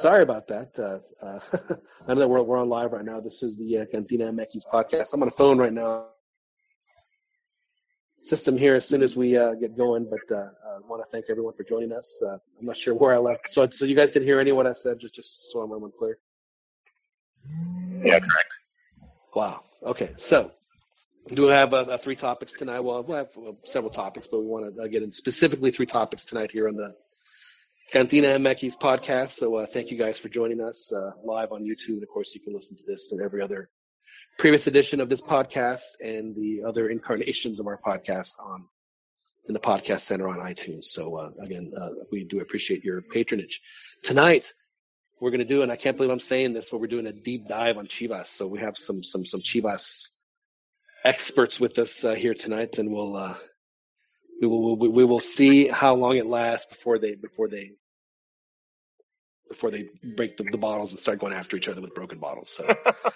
sorry about that. Uh, uh, I know that we're, we're on live right now. This is the uh, Cantina MX podcast. I'm on a phone right now. System here as soon as we uh, get going, but uh, I want to thank everyone for joining us. Uh, I'm not sure where I left, so so you guys didn't hear any of what I said. Just just so I'm, I'm clear. Yeah, correct. Wow. Okay, so do we have uh, uh, three topics tonight? Well, we'll have uh, several topics, but we want to uh, get in specifically three topics tonight here on the Cantina MX podcast. So uh, thank you guys for joining us uh, live on YouTube. And of course, you can listen to this and every other previous edition of this podcast and the other incarnations of our podcast on in the podcast center on iTunes. So uh, again, uh, we do appreciate your patronage. Tonight, we're going to do, and I can't believe I'm saying this, but we're doing a deep dive on Chivas. So we have some some some Chivas experts with us uh, here tonight, and we'll uh, we will we, will see how long it lasts before they before they before they break the, the bottles and start going after each other with broken bottles. So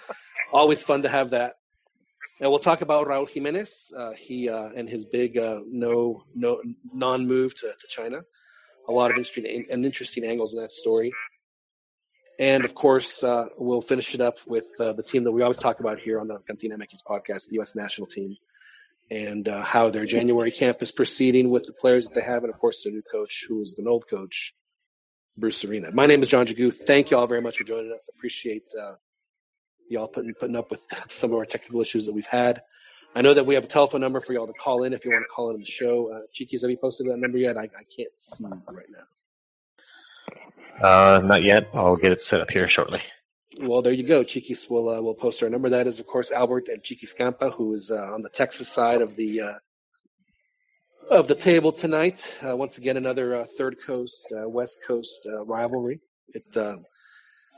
always fun to have that. And we'll talk about Raul Jimenez. Uh, he uh, and his big uh, no no non move to, to China. A lot of interesting and interesting angles in that story. And of course, uh, we'll finish it up with uh, the team that we always talk about here on the Cantina MX podcast, the U.S. national team, and uh, how their January camp is proceeding with the players that they have, and of course their new coach, who is the old coach, Bruce Arena. My name is John Jagu. Thank you all very much for joining us. Appreciate uh, y'all putting putting up with some of our technical issues that we've had. I know that we have a telephone number for y'all to call in if you want to call in the show. Uh, have you posted that number yet? I, I can't see right now. Uh, not yet. I'll get it set up here shortly. Well, there you go. Chiquis will uh, will post our number. That is, of course, Albert and Chiquis Campa, who is uh, on the Texas side of the uh, of the table tonight. Uh, once again, another uh, third coast, uh, west coast rivalry. It,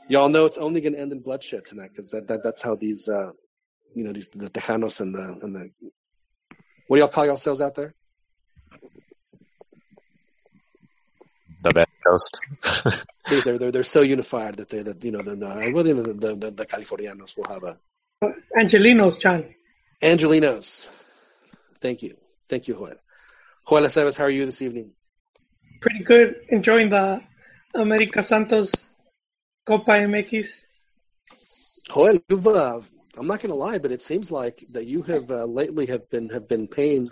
y'all know it's only going to end in bloodshed tonight because that, that that's how these, you know, these the Tejanos and the and the what do y'all call yourselves out there? The best coast. See, they're they're they're so unified that they that you know the the well, the, the, the Californianos will have a Angelinos, John. Angelinos. Thank you, thank you, Joel. Joel Aceves, how are you this evening? Pretty good. Enjoying the America Santos Copa MX. Joel, you've, uh, I'm not going to lie, but it seems like that you have uh, lately have been have been paying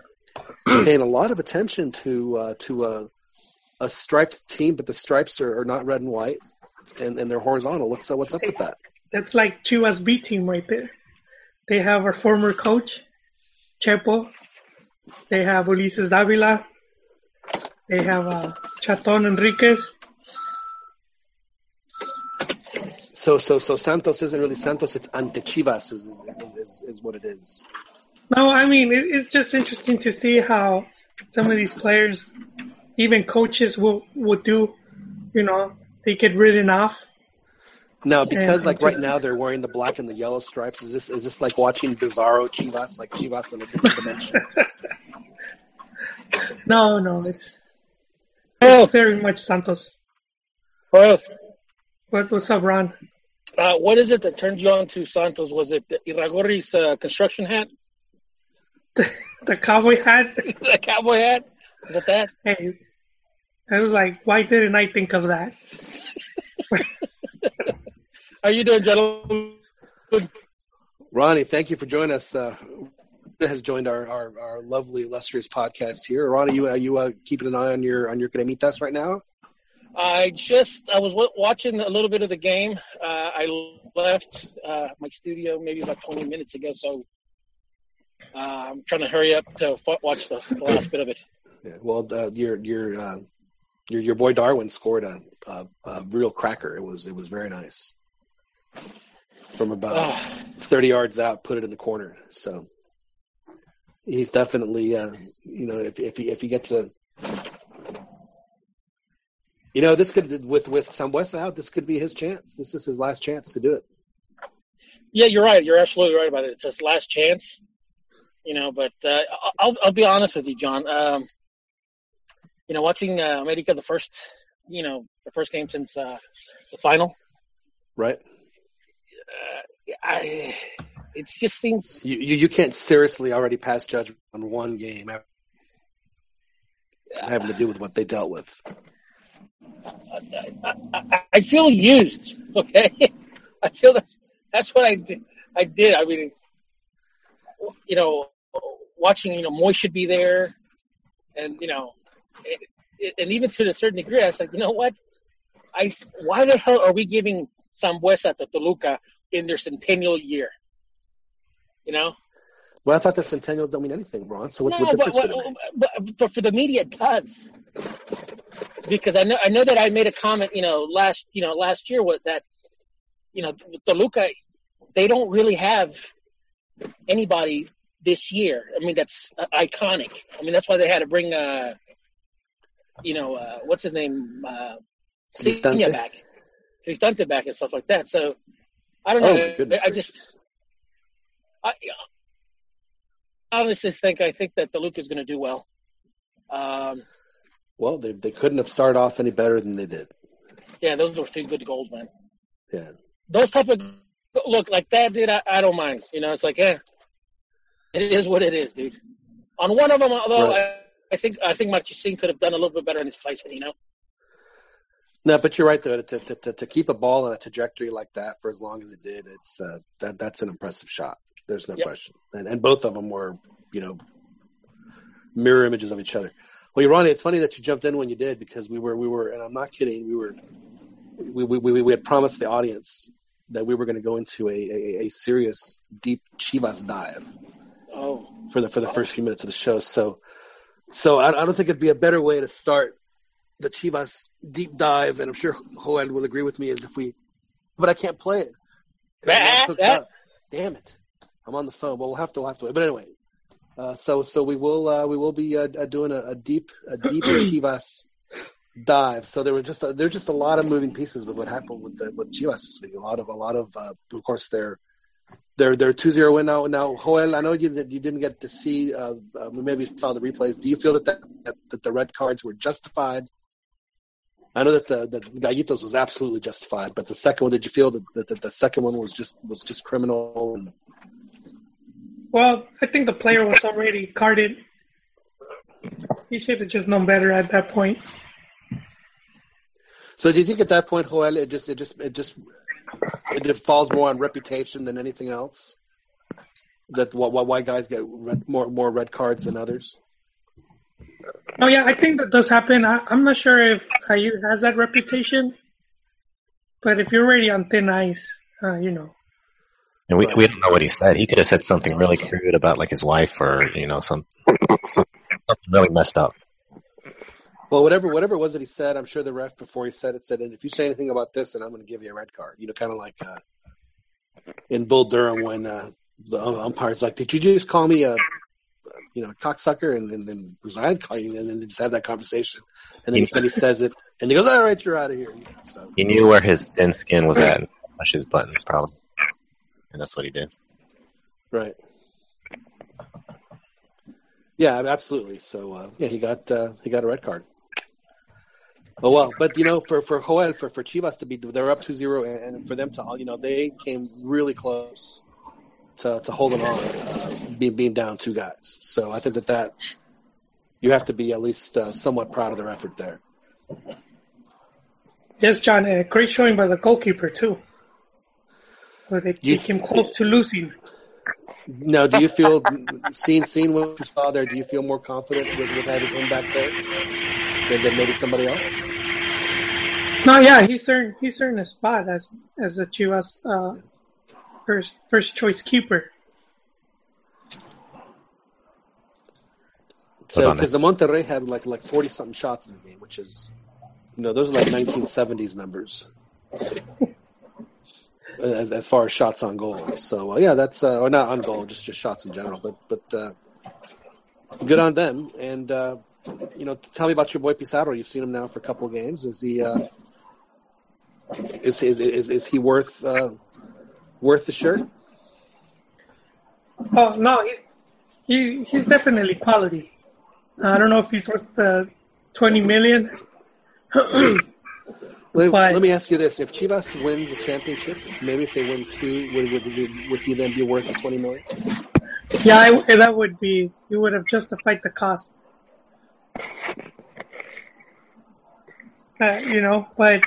paying a lot of attention to uh, to a, striped team, but the stripes are, are not red and white, and, and they're horizontal. What's uh, what's up with that? That's like Chivas B team right there. They have our former coach, Chepo. They have Ulises Davila. They have uh, Chaton Enriquez. So so so Santos isn't really Santos. It's ante Chivas is is, is, is what it is. No, I mean it, it's just interesting to see how some of these players, even coaches, will will do. You know, they get ridden off. No, because And- like right now they're wearing the black and the yellow stripes. Is this is this like watching Bizarro Chivas, like Chivas in a different dimension? No, no, it's, Oh, it's very much Santos. well, What, what's up, Ron? uh, what is it that turned you on to Santos? Was it Iragorri's uh, construction hat? The cowboy hat. the cowboy hat? Is it that? Hey, I was like, why didn't I think of that? How you doing, gentlemen? Ronnie, thank you for joining us. Uh, has joined our, our, our lovely illustrious podcast here. Ronnie, you are you uh, keeping an eye on your on your Cremitas right now? I just I was w- watching a little bit of the game. Uh, I left uh, my studio maybe about 20 minutes ago, so uh, I'm trying to hurry up to f- watch the, the last bit of it. Yeah, well, uh, your your uh, your your boy Darwin scored a, a, a real cracker. It was it was very nice from about thirty yards out. Put it in the corner. So he's definitely uh, you know if if he if he gets a you know this could with with Sambueza out this could be his chance. This is his last chance to do it. Yeah, you're right. You're absolutely right about it. It's his last chance, you know. But uh, I'll I'll be honest with you, John. Um, you know, watching uh, America the first, you know, the first game since uh, the final, Right? uh, I, it just seems You, you you can't seriously already pass judgment on one game having to do with what they dealt with. I, I, I feel used. Okay, I feel that's that's what I did. I did. I mean, you know, watching you know Moy should be there, and you know, and even to a certain degree, I was like, you know what? I why the hell are we giving Sambueza to Toluca in their centennial year? You know, Well, I thought the centennials don't mean anything, Ron. So what, no, what but, difference it make? but, but, but for the media, it does. Because I know, I know that I made a comment, you know, last, you know, last year with that, you know, Toluca, they don't really have anybody this year. I mean, that's uh, iconic. I mean, that's why they had to bring, uh, you know, uh, what's his name, uh, Cristante? Back, Cristante back, and stuff like that. So I don't know. Oh, I just. I I honestly think I think that Toluca is going to do well. Um, Well, they they couldn't have started off any better than they did. yeah, those were two good goals, man. Yeah. Those type of look like that, dude. I, I don't mind. You know, it's like, yeah, it is what it is, dude. On one of them, although Right. I, I think I think Marchesín could have done a little bit better in his placement. You know, No, but you're right though. To, to to to keep a ball on a trajectory like that for as long as it did, it's uh, that that's an impressive shot. There's no Yep. question. And and both of them were, you know, mirror images of each other. Well, Ronnie, it's funny that you jumped in when you did because we were we were, and I'm not kidding. We were we we we, we had promised the audience that we were going to go into a, a a serious deep Chivas dive oh, for the for the first few minutes of the show. So so I, I don't think it'd be a better way to start the Chivas deep dive, and I'm sure Joel will agree with me, is if we, but I can't play it. Ah. Damn it! I'm on the phone. Well, we'll have to, we'll have to. But anyway, uh, so so we will uh, we will be uh, uh, doing a, a deep a deep Chivas dive. So there were just a, there were just a lot of moving pieces with what happened with the, with Chivas this week. A lot of a lot of uh, of course their their their two zero win now. Now, Joel, I know you that you didn't get to see. Uh, uh, maybe saw the replays. Do you feel that, that that that the red cards were justified? I know that the the Gallitos was absolutely justified, but the second one, did you feel that, that, that the second one was just was just criminal? And, Well, I think the player was already carded. He should have just known better at that point. so, do you think at that point, Joel, it just it just it just it, it falls more on reputation than anything else? That why, why- why guys get red, more more red cards than others? Oh yeah, I think that does happen. I, I'm not sure if Jair has that reputation, but if you're already on thin ice, uh, you know, And we we don't know what he said. He could have said something really crude about like his wife or you know some, some something really messed up. Well, whatever whatever it was that he said, I'm sure the ref before he said it said, and if you say anything about this, then I'm going to give you a red card. You know, kind of like uh, in Bull Durham when uh, the umpire's like, "Did you just call me a, you know, cocksucker?" And then and, was I call you? And then they just have that conversation, and then, he, then he says it, and he goes, "All right, you're out of here." So He knew where his thin skin was at push his buttons probably, and that's what he did. right, yeah, absolutely. So uh, yeah, he got uh, he got a red card. Oh well, but you know, for for Joel, for for Chivas to be, they're up 2-0, and for them to, you know, they came really close to to holding on, uh, being being down two guys. So I think that that you have to be at least uh, somewhat proud of their effort there. yes, John, a great showing by the goalkeeper too. Where they You- they came close to losing. Now, do you feel seeing seeing what you saw there? Do you feel more confident with, with having him back there than, than maybe somebody else? No, yeah, he's earned he's earned a spot as as a Chivas uh, first first choice keeper. So because the Monterrey had like like forty something shots in the game, which is you know those are like nineteen seventies numbers as as far as shots on goal. So uh, yeah, that's uh, or not on goal, just just shots in general. But but uh, good on them. And uh, you know, tell me about your boy Pizarro. You've seen him now for a couple of games. Is he uh, is, is is is he worth uh, worth the shirt? Oh no, he's he he's definitely quality. I don't know if he's worth the twenty million. Let, But- let me ask you this: If Chivas wins a championship, maybe if they win two, would would, would, would he then be worth the twenty million? yeah, I, that would be he would have justified the cost. Uh, you know, but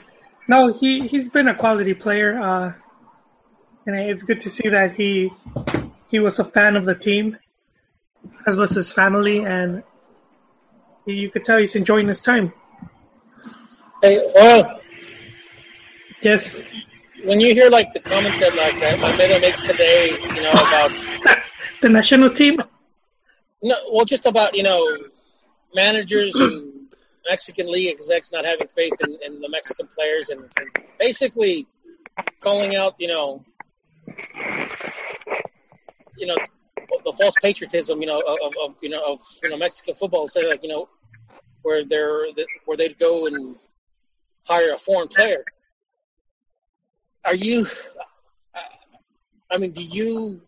no, he he's been a quality player, uh, and it's good to see that he he was a fan of the team, as was his family, and you could tell he's enjoying his time. Hey, well, Yes, when you hear like the comments that like uh, Almeyda makes today, you know about the national team. no, well, just about you know managers and Mexican league execs not having faith in, in the Mexican players and, and basically calling out, you know, you know, the false patriotism, you know, of, of you know of you know Mexican football. Say like you know where they're where they'd go and hire a foreign player. Are you? I mean, do you?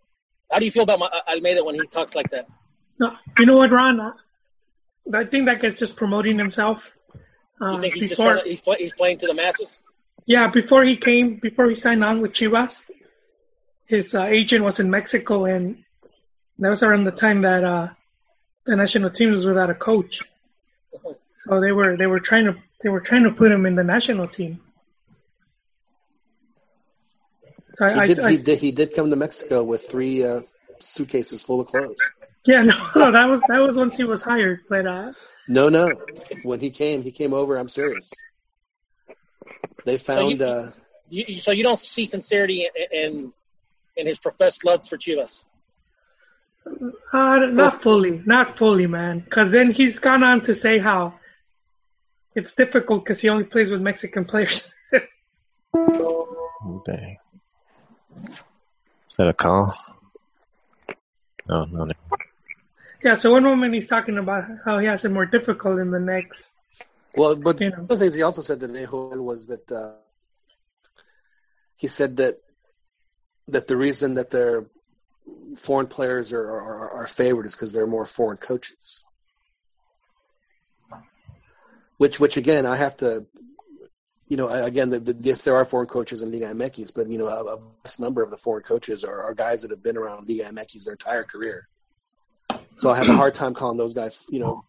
How do you feel about Ma- Almeyda when he talks like that? No, you know what, Ron? I think that guy's just promoting himself. Uh, You think he's just before, trying to, he's, play, he's playing to the masses? yeah, before he came, before he signed on with Chivas, his uh, agent was in Mexico, and that was around the time that uh, the national team was without a coach. So they were they were trying to they were trying to put him in the national team. So I, He did, I, I he did. He did come to Mexico with three uh, suitcases full of clothes. Yeah no that was that was once he was hired, but uh, No, no. When he came, he came over. I'm serious. They found. you- uh, You, you- so you don't see sincerity in, in in his professed love for Chivas. Uh, not fully, not fully, man. Because then he's gone on to say how it's difficult because he only plays with Mexican players. Okay. Is that a call? No, no, no. Yeah, so one moment he's talking about how he has it more difficult in the next. well, but You one know. of the things he also said today Joel, was that uh, he said that that the reason that their foreign players are are, are favored is because they're more foreign coaches. Which, which again, I have to, you know, again, the, the, yes, there are foreign coaches in Liga MX, but you know, a, a vast number of the foreign coaches are, are guys that have been around Liga MX their entire career. So I have a hard time calling those guys, you know,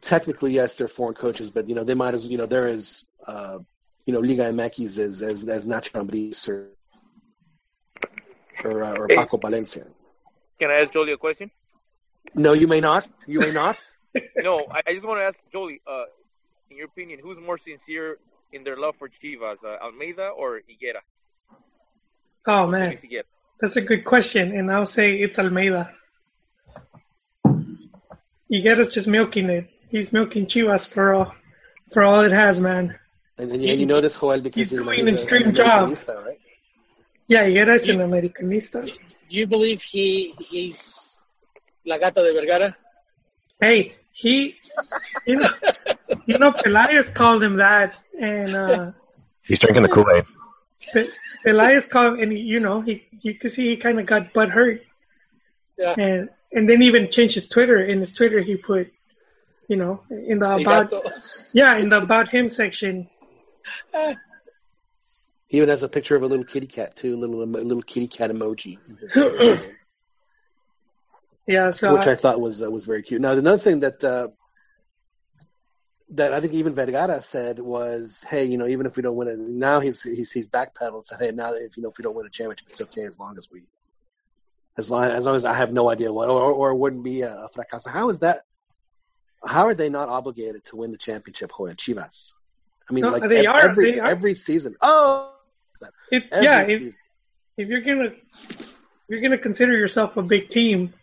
technically yes, they're foreign coaches, but you know, they might as you know, there is, uh, you know, Liga MX as as as Nacho Ambriz or or, uh, or Paco Palencia. Can I ask Jolie a question? No, you may not. You may not. No, I, I just want to ask Jolie. Uh, in your opinion, who's more sincere in their love for Chivas, uh, Almeyda or Higuera? Oh man, that's a good question, and I'll say it's Almeyda. Higuera's just milking it. He's milking Chivas for all for all it has, man. And, and, you- and you know this, Joel, because He's you know, doing his dream job. Americanista, right? Yeah, Higuera's an Americanista. Do you believe he he's la gata de Vergara? Hey, he, you know, you know, Pelaez called him that, and uh, He's drinking the Kool Aid. Pe- Elias called, him and you know, he you could see he kind of got butt hurt, Yeah. and and then even changed his Twitter. In his Twitter, he put, you know, in the about yeah, in the about him section. He even has a picture of a little kitty cat too, a little a little kitty cat emoji, Yeah, so which I, I thought was uh, was very cute. Now, another thing that uh, that I think even Vergara said was, "Hey, you know, even if we don't win it, now he's he's he's backpedaled and said, hey, now if you know if we don't win a championship, it's okay as long as we, as long as long as I have no idea what, or or wouldn't be a, a fracaso. How is that? How are they not obligated to win the championship, Hoya Chivas? I mean, No, like they ev- are, every they are. every season. Oh, it, every yeah, if, season. if you're gonna if you're gonna consider yourself a big team,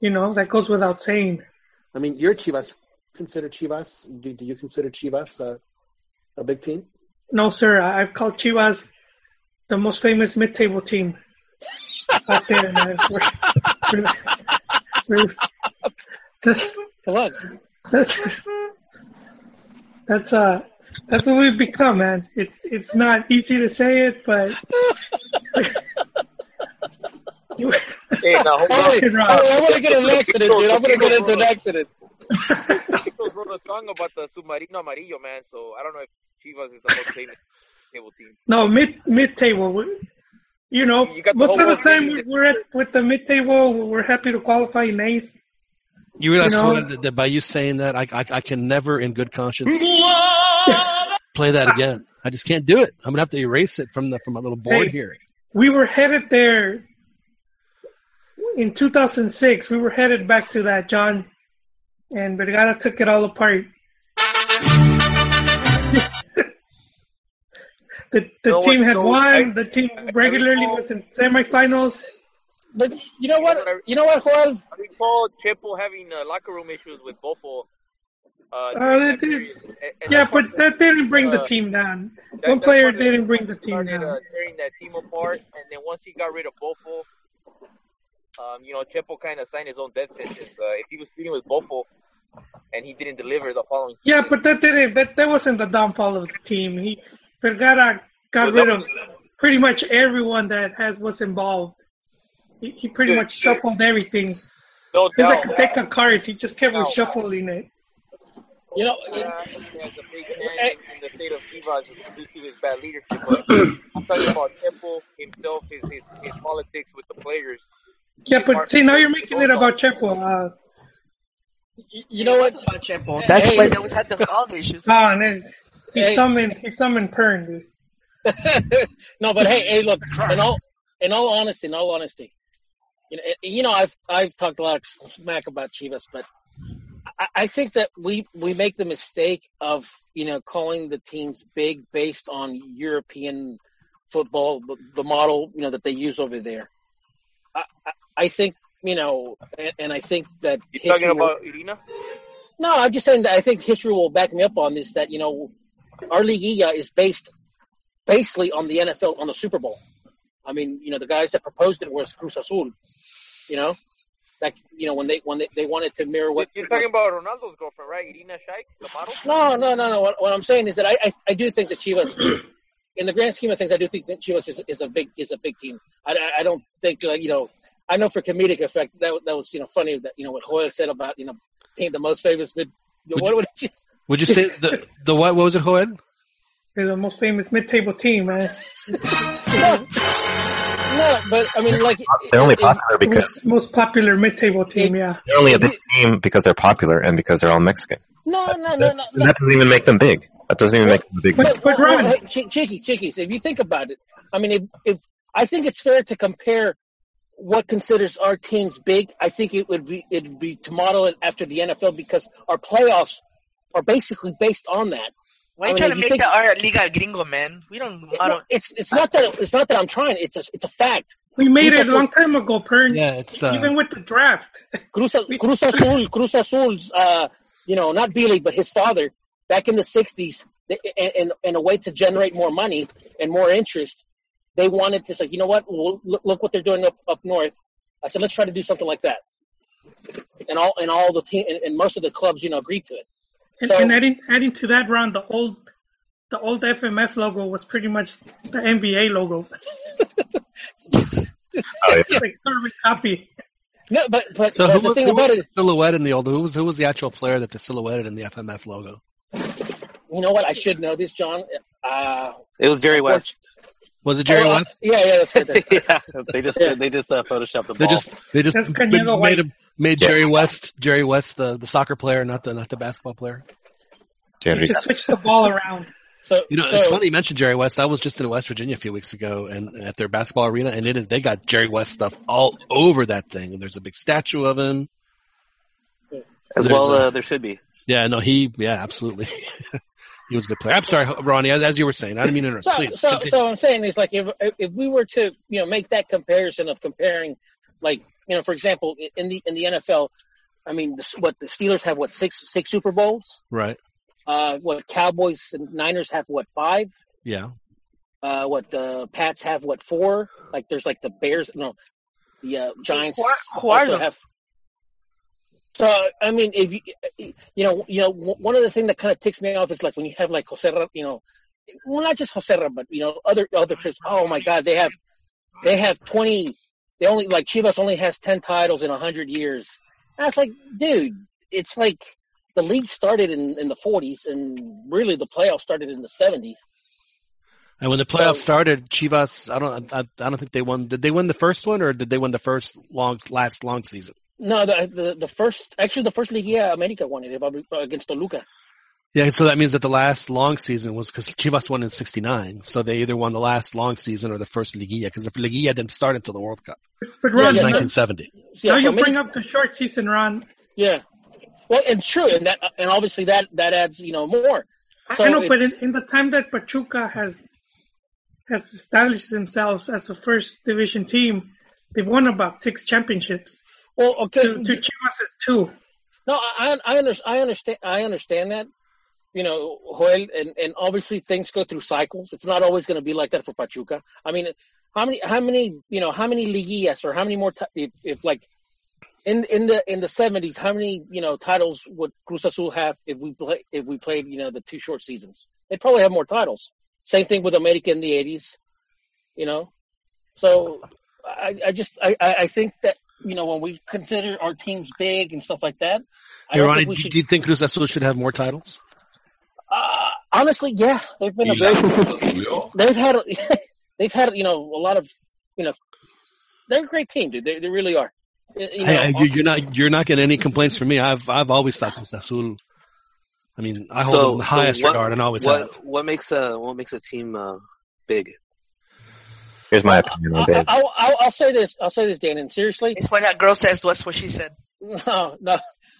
you know that goes without saying. I mean, you're Chivas. Consider Chivas? Do, do you consider Chivas uh, a big team? No, sir, I've called Chivas the most famous mid-table team out there, man. We're, we're, we're, that's, Come on. that's, that's uh that's what we've become, man. It's it's not easy to say it, but you, Hey, now hold on. Hey, Hey, I, I want to get in an accident, dude. I'm going to get into an accident. Chicos wrote a song about the Submarino Amarillo, man. So I don't know if Chivas is the most famous table team. no mid mid table. You know, You got most whole of the time saying that- we're at with the mid table. We're happy to qualify in eighth. You realize You know- Hoya, that, that by you saying that, I, I I can never, in good conscience, play that again. I just can't do it. I'm gonna have to erase it from the from my little board Hey. here. We were headed there in 2006. We were headed back to that, John, and Vergara took it all apart. the the No, team what- had so won. I- the team regularly recall- was in semifinals. But you know what? You know what, Joel? I recall Chepo having uh, locker room issues with Bofo. Uh, Uh, that did. And- and Yeah, that's but what- that didn't bring the uh, team down. that- One player didn't bring the team started, down. Uh, tearing that team apart, and then once he got rid of Bofo, um, you know, Chepo kind of signed his own death sentence. Uh, if he was feuding with Bofo and he didn't deliver the following Yeah, but that didn't. That that wasn't the downfall of the team. He Vergara got rid of pretty much everyone that has was involved. He, he pretty Dude, much dude. shuffled everything. no He's doubt. like a deck of cards. He just kept No. reshuffling it. You know, uh, as a big man in the state of Chivas due to his bad leadership. But I'm talking about Chepo himself, his, his his politics with the players. Yeah, but see now you're making it about Chepo. Uh, you know what? About Chepo. That's Hey. why they always had the all the issues. oh, and then he Hey. summoned he summoned Pern. Dude. no, but hey, hey, look. In all, in all honesty, in all honesty, you know, you know, I've I've talked a lot of smack about Chivas, but I, I think that we we make the mistake of you know calling the teams big based on European football, the, the model you know that they use over there. I I, I think you know, and, and I think that You talking about Irina? no, I'm just saying that I think history will back me up on this. That you know, our liguilla is based basically on the NFL on the Super Bowl. I mean, you know, the guys that proposed it was Cruz Azul. You know, like you know when they when they, they wanted to mirror what. You're talking about Ronaldo's girlfriend, right? Irina Shayk, the model. No, no, no, no. What, what I'm saying is that I, I I do think that Chivas, in the grand scheme of things, I do think that Chivas is, is a big is a big team. I, I, I don't think like you know. I know for comedic effect that that was you know funny that you know what Hoyle said about you know being the most famous mid. What would you Would you say the the what? What was it, Joel? They're the most famous mid-table team, man. No, but I mean, like They're only popular because Most, most popular mid-table team, yeah. they're only a big team because they're popular and because they're all Mexican. No, no, no, no. no. that doesn't even make them big. That doesn't even make them big. But- team. but Ron- hey, Ch- Chicky, Chickies, if you think about it, I mean, if if I think it's fair to compare what considers our teams big, I think it would be it'd be to model it after the NFL because our playoffs are basically based on that. Why are you I mean, trying to make think- the art Liga Gringo, man? We don't. I don't. It's it's not that it's not that I'm trying. It's a it's a fact. We made Cruz it a long time ago, Pern. Yeah, it's uh, Even with the draft. Cruz, Cruz Azul, Cruz Azul's, uh, you know, not Billy, but his father, back in the '60s, they- and, and, and a way to generate more money and more interest, they wanted to say, you know what, well, look, look what they're doing up up north. I said, let's try to do something like that. And all and all the team and, and most of the clubs, you know, agreed to it. And, So- and adding adding to that round, the old the old FMF logo was pretty much the NBA logo. Oh, yeah. It's like carbon copy. No, but but so uh, who the was, thing who about was it the silhouette in the old? Who was who was the actual player that they silhouetted in the FMF logo? you know what, I should know this, John. Uh, It was Jerry West. Was it Jerry oh, West? Yeah, yeah, that's right. Yeah, they just Yeah. they just uh, photoshopped the They ball. just they just That's made, Cañedo White. Made him made Jerry West Jerry West the, the soccer player, not the not the basketball player. Jerry. Just switch the ball around. So You know, so, it's funny you mentioned Jerry West. I was just in West Virginia a few weeks ago and at their basketball arena, and it is they got Jerry West stuff all over that thing. And there's a big statue of him. As there's well, a- uh, there should be. Yeah, no, he yeah, absolutely. he was a good player. I'm sorry, Ronnie, as, as you were saying, I didn't mean to interrupt. So, Please, so, continue. so I'm saying is like if if we were to you know make that comparison of comparing like you know for example in the in the NFL, I mean the, what the Steelers have what six six Super Bowls, right? uh, what Cowboys and Niners have what five, Yeah, uh, what the Pats have what four, like there's like the Bears no, the uh, Giants Who are- who also have. So I mean, if you you know you know one of the things that kind of ticks me off is like when you have like Jose, you know, well not just Jose, but you know other other players. Oh my God, they have they have twenty. They only like Chivas only has ten titles in a hundred years. And it's like, dude, it's like the league started in in the forties, and really the playoffs started in the seventies. and when the playoffs So- started, Chivas, I don't, I, I don't think they won. Did they win the first one, or did they win the first long, last long season? No, the, the the first actually the first league, yeah, America won it against Toluca. Yeah, so that means that the last long season was because Chivas won in '69, so they either won the last long season or the first Liguilla because the Liguilla didn't start until the World Cup But Yeah, Ron, yeah, in so- 1970. Yeah, now so you bring many- up the short season, Ron. yeah. Well, and true, and that, and obviously that that adds you know more. So I know, but in, in the time that Pachuca has has established themselves as a first division team, they've won about six championships. Well, okay, To, to Chivas is two. No, I I, under, I understand I understand that. You know, Joel, and, and obviously things go through cycles. It's not always going to be like that for Pachuca. I mean, how many how many you know how many liguillas or how many more ti- if if like in in the in the seventies how many you know titles would Cruz Azul have if we play if we played you know the two short seasons? They'd probably have more titles. Same thing with America in the eighties. You know, so I I just I I think that you know when we consider our teams big and stuff like that. I Hey, Ronnie, do should do you think Cruz Azul should have more titles? Uh, honestly, yeah, they've been a Y very, they've had, they've had, you know, a lot of, you know, they're a great team, dude. They, they really are. You know, Hey, you- you're not you're not getting any complaints from me. I've I've always thought Cruz Azul. I mean, I hold them in the highest what, regard and always what, have. What makes a what makes a team uh, big? Here's my opinion on I, Dave. I, I'll, I'll, I'll say this. I'll say this, Dan. And seriously, It's when that girl says what's what she said. no, no.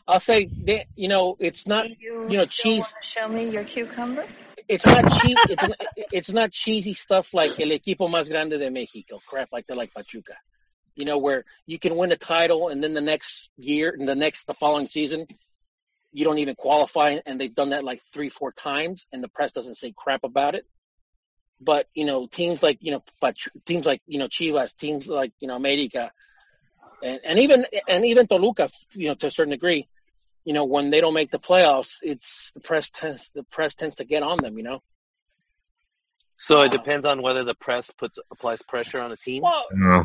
I'll say, Dan, you know, it's not, you, you know, cheese. show me your cucumber? It's not cheap. It's not, it's not cheesy stuff like el equipo más grande de Mexico, crap like that, like Pachuca. You know, where you can win a title and then the next year and the next, the following season, you don't even qualify. And they've done that like three, four times and the press doesn't say crap about it. But, you know, teams like, you know, Pachu- teams like, you know, Chivas, teams like, you know, America and, and even, and even Toluca, you know, to a certain degree, you know, when they don't make the playoffs, it's the press tends, the press tends to get on them, you know? So it Uh, depends on whether the press puts applies pressure on a team. Well, No. uh,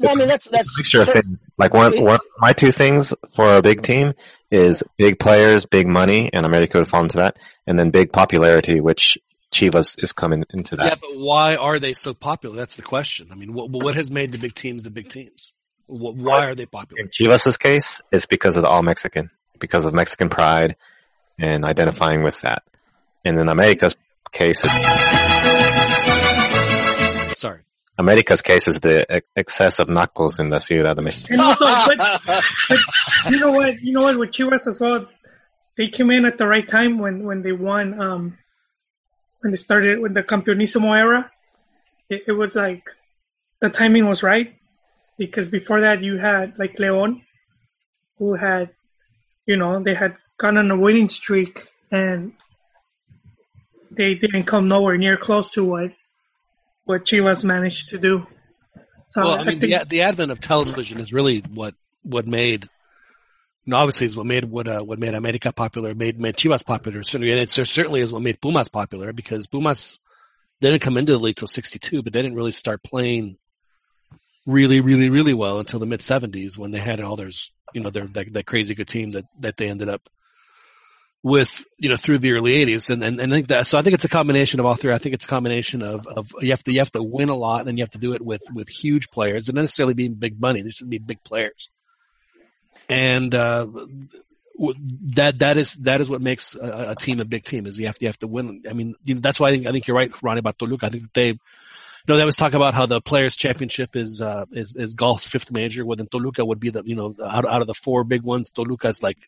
well, I mean, that's, that's, a mixture of things. Like one, one, my two things for a big team is big players, big money, and America would fall into that, and then big popularity, which Chivas is coming into that. Yeah, but why are they so popular? That's the question. I mean, what what has made the big teams the big teams? Wh- Why are they popular? In Chivas' case, it's because of the all Mexican, because of Mexican pride and identifying with that. And in America's case, it's, Sorry. America's case is the excess of knuckles in the Ciudad de Mexico. And also, but, but you know what? You know what? With Chivas as well, they came in at the right time when when they won. Um, when they started with the Campeonísimo era, it, it was like the timing was right because before that you had like León, who had, you know, they had gone on a winning streak and they didn't come nowhere near close to what what Chivas managed to do. So Well, I I mean, the the advent of television is really what what made. Know, obviously, is what made what uh, what made America popular, made made Chivas popular. Certainly, and it certainly is what made Pumas popular because Pumas didn't come into the league till '62, but they didn't really start playing really, really, really well until the mid '70s when they had all their, you know, their that, that crazy good team that that they ended up with, you know, through the early '80s, and, and and I think that so I think it's a combination of all three. I think it's a combination of of you have to you have to win a lot and you have to do it with with huge players, and not necessarily being big money. There should be big players, and uh, that that is that is what makes a, a team a big team is you have you have to win. I mean, you know, that's why I think I think you're right, Ronnie, about Toluca. I think they. Know, that was talk about how the Players Championship is uh, is is golf's fifth major. Well, then Toluca would be the you know out out of the four big ones, Toluca is like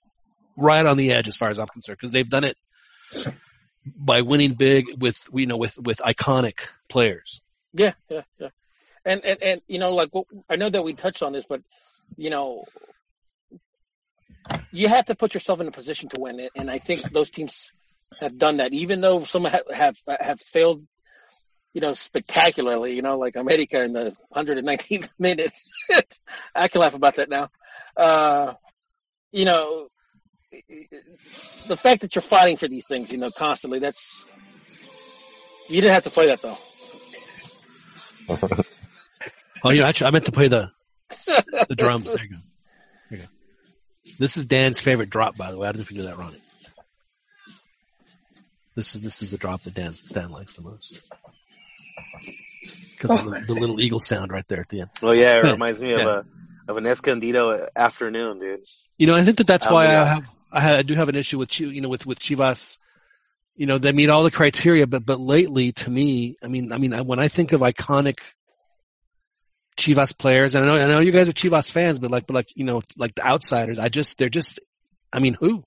right on the edge as far as I'm concerned because they've done it by winning big with you know with with iconic players. Yeah, yeah, yeah. And and and you know, like I know that we touched on this, but you know, you have to put yourself in a position to win it, and I think those teams have done that. Even though some have have, have failed, you know, spectacularly. You know, like America in the 119th minute. I can laugh about that now. Uh, you know, the fact that you're fighting for these things, you know, constantly. That's you didn't have to play that though. Oh, yeah, actually, I meant to play the the drums. There you. There you go. This is Dan's favorite drop, by the way. I didn't knew that, Ronnie. This is this is the drop that Dan Dan likes the most because of oh, the, the little eagle sound right there at the end. Oh yeah, it reminds me yeah. of a of an Escondido afternoon, dude. You know, I think that that's Oh, why. I have I, ha- I do have an issue with you know with with Chivas you know, they meet all the criteria, but, but lately to me, I mean, I mean, when I think of iconic Chivas players, and I know, I know you guys are Chivas fans, but like, but like, you know, like the outsiders, I just, they're just, I mean, who?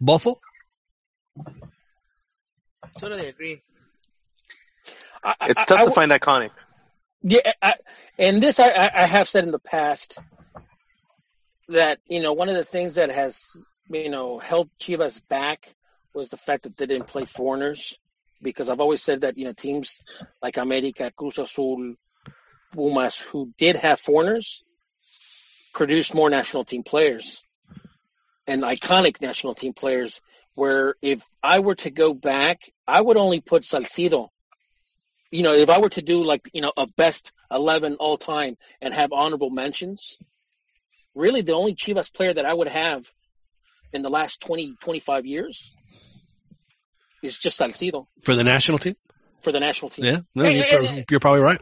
Buffalo? Totally agree. I, I- It's tough I- to find iconic. Yeah, I, and this I, I I have said in the past that you know one of the things that has you know held Chivas back was the fact that they didn't play foreigners because I've always said that you know teams like America, Cruz Azul, Pumas who did have foreigners produced more national team players and iconic national team players. Where if I were to go back, I would only put Salcido you know, if I were to do like, you know, a best 11 all time and have honorable mentions, really the only Chivas player that I would have in the last 20, 25 years is just Salcido For the national team? for the national team. Yeah. No, Hey, you're, hey, prob- you're probably right.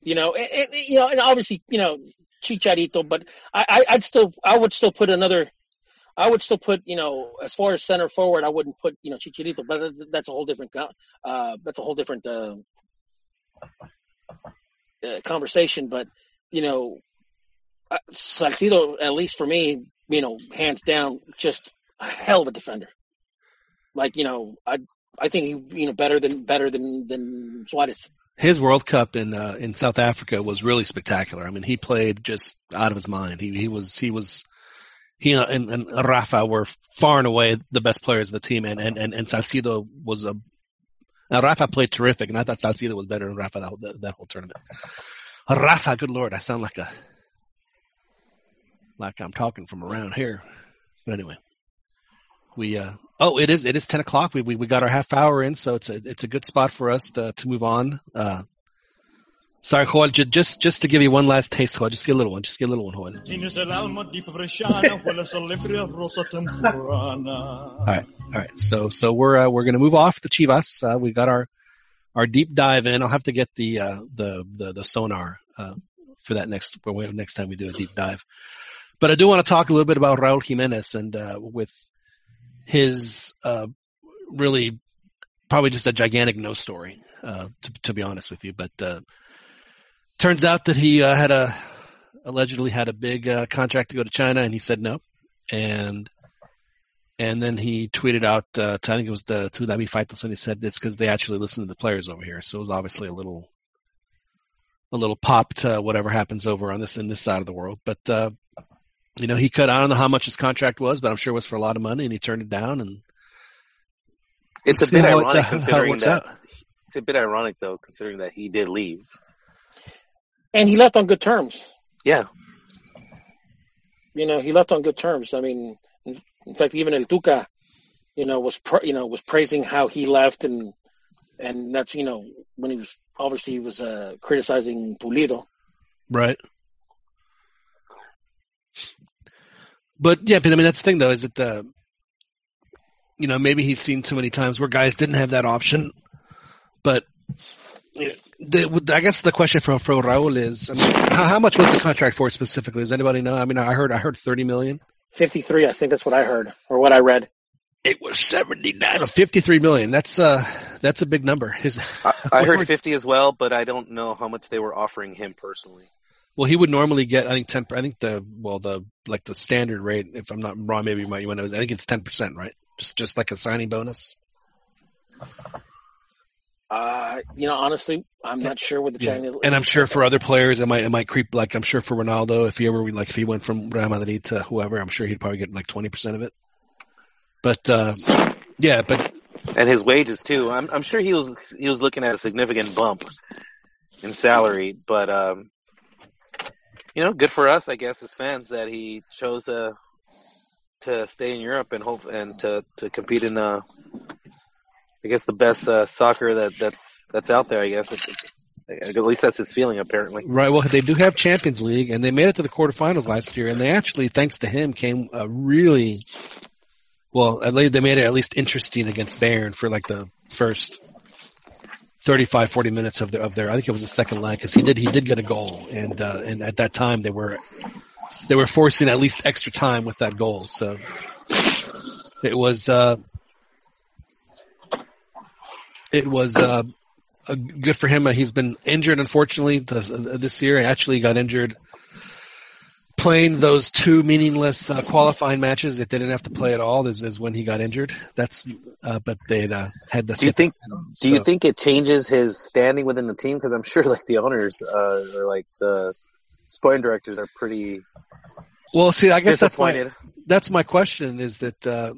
You know, and, and, you know, and obviously, you know, Chicharito, but I, I, I'd still, I would still put another, I would still put, you know, as far as center forward, I wouldn't put, you know, Chicharito, but that's, that's a whole different, uh, that's a whole different, uh, uh, conversation. But, you know, uh, at least for me, you know, hands down, just a hell of a defender. Like, you know, I, I think he, you know, better than, better than, than Suarez. His World Cup in uh, in South Africa was really spectacular. I mean, he played just out of his mind. He he was he was he and, and Rafa were far and away the best players of the team, and and and, and Salcido was a. Now Rafa played terrific, and I thought Salcido was better than Rafa that whole, that, that whole tournament. Rafa, good lord, I sound like a like I'm talking from around here. But anyway, we uh oh, it is it is ten o'clock. We we we got our half hour in, so it's a it's a good spot for us to to move on. Uh, sorry, Joel, ju- just just to give you one last taste, Joel, just get a little one, just get a little one, Joel. Tienes el alma di bresciana, quella solebre rosa temporana. All right, all right. So so we're uh, we're gonna move off the Chivas. Uh, we got our our deep dive in. I'll have to get the uh, the the the sonar uh, for that next next time we do a deep dive. But I do want to talk a little bit about Raul Jimenez and uh, with his uh, really probably just a gigantic no story, uh, to, to be honest with you. But uh, turns out that he uh, had a allegedly had a big uh, contract to go to China, and he said no. And and then he tweeted out, uh, I think it was the to David Faitelson, and he said this because they actually listen to the players over here. So it was obviously a little, a little pop to whatever happens over on this in this side of the world. But uh, you know, he could. I don't know how much his contract was, but I'm sure it was for a lot of money, and he turned it down. And It's a bit it, ironic uh, considering that. out. It's a bit ironic though, considering that he did leave. And he left on good terms. Yeah, you know, he left on good terms. I mean, in, in fact, even El Tuca, you know, was pra- you know was praising how he left, and and that's you know when he was obviously he was uh, criticizing Pulido. Right. But yeah, but I mean that's the thing though, is that uh you know, maybe he's seen too many times where guys didn't have that option. But you know, the, I guess the question for for Raul is, I mean, how, how much was the contract for specifically? Does anybody know? I mean, I heard I heard thirty million. Fifty three, I think that's what I heard or what I read. It was seventy nine or fifty three million. That's uh that's a big number. His I, I What were- heard 50 as well, but I don't know how much they were offering him personally. Well, he would normally get, I think ten. I think the well, the like the standard rate. If I'm not wrong, maybe you might you want to. I think it's ten percent, right? Just just like a signing bonus. Uh, you know, honestly, I'm not sure what the Yeah. Chinese. And I'm sure for other players, it might it might creep. Like I'm sure for Ronaldo, if he ever we like if he went from Real Madrid to whoever, I'm sure he'd probably get like twenty percent of it. But uh, yeah, but And his wages too. I'm I'm sure he was he was looking at a significant bump in salary, but um you know, good for us, I guess, as fans that he chose uh, to stay in Europe and hope and to to compete in uh I guess the best uh, soccer that that's that's out there. I guess It's- at least that's his feeling apparently. right. Well, they do have Champions League, and they made it to the quarterfinals last year, and they actually, thanks to him, came uh, really well. At least they made it at least interesting against Bayern for like the first 35, 40 minutes of their of their. I think it was the second leg because he did he did get a goal, and uh, and at that time they were they were forcing at least extra time with that goal. So it was uh, it was uh, uh, good for him. Uh, he's been injured, unfortunately, this, uh, this year. He actually got injured playing those two meaningless uh, qualifying matches that they didn't have to play at all. Is, is when he got injured. That's uh, but they uh, had the. Do you think? him, Do you think it changes his standing within the team? Because I'm sure like the owners uh, or like the sporting directors are pretty Well, see, I guess that's my that's my question. Is that uh,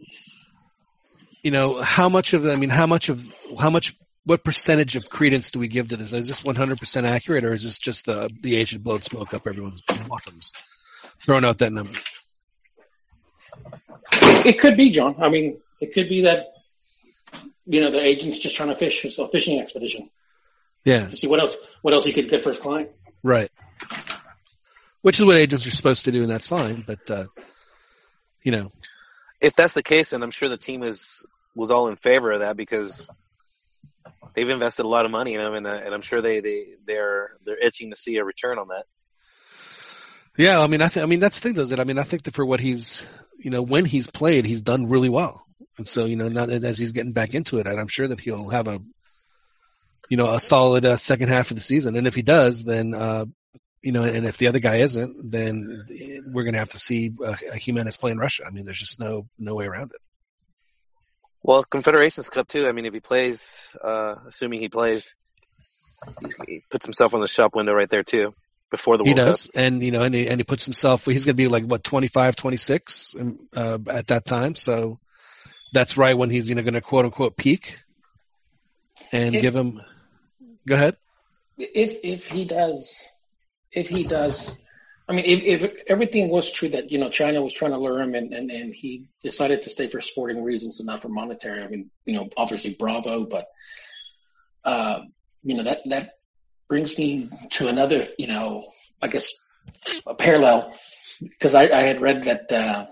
you know how much of I mean how much of how much what percentage of credence do we give to this? Is this 100% accurate, or is this just the the agent blowing smoke up everyone's bottoms, throwing out that number? It could be, John. I mean, it could be that you know the agent's just trying to fish. It's a fishing expedition Yeah, to see what else what else he could get for his client. right. Which is what agents are supposed to do, and that's fine. But uh, you know, If that's the case, then I'm sure the team is was all in favor of that because they've invested a lot of money in him, and, uh, and I'm sure they they they're they're itching to see a return on that. Yeah, I mean, I I mean, that's the thing, though, is that I mean, I think that for what he's, you know, when he's played, he's done really well, and so you know, now as he's getting back into it, I'm sure that he'll have a, you know, a solid uh, second half of the season, and if he does, then, uh, you know, and if the other guy isn't, then we're gonna have to see uh, Jimenez play in Russia. I mean, there's just no no way around it. Well, Confederations Cup too. I mean, if he plays, uh, assuming he plays, he's, he puts himself on the shop window right there too before the He World does, Cup. and you know, and he, and he puts himself. He's going to be like what 25, 26 um, uh, at that time. So that's right when he's you know going to quote unquote peak, and If- give him. Go ahead. If if he does, if he does, I mean, if, if everything was true that you know China was trying to lure him and, and and he decided to stay for sporting reasons and not for monetary. I mean, you know, obviously bravo, but uh, you know that that brings me to another, you know, I guess a parallel because I, I had read that uh,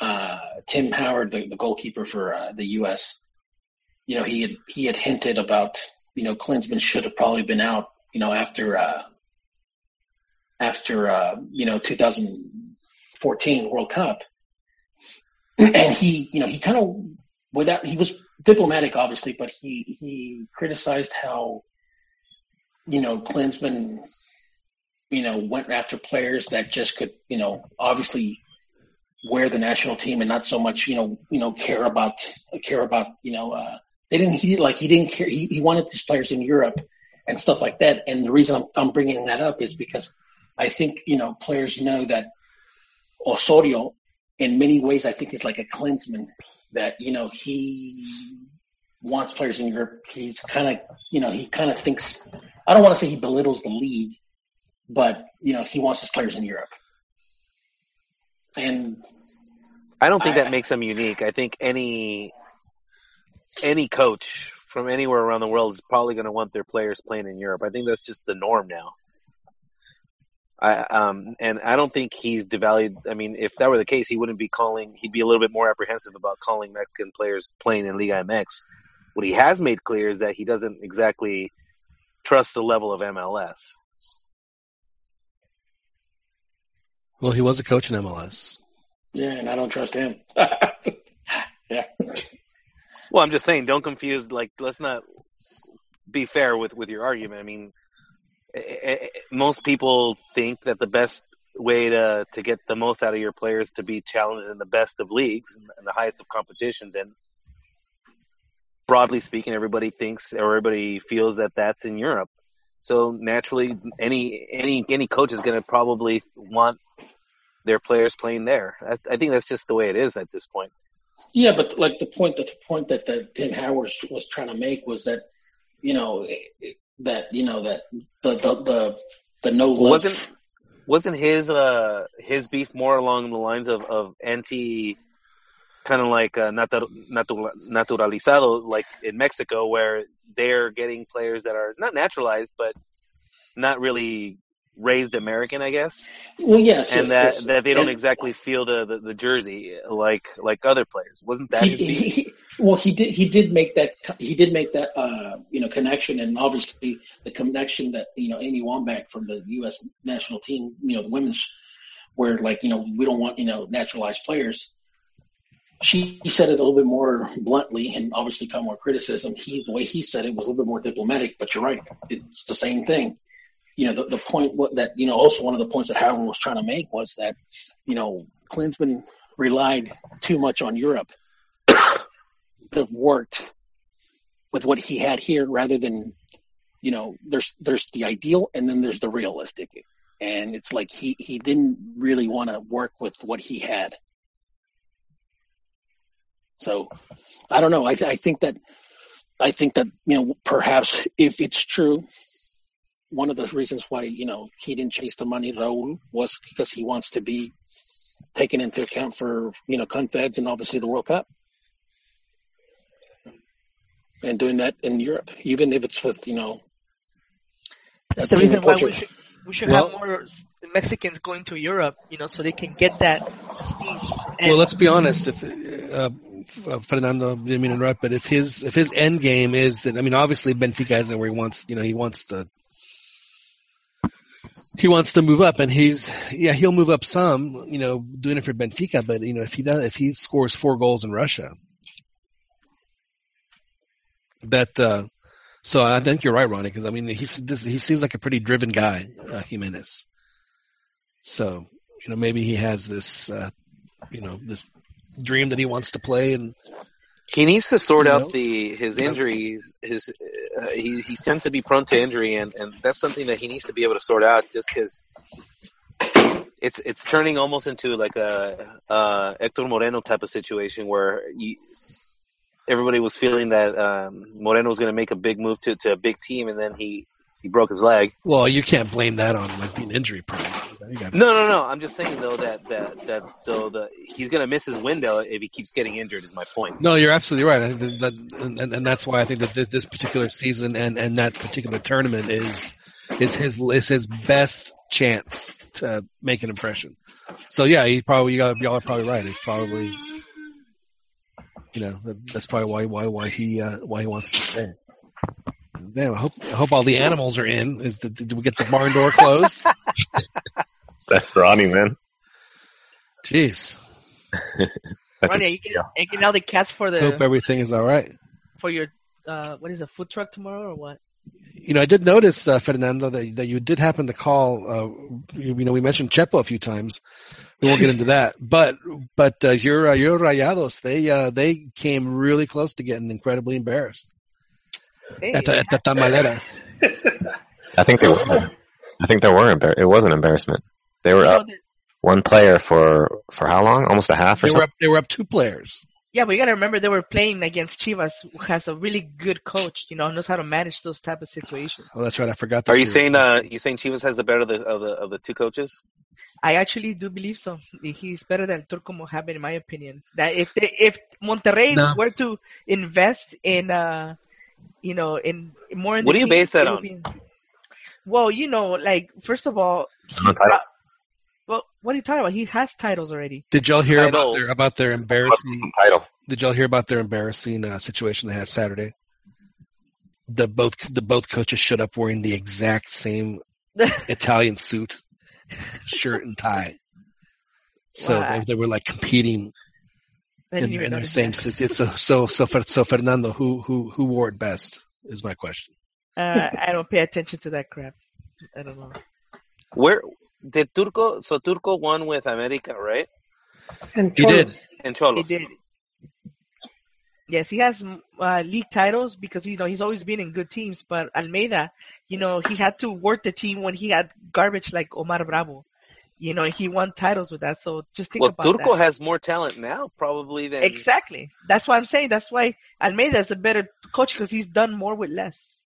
uh, Tim Howard, the, the goalkeeper for uh, the U.S., you know, he had he had hinted about you know Klinsmann should have probably been out, you know, after uh, after uh, you know 2014 World Cup, and he you know he kind of without he was diplomatic obviously, but he he criticized how you know Klinsmann you know went after players that just could you know obviously wear the national team and not so much you know you know care about care about you know uh they didn't he like he didn't care. He, he wanted these players in Europe and stuff like that. And the reason I'm, I'm bringing that up is because I think you know players know that Osorio in many ways I think is like a Klinsmann that you know he wants players in Europe he's kind of you know he kind of thinks I don't want to say he belittles the league but you know he wants his players in Europe and I don't think I- that makes him unique. I think any any coach from anywhere around the world is probably going to want their players playing in Europe. I think that's just the norm now. I um and I don't think he's devalued. I mean, if that were the case, he wouldn't be calling. He'd be a little bit more apprehensive about calling Mexican players playing in Liga MX. What he has made clear is that he doesn't exactly trust the level of MLS. Well, he was a coach in MLS. yeah and I don't trust him yeah Well, I'm just saying, don't confuse. Like, let's not be fair with with your argument. I mean, eh, eh, most people think that the best way to to get the most out of your players to be challenged in the best of leagues and, the highest of competitions. And broadly speaking, everybody thinks or everybody feels that that's in Europe. So naturally, any any any coach is going to probably want their players playing there. I, I think that's just the way it is at this point. Yeah, but like the point that the point that the Tim Howard was trying to make was that you know that you know that the the the, the no wasn't wasn't his uh his beef more along the lines of of anti kind of like uh, natu- natu- naturalizado like in Mexico where they're getting players that are not naturalized but not really raised American I guess well, yes, and yes, that yes. that they don't And exactly feel the, the the jersey like like other players wasn't that he, he, well, he did he did make that he did make that uh you know connection, and obviously the connection that you know Abby Wambach from the U.S. national team, you know the women's, where like you know we don't want you know naturalized players. she said it a little bit more bluntly and obviously got more criticism. He, the way he said it was a little bit more diplomatic, but you're right. It's the same thing. You know, the, the point that, you know, also one of the points that Howard was trying to make was that, you know, Klinsmann relied too much on Europe to have worked with what he had here rather than, you know, there's, there's the ideal and then there's the realistic. And it's like he, he didn't really want to work with what he had. So I don't know. I, th- I think that I think that you know perhaps if it's true, one of the reasons why you know he didn't chase the money, Raul, was because he wants to be taken into account for you know Confeds and obviously the World Cup, and doing that in Europe, even if it's with you know. That's the reason why we Portugal. should we should Well- have more Mexicans going to Europe, you know, so they can get that prestige. Well, let's be honest. If uh, uh, Fernando didn't mean to interrupt, but if his if his end game is that, I mean, obviously Benfica isn't where he wants. You know, he wants to he wants to move up, and he's yeah, he'll move up some. You know, doing it for Benfica, but you know, if he does, if he scores four goals in Russia, that. uh so I think you're right, Ronnie, because I mean he's this, he seems like a pretty driven guy, uh, Jimenez. So you know maybe he has this uh, you know this dream that he wants to play and He needs to sort You out know? the his injuries. His uh, he he tends to be prone to injury, and and that's something that he needs to be able to sort out. Just because it's it's turning almost into like a uh, Hector Moreno type of situation where you, everybody was feeling that um, Moreno was going to make a big move to to a big team, and then he he broke his leg. well you can't blame that on like being injury prone. Got- No, no, no. I'm just saying though that that that though the he's going to miss his window if he keeps getting injured. Is my point. No, you're absolutely right. I think that, and, and that's why I think that this, this particular season and, and that particular tournament is is his is his best chance to make an impression. So yeah, he probably y'all y'all are probably right. It's probably you know that, that's probably why why why he uh, why he wants to stay. Damn, I hope I hope all the animals are in. Is the, did we get the barn door closed? That's Ronnie, man. Jeez, That's Ronnie, are you getting, are you getting all the cats for the hope everything is all right. for your uh what is it, food truck tomorrow or what? You know, I did notice, uh, Fernando, that, that you did happen to call. Uh, you, you know, we mentioned Chepo a few times. We won't get into that, but but uh, your uh, your Rayados, they uh, they came really close to getting incredibly embarrassed Hey, at the at the Tamalera. I think they were. I think there were. Embar- it was an embarrassment. They were up that- one player for for how long? Almost a half or They were up. They were up two players. yeah, but you gotta remember they were playing against Chivas, who has a really good coach, you know, knows how to manage those type of situations. Oh, that's right. I forgot. That Are you were- saying uh you saying Chivas has the better of the of the of the two coaches? I actually do believe so. He's better than Turco Mohamed, in my opinion. That if they, if Monterrey No. were to invest in, uh, you know, in more in What the do you team, base that on? be- well, you know, like first of all, he No titles. Well, what are you talking about? He has titles already. Did y'all hear about their about their embarrassing? Title. Did y'all hear about their embarrassing uh, situation they had Saturday? The both the both coaches showed up wearing the exact same Italian suit, shirt and tie. So Wow. they, they were like competing in, even in their same. that. suits. It's so so so so Fernando, who who who wore it best is my question. Uh, I don't pay attention to that crap. I don't know. Where did Turco? So Turco won with America, right? And He did. And He did. Yes, he has uh, league titles because you know he's always been in good teams. But Almeyda, you know, he had to work the team when he had garbage like Omar Bravo. You know, he won titles with that. So just think Well, about Turco that. has more talent now, probably than Exactly. That's why I'm saying. That's why Almeyda is a better coach because he's done more with less.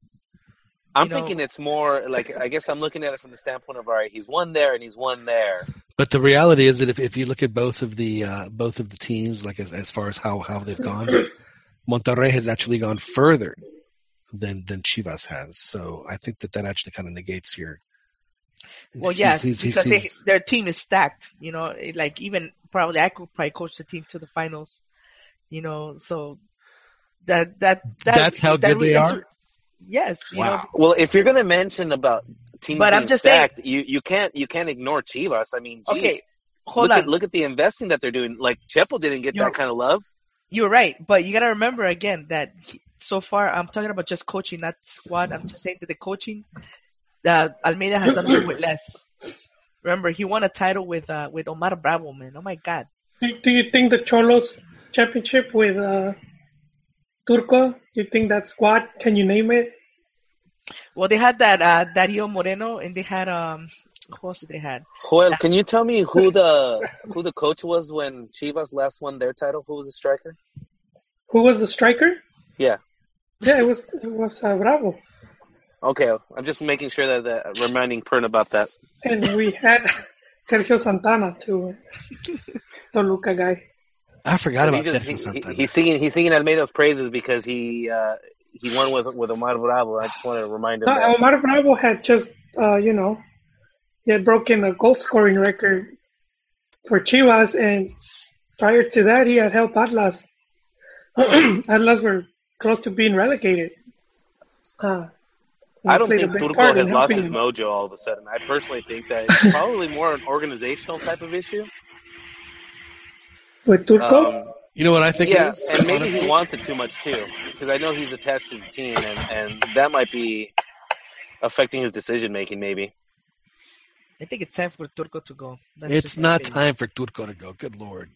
I'm know- thinking it's more like I guess I'm looking at it from the standpoint of all right, he's one there and he's one there. But the reality is that if, if you look at both of the uh, both of the teams, like as, as far as how, how they've gone, Monterrey has actually gone further than than Chivas has. So I think that that actually kind of negates your. Well, he's- yes, he's- he's- because they, their team is stacked. You know, like even probably I could probably coach the team to the finals. You know, so that that, that That's how that good they really- are? Yes. You know, Wow. Well, if you're going to mention about teams But I'm being just saying- you you can't you can't ignore Chivas. I mean, geez, Okay, hold look on. at look at the investing that they're doing. Like Chepo didn't get You're- that kind of love. You're right, but you gotta remember again that he- so far I'm talking about just coaching, not squad. I'm just saying that the coaching that Almeyda has done more with less. Remember, he won a title with uh with Omar Bravo, man. Oh my God. Do, do you think the Cholos championship with uh, Turco? Do you think that squad? Can you name it? Well, they had that uh Dario Moreno, and they had um who else did they had? Joel, can you tell me who the who the coach was when Chivas last won their title? Who was the striker? Who was the striker? Yeah. Yeah, it was it was uh, Bravo, Okay, I'm just making sure that, that reminding Pern about that. and we had Sergio Santana too, Toluca guy. I forgot He about just- Sergio he- he- Santana. he's singing he's singing Almeyda's praises because he uh, he won with with Omar Bravo. I just wanted to remind him No, that. Omar Bravo had just uh, you know he had broken a goal scoring record for Chivas, and prior to that, he had helped Atlas. Atlas were close to being relegated. Uh, I don't think big Turco has lost helping his mojo all of a sudden. I personally think that it's probably more an organizational type of issue. With Turco, Um, You know what I think yeah, it is? and maybe honestly? he wants it too much too, because I know he's attached to the team, and and that might be affecting his decision making. Maybe. I think it's time for Turco to go. That's It's not time for Turco to go. Good lord.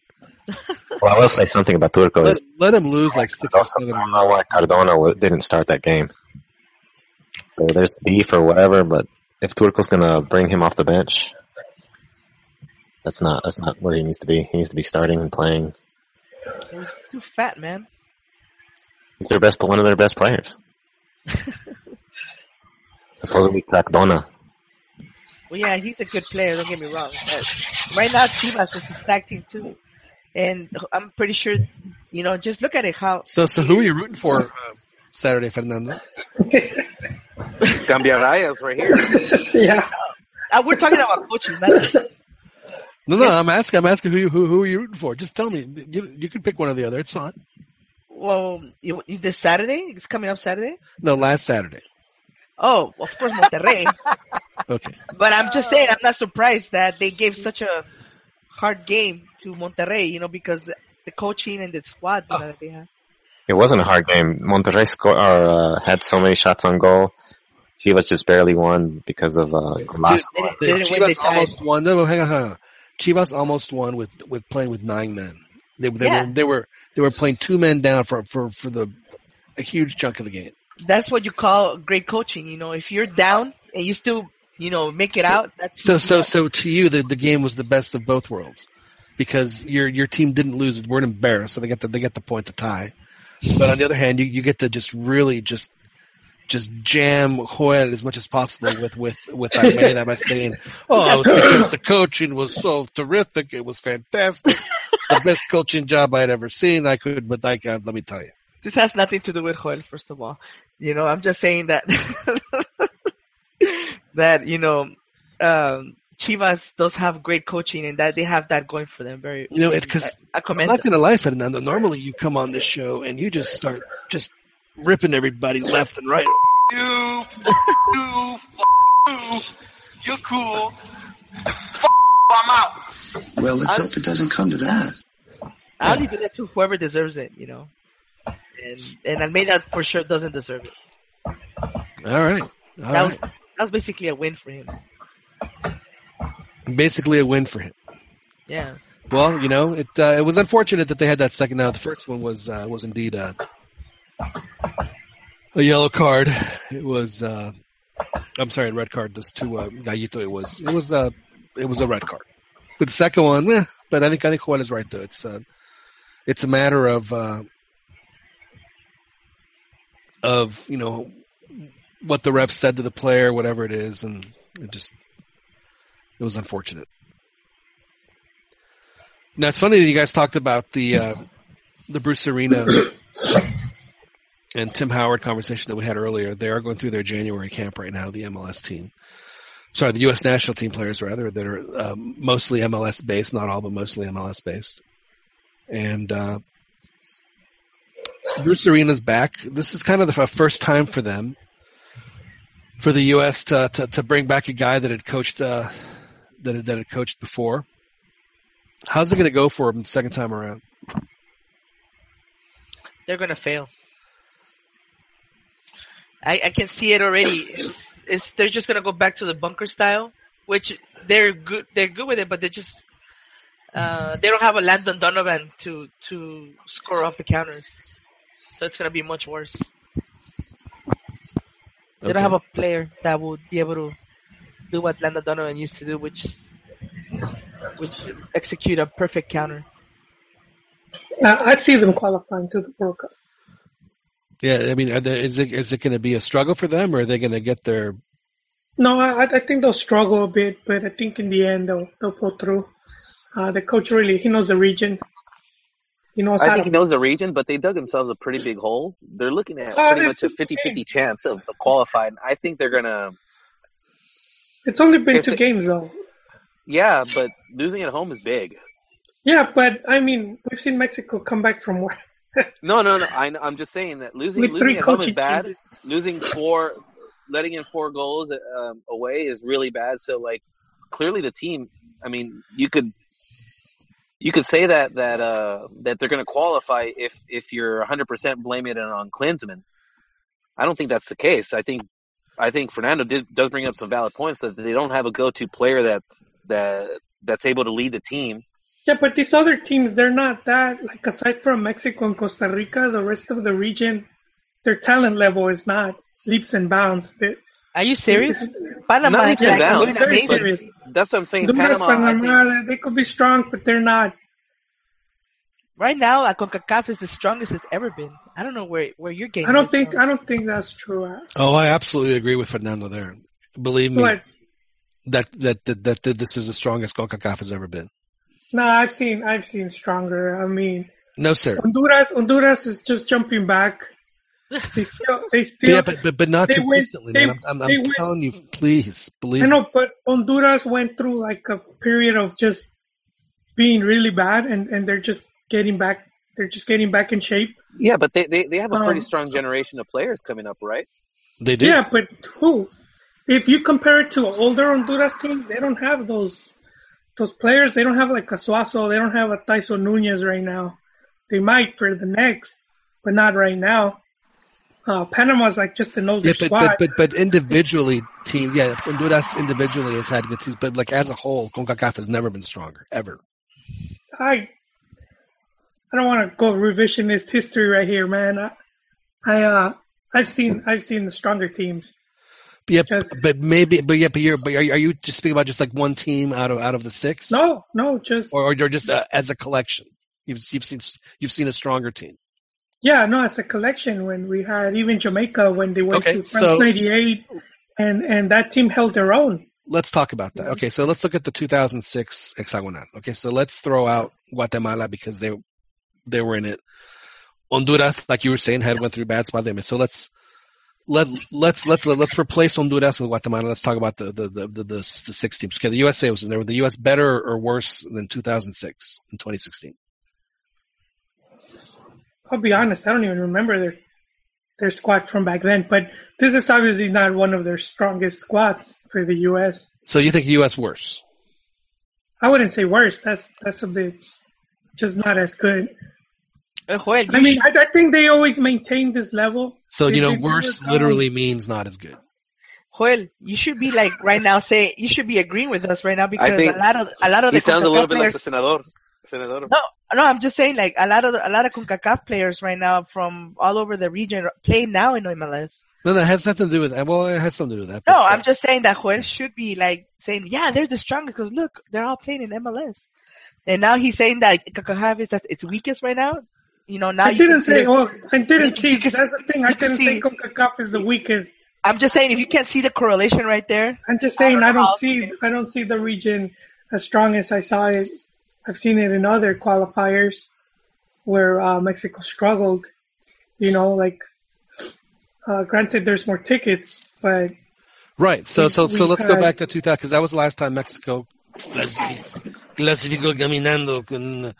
Well, I will say something about Turco. Let, let him lose like six or also, seven. I don't know why Cardona didn't start that game. So there's beef or whatever, but if Turco's gonna bring him off the bench, that's not that's not where he needs to be. He needs to be starting and playing. He's too fat, man. He's their best, one of their best players. Supposedly Cardona. Well, yeah, he's a good player. Don't get me wrong. But right now, Chivas is a stacked team too, and I'm pretty sure, you know, just look at it. How So, so who are you rooting for uh, Saturday, Fernando? Cambiarayas right here. yeah, uh, we're talking about coaching. Not, No, no, I'm asking. I'm asking who you who, who are you rooting for? Just tell me. You you can pick one or the other. It's fine. well, you, you- this Saturday, it's coming up Saturday. No, last Saturday. Oh, of course, Monterrey. Okay. but I'm just saying, I'm not surprised that they gave such a hard game to Monterrey. You know, because the coaching and the squad you know, that they have. It wasn't a hard game. Monterrey sco- or, uh, had so many shots on goal. Chivas just barely won because of uh, Golazo. They, The they didn't. They Chivas almost won. No, hang on, hang on. Chivas almost won with with playing with nine men. They, they Yeah. were they were they were playing two men down for for for the a huge chunk of the game. That's what you call great coaching. You know, if you're down and you still, you know, make it out. That's So so so to you, the the game was the best of both worlds because your your team didn't lose. it weren't embarrassed, so they get the they get the point to tie. But on the other hand, you you get to just really just just jam Joel as much as possible with with with Almeyda by saying, "Oh, was the coaching was so terrific. It was fantastic, the best coaching job I'd ever seen. I could, but I can't. Let me tell you." This has nothing to do with Joel, first of all. You know, I'm just saying that that you know, um, Chivas does have great coaching and that they have that going for them. Very, You know, it's because I, I I'm not going to lie, Fernando. Normally, you come on this show and you just start just ripping everybody left and right. You, you, you, you're cool. I'm out. Well, let's hope it doesn't come to that. I only do that to whoever deserves it. You know, and and Almeyda for sure doesn't deserve it. All right, all that right. was that was basically a win for him. Basically, a win for him. Yeah. Well, you know, it uh, it was unfortunate that they had that second. Now, the first one was uh, was indeed a a yellow card. It was uh, I'm sorry, a red card. This to uh. It was it was a it was a red card. But the second one, eh, but I think I think Juan is right though. It's uh, it's a matter of uh, of you know what the ref said to the player, whatever it is, and it just it was unfortunate. Now it's funny that you guys talked about the uh, the Bruce Arena and Tim Howard conversation that we had earlier. They are going through their January camp right now. The MLS team, sorry, the U.S. national team players rather that are um, mostly MLS based, not all, but mostly MLS based. And uh, Bruce Arena's back. This is kind of the first time for them for the U.S. to to, to bring back a guy that had coached uh, that had, that had coached before How's it going to go for him the second time around? They're gonna fail. I, I can see it already. It's, it's they're just gonna go back to the bunker style, which they're good. They're good with it, but they just uh, they don't have a Landon Donovan to to score off the counters, so it's gonna be much worse. They Okay. don't have a player that would be able to do what Landon Donovan used to do, which which execute a perfect counter. Uh, I'd see them qualifying to the World Cup. Yeah, I mean, are they, is it is it going to be a struggle for them, or are they going to get their? No, I, I think they'll struggle a bit, but I think in the end they'll they'll pull through. Uh, the coach really he knows the region. He knows I think to. he knows the region, but they dug themselves a pretty big hole. They're looking at Uh, pretty much a 50-50 chance of, of qualifying. I think they're gonna. It's only been if two they- games though. Yeah, but losing at home is big. Yeah, but I mean we've seen Mexico come back from where No, no, no. I, I'm just saying that losing with losing at home is bad. changes. Losing four, letting in four goals um, away is really bad. So like, clearly the team. I mean, you could you could say that that uh, that they're going to qualify if if you're 100 percent blaming it on Klinsmann. I don't think that's the case. I think I think Fernando did, does bring up some valid points that they don't have a go-to player that's that that's able to lead the team. Yeah, but these other teams, they're not that. Like aside from Mexico and Costa Rica, the rest of the region, their talent level is not leaps and bounds. They, Are you serious? Panama Not is leaps and like very serious. That's what I'm saying. Honduras, Panama, I think, Panama, they could be strong, but they're not. Right now, uh, CONCACAF is the strongest it's ever been. I don't know where where you're getting. I don't think from. I don't think that's true. Oh, I absolutely agree with Fernando there. Believe me, But that, that that that that this is the strongest Concacaf has ever been. No, I've seen I've seen stronger. I mean, No, sir. Honduras Honduras is just jumping back. They still they still. Yeah, but but, but not they went- consistently, they- man. I'm, I'm, I'm went- telling you, please believe I know, but Honduras went through like a period of just being really bad, and and they're just getting back. They're just getting back in shape. yeah, but they, they, they have a pretty Um, strong generation of players coming up, right? They do. Yeah, but who? If you compare it to older Honduras teams, they don't have those those players. They don't have like a Suazo. They don't have a Tyson Nunez right now. They might for the next, but not right now. Uh, Panama's like just an older Yeah, but, squad. but but but individually, team. Yeah, Honduras individually has had good teams, but like as a whole, Concacaf has never been stronger ever. I I don't want to go revisionist history right here, man. I, I uh I've seen I've seen the stronger teams. Yeah, but maybe, but yeah, but you're, but are are you just speaking about just like one team out of out of the six? No, no, just or or just uh, as a collection. You've you've seen you've seen a stronger team. yeah, no, it's a collection. When we had even Jamaica when they went Okay, to France so- '98, and and that team held their own. Let's talk about that. Okay, so let's look at the 2006 hexagonal. Okay, so let's throw out Guatemala because they they were in it. Honduras, like you were saying, had went through bad spot. They missed. So let's let let's let's let's replace Honduras with Guatemala. Let's talk about the the the the, the, the six teams. Okay, the USA was in there. Were the US better or worse than 2006 in 2016? I'll be honest, I don't even remember their their squad from back then. But this is obviously not one of their strongest squads for the U.S. So you think the US worse? I wouldn't say worse. That's that's a bit just not as good. Uh, Joel, I mean, should- I, I think they always maintain this level. So They- you know, worse go- literally means not as good. Joel, you should be like right now say you should be agreeing with us right now because think a lot of a lot of He the sounds a CONCACAF little bit like players, the senador. Senador. No, no, I'm just saying like a lot of the, a lot of CONCACAF players right now from all over the region play now in MLS. No, that has nothing to do with that. Well, it has something to do with that. No, but- I'm just saying that Joel should be like saying, yeah, they're the strongest because look, they're all playing in MLS. And now he's saying that CONCACAF is at its weakest right now. You know, now I didn't say. consider- Oh, I didn't see. can- That's the thing. I can didn't see- say CONCACAF is the weakest. I'm just saying if you can't see the correlation right there, I'm just saying don't I don't how- see. I don't see the region as strong as I saw it. I've seen it in other qualifiers where uh, Mexico struggled. You know, like uh, granted, there's more tickets, but Right. So We- so so let's go back to 2000 because that was the last time Mexico clasificó, clasificó caminando con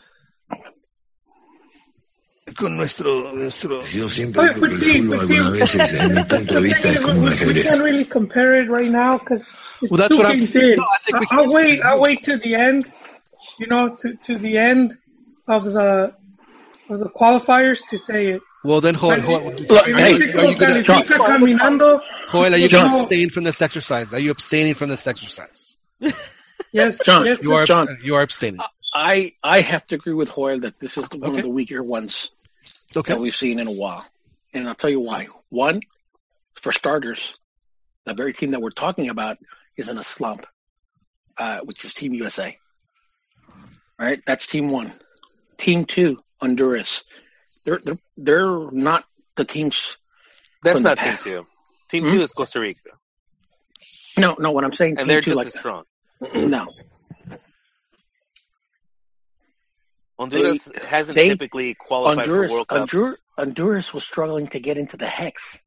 con nuestro nuestro. Yo siempre digo que el fútbol algunas veces, desde mi punto de vista, es como un we, we can't really compare it right now because it's Well, that's two what I'm saying. No, I think we can I'll wait. I'll wait till the end you know, to, to the end of the of the qualifiers to say it. Well, then, Joel, Joel, Like, are you, Mexico are you gonna, califica caminando. Joel, are you John. going to abstain from this exercise? Are you abstaining from this exercise? Yes, John, yes, You are, John. you are abstaining. I I have to agree with Joel that this is one Okay. of the weaker ones Okay. that we've seen in a while, and I'll tell you why. One, for starters, the very team that we're talking about is in a slump, uh, which is Team USA. All right, that's Team One. Team Two, Honduras. They're they're, they're not the teams. That's not team two. Team Hmm? two is Costa Rica, No, no. What I'm saying, and Team they're Two, just like as strong. no, Honduras hasn't they- typically qualified Honduras, for World Cups. Honduras, Honduras was struggling to get into the hex.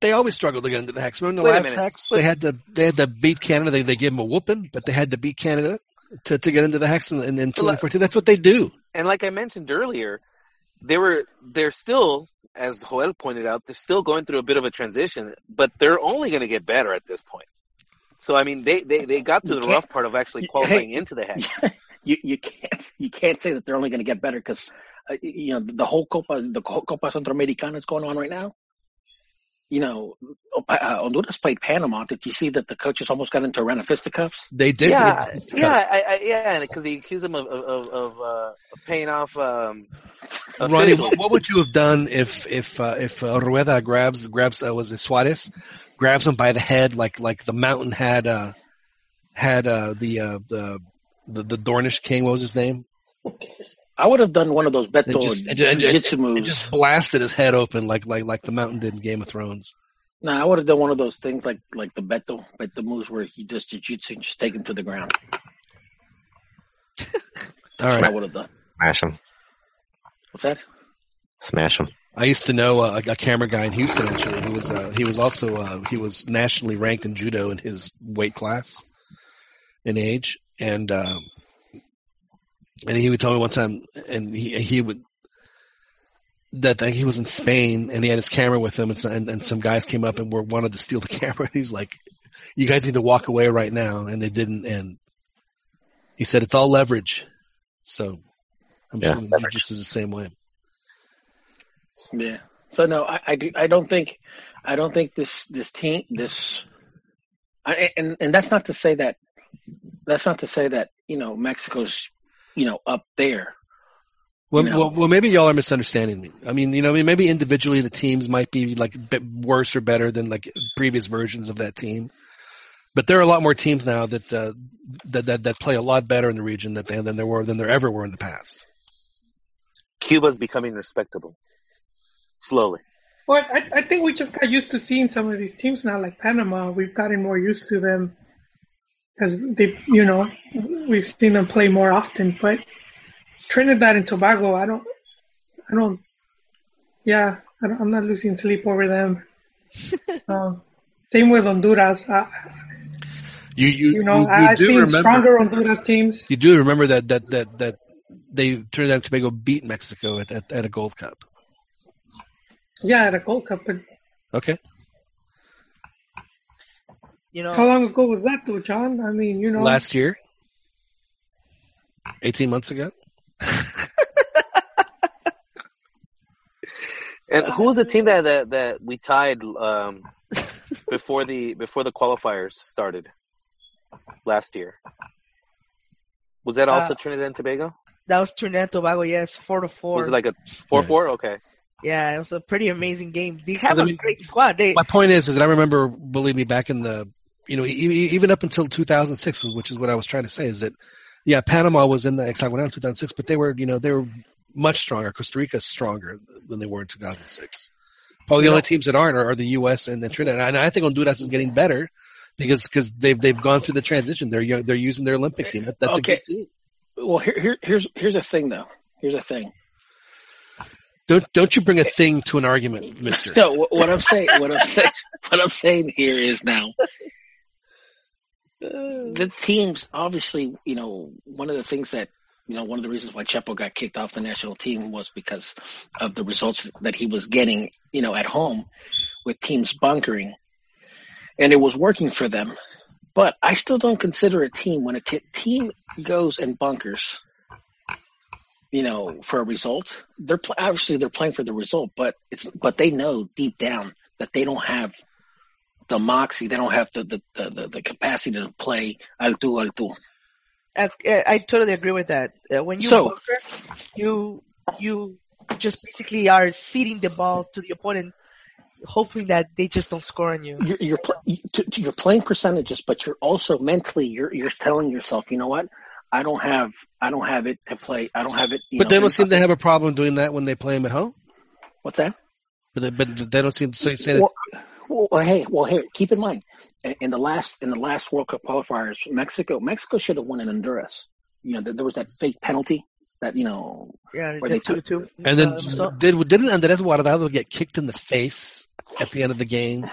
They always struggle to get into the hex. Remember the Wait a last minute. hex? They had to they had to beat Canada. They they gave them a whooping, but they had to beat Canada to, to get into the hex in, in, in 2014. That's what they do. and like I mentioned earlier, they were they're still, as Joel pointed out, they're still going through a bit of a transition, but they're only going to get better at this point. So I mean, they they, they got through the rough part of actually qualifying hey, into the hex. you you can't you can't say that they're only going to get better because uh, you know the whole Copa the whole Copa Centroamericana is going on right now. You know, uh, Honduras played Panama. Did you see that the coaches almost got into Rana fisticuffs? They did. yeah, yeah, I, I, yeah, because he accused them of of of, uh, of paying off. Um, Ronnie, what, what would you have done if if uh, if uh, Rueda grabs grabs uh, was it Suarez grabs him by the head like like the mountain had uh had uh the uh the the, the Dornish king what was his name I would have done one of those and Beto just, and, and, jiu-jitsu and moves. just blasted his head open like like like the mountain did in Game of Thrones. no, I would have done one of those things like like the Beto Beto moves where he does jiu-jitsu and just take him to the ground. All That's what I would have done. Smash him. What's that? Smash him. I used to know uh, a, a camera guy in Houston actually who was uh, he was also uh, he was nationally ranked in judo in his weight class in age and uh, and he would tell me one time and he he would that he was in Spain and he had his camera with him and, so, and, and some guys came up and were wanted to steal the camera and he's like you guys need to walk away right now and they didn't and he said it's all leverage so I'm Yeah, sure leverage. jiu-jitsu is the same way Yeah. So no, I, I, do, I don't think, I don't think this, this team, this, I, and, and that's not to say that, that's not to say that, you know, Mexico's, you know, up there. Well, You know. well, well, maybe y'all are misunderstanding me. I mean, you know, I mean, maybe individually the teams might be like a bit worse or better than like previous versions of that team, but there are a lot more teams now that uh, that, that that play a lot better in the region that they, than there were than there ever were in the past. Cuba's becoming respectable, slowly. Well, I, I think we just got used to seeing some of these teams now, like Panama. We've gotten more used to them because they, you know, we've seen them play more often. But Trinidad and Tobago, I don't, I don't, yeah, I don't, I'm not losing sleep over them. um, same with Honduras. I, You you you know, you, I, you I've seen remember stronger Honduras teams. you do remember that that that that they Trinidad and Tobago beat Mexico at, at at a Gold Cup. Yeah, at a Gold Cup. But Okay, You know, how long ago was that, though, John? I mean, you know, last year, eighteen months ago. And who was the team that that, that we tied um, before the before the qualifiers started last year? Was that also Uh, Trinidad and Tobago? that was Trinidad and Tobago. Yes, four to four. Was it like a four four? Okay. yeah, it was a pretty amazing game. They have I a mean, great squad. They My point is, is that I remember, believe me, back in the, you know, even up until 2006, which is what I was trying to say, is that, yeah, Panama was in the hexagonal in 2006, but they were, you know, they were much stronger. Costa Rica is stronger than they were in 2006. Probably the only teams that aren't are, are the U.S. and the Trinidad. And I think Honduras is getting better because because they've they've gone through the transition. They're young, they're using their Olympic team. That, that's Okay. a good team. Well, here, here, here's, here's the thing though. Here's a thing. Don't don't you bring a thing to an argument, Mister? No, what, what I'm saying, what I'm saying, what I'm saying here is now the teams. Obviously, you know, one of the things that you know, one of the reasons why Chepo got kicked off the national team was because of the results that he was getting, you know, at home with teams bunkering, and it was working for them. But I still don't consider a team when a t- team goes and bunkers, you know, for a result. They're pl- obviously they're playing for the result, but it's but they know deep down that they don't have the moxie, they don't have the the the, the, the capacity to play al tú al tú. I, I totally agree with that. Uh, when you So- bunker, you you just basically are seeding the ball to the opponent, hoping that they just don't score on you. You're you're, pl- you- to, to- you're playing percentages, but you're also mentally you're you're telling yourself, you know what? I don't have I don't have it to play. I don't have it. You But know, they don't seem to have a problem doing that when they play them at home. What's that? But they, but they don't seem to say, say that. Well, well, well, hey, well, here, keep in mind, in- in the last in the last World Cup qualifiers, Mexico Mexico should have won in Honduras. You know, there there was that fake penalty that you know Yeah, where they just two to took. two. And then Uh, so- did didn't Andres Guardado get kicked in the face at the end of the game?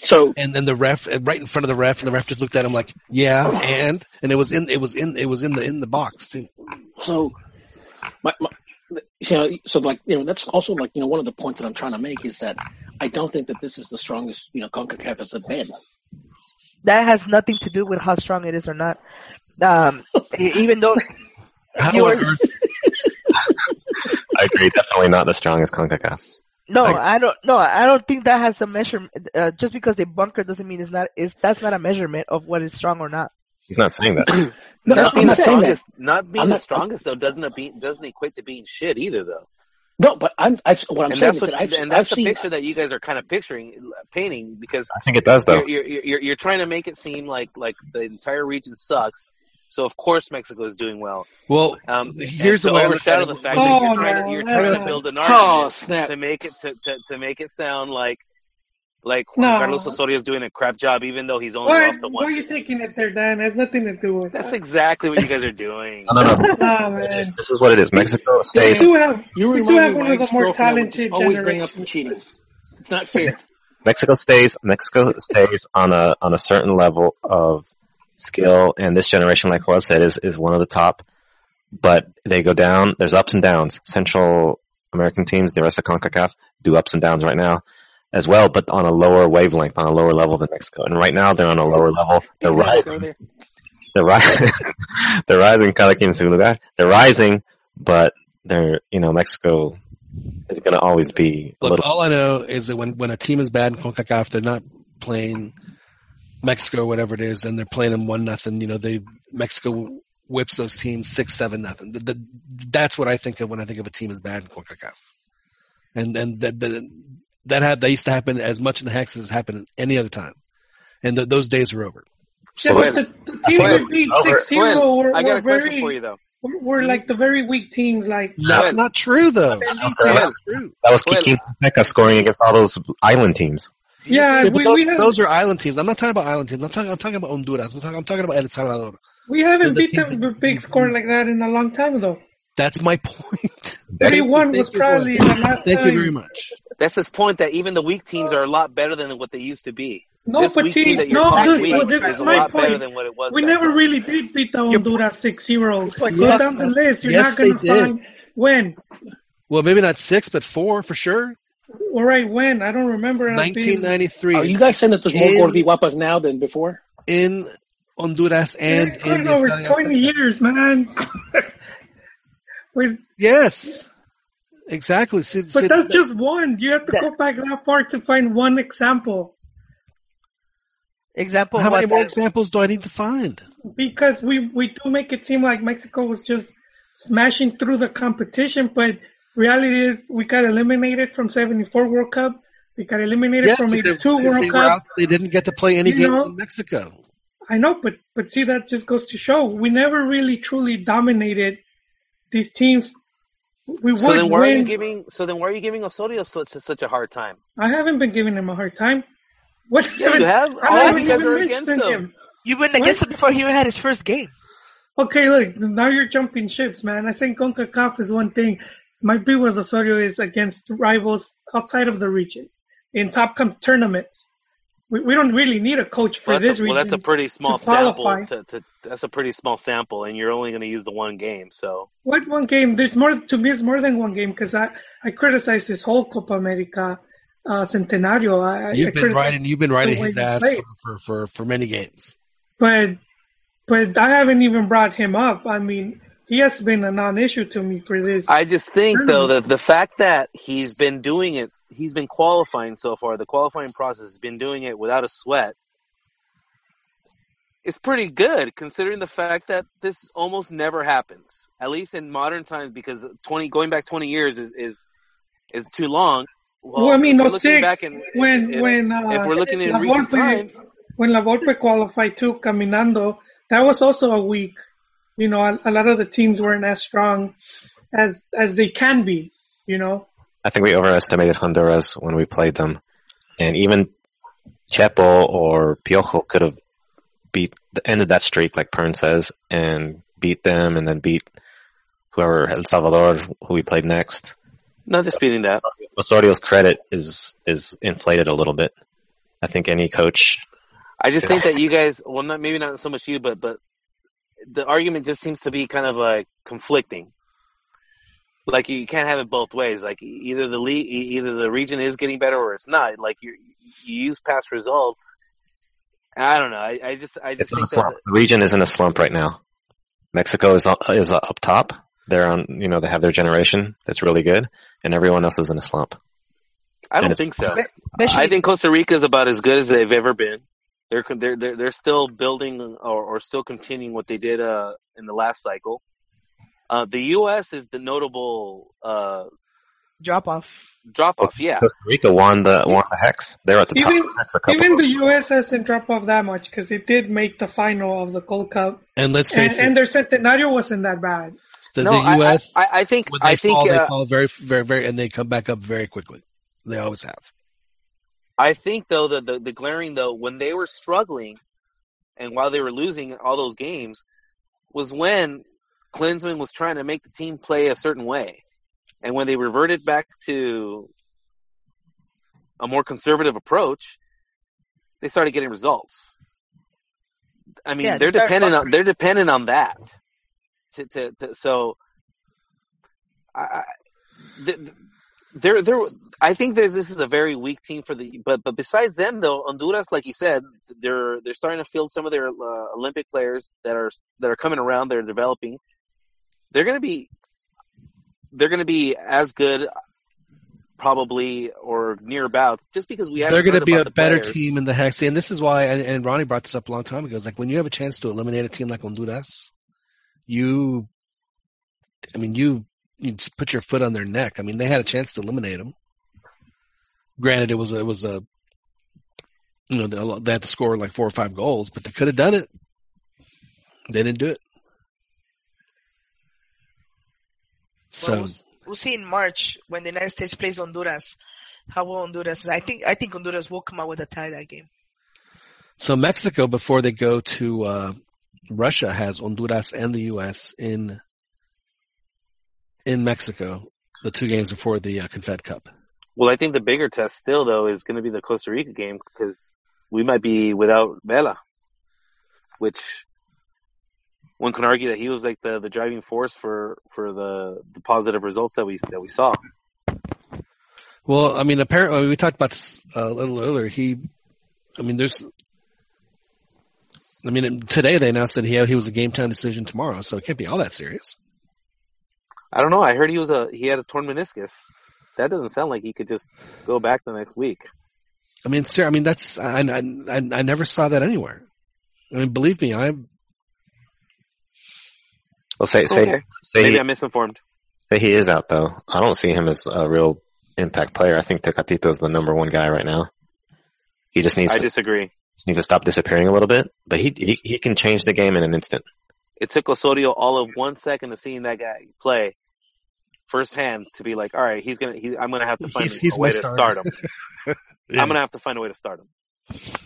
So and then the ref uh, right in front of the ref, and the ref just looked at him like, "Yeah," and and it was in it was in it was in the in the box too. So, my, my, you know, so like you know, that's also like you know one of the points that I'm trying to make is that I don't think that this is the strongest you know Concacaf has been. that has nothing to do with how strong it is or not. Um, even though you are, I agree. Definitely not the strongest CONCACAF. no, Like- I don't. No, I don't think that has a measurement. Uh, just because they bunker doesn't mean it's not. Is that's not a measurement of what is strong or not. He's not saying that. No, not I'm being the not saying that. strongest, not being I'm the not- strongest though doesn't be, doesn't equate to being shit either though. No, but I'm I've, what I'm and saying is what, that I've, and I've that's the seen picture that you guys are kind of picturing, painting because I think it does though. you're, you're, you're, you're trying to make it seem like like the entire region sucks. So of course Mexico is doing well. Well, Um, here's the to way I look at overshadow the fact Oh, that you're trying no, to you're that's trying to build an Oh argument snap! to make it to, to, to make it sound like like Juan No. Carlos Osorio is doing a crap job, even though he's only Why, lost the why are you taking it there, Dan? It has nothing to do with That's that. exactly what you guys are doing. No, no, no. Nah, This, man. this is what it is. Mexico We stays. do have, You we do have one of the more talented just always bring up the cheating. It's not fair. Mexico stays. Mexico stays on a on a certain level of skill, and this generation, like Juan said, is is one of the top. But they go down. There's ups and downs. Central American teams, the rest of Concacaf, do ups and downs right now as well, but on a lower wavelength, on a lower level than Mexico. And right now, they're on a lower level. They're Didn't have to rising. They're rising. they're rising. Cada quien en su lugar. They're rising, but they're you know Mexico is going to always be Look, little. all I know is that when when a team is bad in Concacaf, they're not playing Mexico or whatever it is, and they're playing them one nothing. You know, they Mexico whips those teams six seven nothing. The, the, that's what I think of when I think of a team is bad in Concacaf. And and that that that, had, that used to happen as much in the Hex as happened any other time, and th- those days are over. Yeah, So but the, the teams Glenn, that beat over- 6 0 were, I got were a question very, for you though. were, were like the very weak teams. Like, That's Glenn. not true, though. That was, That's that was Kiki Fonseca scoring against all those island teams. yeah, Yeah, we, those, we, have, those are island teams. I'm not talking about island teams. I'm talking. I'm talking about Honduras. I'm talking. I'm talking about El Salvador. we haven't the beat teams them with a big score like that in a long time, though. That's my point. 3 1 was probably Glenn. the last Thank you very much. That's his point that even the weak teams are a lot better than what they used to be. No, this but weak see, team no, calling look, well, this is is my point. than what it was. We never then. really did beat the Honduras 6 0. Go Yes. down the list. You're Yes, not going to find when. Well, maybe not six, but four for sure. All right, when? I don't remember. 1993 Are you guys saying that there's more In- Gordiwapas now than before? in Honduras and It's in over 20 Azteca. years, man. With, Yes, exactly. See, but see, that's just one. You have to That- go back that far to find one example. Example how of many more that- examples do I need to find? Because we, we do make it seem like Mexico was just smashing through the competition, but reality is we got eliminated from 74 World Cup. We got eliminated Yeah, from because they, 82 World they Cup. out, they didn't get to play any You games know- in Mexico. I know, but but see that just goes to show we never really truly dominated these teams. We would So then, why are you win. giving? So then, why are you giving Osorio such such a hard time? I haven't been giving him a hard time. What? Yeah, you have. I All haven't you guys even are against him. him. You've been against him before he even had his first game. Okay, look, now you're jumping ships, man. I think CONCACAF is one thing. Might be where Osorio is against rivals outside of the region in top com- tournaments. We, we don't really need a coach for Well, this that's, a, region. well, that's a pretty small to sample. To, to, that's a pretty small sample, and you're only going to use the one game. So What one game? There's more to me. It's more than one game because I I criticize this whole Copa America uh, Centenario. I, I You've been criticize riding. You've been the riding his ass for, for, for, for many games. but but I haven't even brought him up. I mean, he has been a non-issue to me for this. I just think Hmm. though that the fact that he's been doing it, he's been qualifying so far. The qualifying process has been doing it without a sweat. It's pretty good considering the fact that this almost never happens. At least in modern times, because twenty going back twenty years is is is too long. Well, well, I mean, no six back in, when if, when uh, if we're looking in La recent Volpe, times, when La Volpe qualified too, caminando, that was also a week. You know, a, a lot of the teams weren't as strong as as they can be. You know, I think we overestimated Honduras when we played them, and even Chepo or Piojo could have beat ended that streak, like Pern says, and beat them, and then beat whoever El Salvador who we played next. not disputing that. Osorio's credit is is inflated a little bit. I think any coach. I just think that you guys, well, not maybe not so much you, but but the argument just seems to be kind of like conflicting. Like you can't have it both ways. Like either the league, either the region is getting better or it's not. Like you you use past results. I don't know. I, I just I just It's in a think slump. that The region is in a slump right now. Mexico is is up top. They're on. You know they have their generation that's really good, and everyone else is in a slump. I don't think so. Especially I think Costa Rica is about as good as they've ever been. They're they're they're, they're still building or, or still continuing what they did uh, in the last cycle. Uh, the U.S. is the notable uh, drop off. drop off. Yeah, Costa Rica won the won the hex. They're at the top even of the hex a couple. even of the U.S. hasn't dropped off that much because it did make the final of the Gold Cup, And let's and, face and it, their centenario wasn't that bad. the, no, the I- I- U.S. I, I think when they I think fall, they uh, fall very, very, very, and they come back up very quickly. They always have. I think though that the, the glaring though when they were struggling and while they were losing all those games was when Klinsmann was trying to make the team play a certain way. And when they reverted back to a more conservative approach, they started getting results. I mean, Yeah, they're dependent on they're dependent on that. To, to, to so I, I th- th- there there I think that this is a very weak team for the but but besides them though Honduras like you said they're they're starting to field some of their uh, Olympic players that are that are coming around they're developing they're going to be they're going to be as good probably or near about just because we haven't They're going to be a better players. team in the hex, and this is why. And, and Ronnie brought this up a long time ago. It's like when you have a chance to eliminate a team like Honduras, you, I mean, you you just put your foot on their neck. I mean, they had a chance to eliminate them. Granted, it was a, it was a, you know, they had to score like four or five goals, but they could have done it. They didn't do it. So Well, we'll, we'll see in March when the United States plays Honduras. How will Honduras? I think I think Honduras will come out with a tie that game. So Mexico, before they go to uh, Russia, has Honduras and the U.S. in in Mexico. The two games before the uh, Confed Cup. Well, I think the bigger test still though is going to be the Costa Rica game because we might be without Vela, which one can argue that he was like the, the driving force for, for the, the positive results that we that we saw. Well, I mean, apparently we talked about this uh, a little earlier. He, I mean, there's, I mean, today they announced that he he was a game time decision tomorrow, so it can't be all that serious. I don't know. I heard he was a he had a torn meniscus. That doesn't sound like he could just go back the next week. I mean, sir. I mean, that's I, I I I never saw that anywhere. I mean, believe me, I'm Well, say say Okay. say Maybe he, I'm misinformed. say he is out though. I don't see him as a real impact player. I think Tecatito is the number one guy right now. He just needs I to disagree. just needs to stop disappearing a little bit, but he he he can change the game in an instant. It took Osorio all of one second of seeing that guy play firsthand to be like, all right, he's gonna. He, I'm gonna have to find He's- he's a way to starter. start him. Yeah. I'm gonna have to find a way to start him.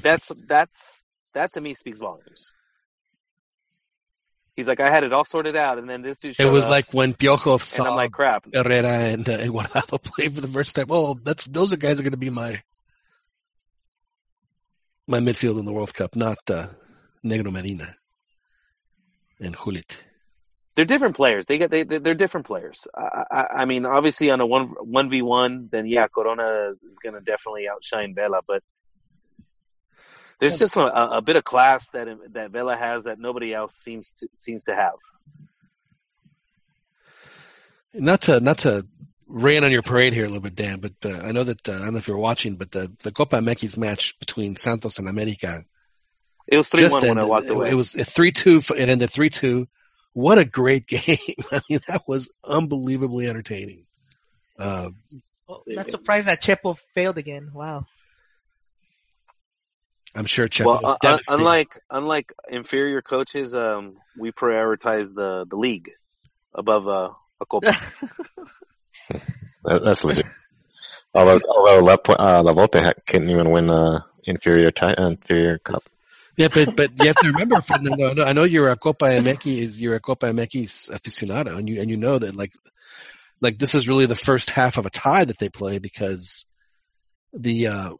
That's that's that to me speaks volumes. He's like, I had it all sorted out, and then this dude. It was up, like when Piojo and saw I'm like, crap. Herrera and, uh, and Guardado play for the first time. Oh, that's those are guys are going to be my my midfield in the World Cup, not uh, Negro Medina and Hulit. They're different players. They get they they- they're different players. I, I, I mean, obviously on a one one v one, then yeah, Corona is gonna definitely outshine Vela. But There's just a, a bit of class that that Vela has that nobody else seems to seems to have. Not to not to rain on your parade here a little bit, Dan, but uh, I know that uh, I don't know if you're watching, but the the Copa MX match between Santos and America. It was three just one when I ended. walked It- away. It was three two. It ended three two. What a great game! I mean, that was unbelievably entertaining. Uh, Oh, not surprised that Chepo failed again. Wow. I'm sure Checo well, was uh, unlike unlike inferior coaches, um, we prioritize the the league above uh, a copa. That, that's legit. Although, although La, uh, La Volpe ha- couldn't even win uh, inferior ti- inferior cup. Yeah, but but you have to remember, Fernando. I know you're a Copa MX, you're a Copa MX aficionado, and you and you know that like like this is really the first half of a tie that they play because the uh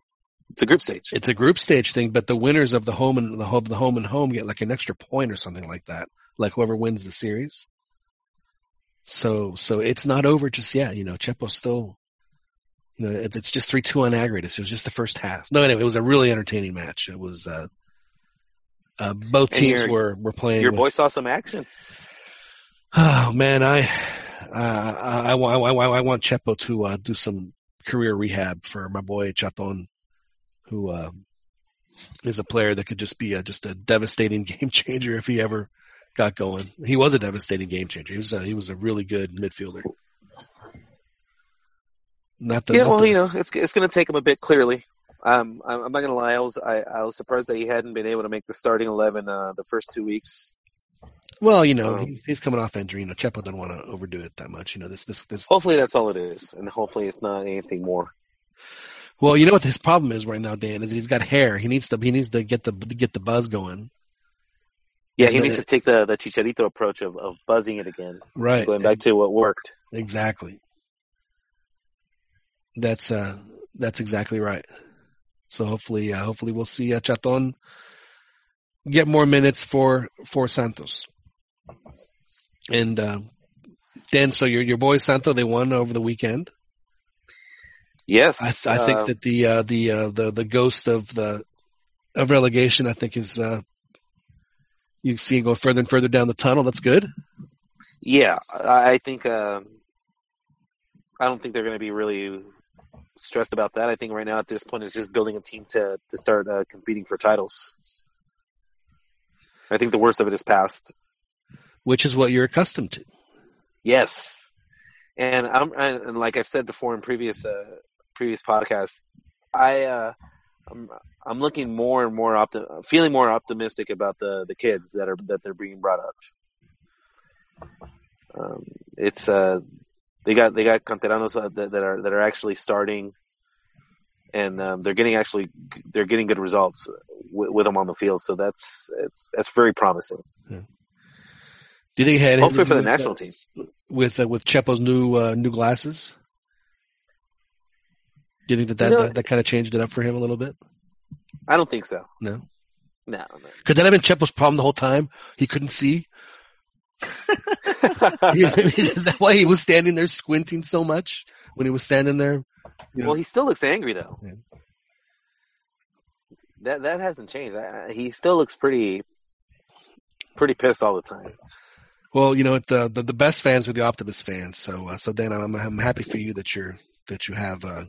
it's a group stage. It's a group stage thing, but the winners of the home and the home the home and home get like an extra point or something like that. Like whoever wins the series. So so it's not over just yet. You know, Chepo's still. You know, it, it's just three two on aggregates. It was just the first half. No, anyway, it was a really entertaining match. It was. uh uh, both teams were, were playing. Your with- boy saw some action. Oh man, I, uh, I, I, want- I, want- I want Chepo to uh, do some career rehab for my boy Chaton, who uh, is a player that could just be a, just a devastating game changer if he ever got going. He was a devastating game changer. He was a, he was a really good midfielder. Not the, yeah, not well, the- you know, it's it's going to take him a bit. Clearly, um, I'm, I'm not going to lie. I was I, I was surprised that he hadn't been able to make the starting eleven uh, the first two weeks. well, you know, um, he's, he's coming off injury. You know, Chepo doesn't want to overdo it that much. You know, this this this Hopefully, that's all it is, and hopefully, it's not anything more. Well, you know what his problem is right now, Dan, is he's got hair. He needs to he needs to get the to get the buzz going. Yeah, he And, needs to take the the Chicharito approach of, of buzzing it again, Right. Going back to what worked. Exactly. That's uh that's exactly right. So hopefully uh, hopefully we'll see uh, Chaton get more minutes for for Santos. And uh, Dan, so your your boys Santo they won over the weekend. Yes, I, I think uh, that the uh, the uh, the the ghost of the of relegation, I think, is uh, you see it go further and further down the tunnel. That's good. Yeah, I think um, I don't think they're going to be really stressed about that. I think right now at this point is just building a team to to start uh, competing for titles. I think the worst of it is past. which is what you're accustomed to. Yes, and I'm and, and like I've said before in previous uh, previous podcast, I uh, I'm I'm looking more and more opti- feeling more optimistic about the the kids that are that they're being brought up. Um, it's uh they got they got canteranos uh, that, that are that are actually starting, and um, they're getting actually they're getting good results with, with them on the field. So that's it's that's very promising. Do you think it had Hopefully for the anything to do national team. uh, with uh, with Chepo's new uh, new glasses? Do you think that that, You know- that, that kind of changed it up for him a little bit? I don't think so. No. No. Could that have been Chepo's problem the whole time? He couldn't see. Is that why he was standing there squinting so much when he was standing there? You know, Well, he still looks angry though. Yeah. That that hasn't changed. I, he still looks pretty pretty pissed all the time. Well, you know, the the, the best fans are the Optimus fans. So, uh, so Dan, I'm I'm happy for you that you're that you have uh,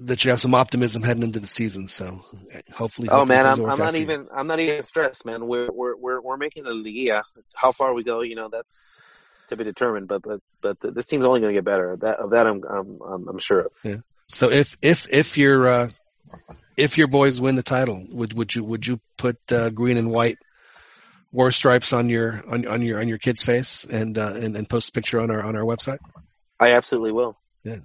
that you have some optimism heading into the season. So, hopefully, Oh hopefully man, I'm I'm not you. even I'm not even stressed, man. We're we're we're we're making a Liga. How far we go, you know, that's to be determined. But but but this team's only going to get better. That of that I'm I'm I'm, I'm sure of. Yeah. So if if if your uh, if your boys win the title, would would you would you put uh, green and white war stripes on your on on your on your kid's face and uh, and, and post a picture on our on our website? I absolutely will. Yeah.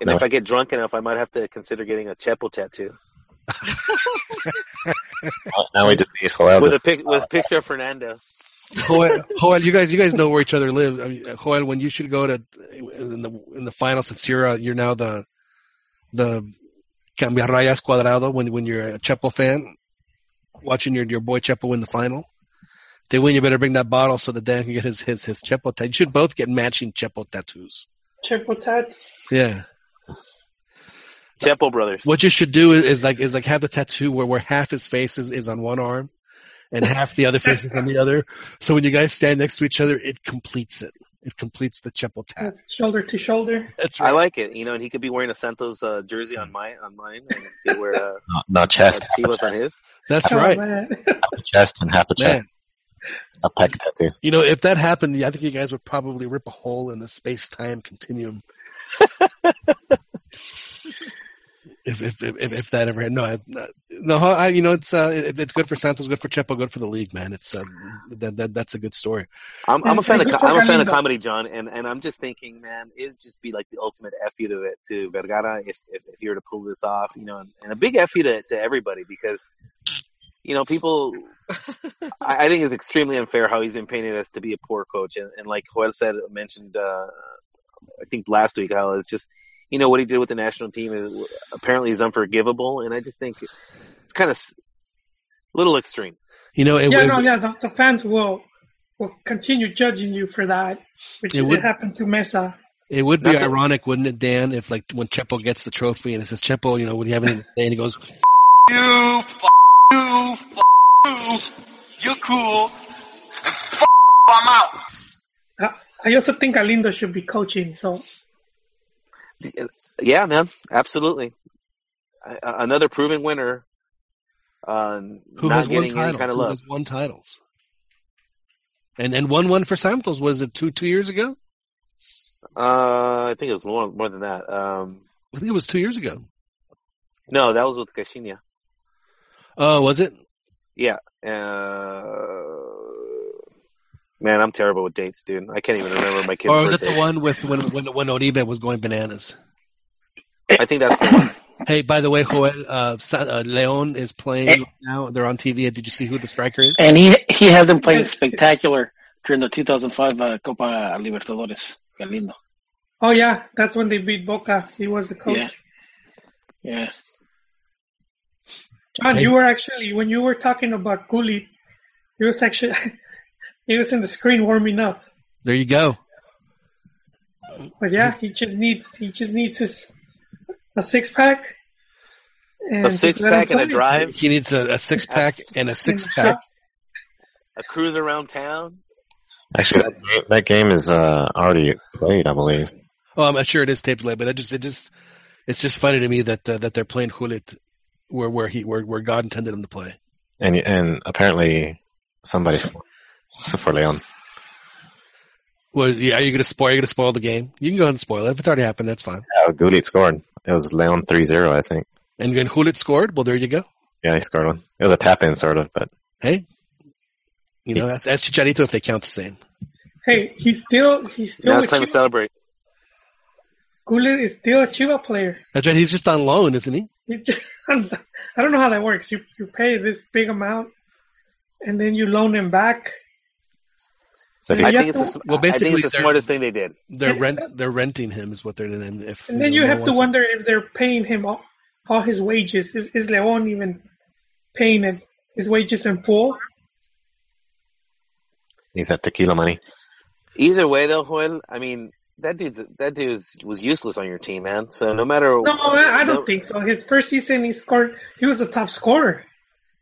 And No. if I get drunk enough, I might have to consider getting a Chepo tattoo Now we just need Joel. with a pic with a picture of Fernando. Joel, Joel, you guys, you guys know where each other live. I mean, Joel, when you should go to in the in the final, since you're uh, you're now the the Cambia Rayas Cuadrado, when when you're a Chepo fan, watching your your boy Chepo win the final. If they win, you better bring that bottle so that Dan can get his his his Chepo tattoo. You should both get matching Chepo tattoos. Chepo tats. Yeah. Chepo brothers. What you should do is, is like is like have the tattoo where, where half his face is, is on one arm and half the other face is on the other. So when you guys stand next to each other, it completes it. It completes the Chepo tat. Shoulder to shoulder. That's right. I like it. You know, and he could be wearing a Santos uh, jersey on my on mine, and he could wear a, Not, not chest, a half Chivas on his. That's Oh, right. man. half a chest and half a chest. Man, A pec tattoo. you know, if that happened, I think you guys would probably rip a hole in the space time continuum. if, if if if that ever no I, no I you know it's uh it, it's good for Santos, good for Chepo, good for the league, man. It's uh, that that that's a good story. I'm, I'm a fan of good co- for I'm a fan of comedy, John, and, and I'm just thinking, man, it'd just be like the ultimate f you to it to Vergara if, if if you were to pull this off, you know, and, and a big f you to to everybody because you know people. I, I think it's extremely unfair how he's been painted as to be a poor coach, and, and like Joel said mentioned, uh, I think last week, how it's just you know what he did with the national team is apparently is unforgivable, and I just think it's kind of a little extreme. You know, it, yeah, would no, yeah. The, the fans will will continue judging you for that, which It it, would- happened to Mesa. it would be Not to- ironic, wouldn't it, Dan, if like when Chepo gets the trophy and it says Chepo, you know, would you have anything to say? And he goes, You, f you, f you, you're cool, and f I'm out. I, I also think Galindo should be coaching. So Yeah, man, absolutely. A- Another proven winner. Uh, "Who has won titles? kind of Who love. has won titles?" And and won one for Santos. Was it two two years ago? Uh, I think it was more more than that. Um, I think it was two years ago. no, that was with Caixinha. Oh, was it? Yeah. Uh, man, I'm terrible with dates, dude. I can't even remember my kid's Or was it the one with when when when Oribe was going bananas? I think that's the one. Hey, by the way, Joel, uh, uh, Leon is playing now. They're on TV. Did you see who the striker is? And he he had them playing spectacular during the 2005 uh, Copa Libertadores. Galindo. oh yeah, that's when they beat Boca. He was the coach. Yeah. Yeah. John, Okay. you were actually when you were talking about Gullit, you was actually he was in the screen warming up. There you go. But yeah, he just needs he just needs his a six pack. And A six pack and a drive, He needs a, a six pack and a six pack. a cruise around town. Actually, that game, that game is uh, already played, I believe. Oh, I'm not sure it is tape delay, but it just it just it's just funny to me that uh, that they're playing Hulit where where he where where God intended him to play. And and apparently somebody scored for Leon. Well, yeah, are you gonna spoil? Are you gonna spoil the game? You can go ahead and spoil it. If it's already happened, that's fine. Uh, Gullit scored. It was Leon 3-0, I think. And then Hulit scored. Well, there you go. Yeah, he scored one. It was a tap in, sort of, but Hey, you know, that's, that's Chicharito if they count the same. Hey, he's still he's still Now it's time to Chiva, celebrate. Gullit is still a Chiva player. That's right. He's just on loan, isn't he? You just, I don't know how that works. You you pay this big amount, and then you loan him back. So if Yeah, I think it's to- the, Well, I think basically, it's the smartest thing they did. They're rent they're renting him is what they're and if And then you no have to one's- wonder if they're paying him all, all his wages. Is is Leon even paying it, his wages in full? he's at tequila money. Either way, though, Joel, I mean, that dude's that dude was useless on your team, man. So no matter, No, I, I don't think so. His first season, he scored. He was a top scorer.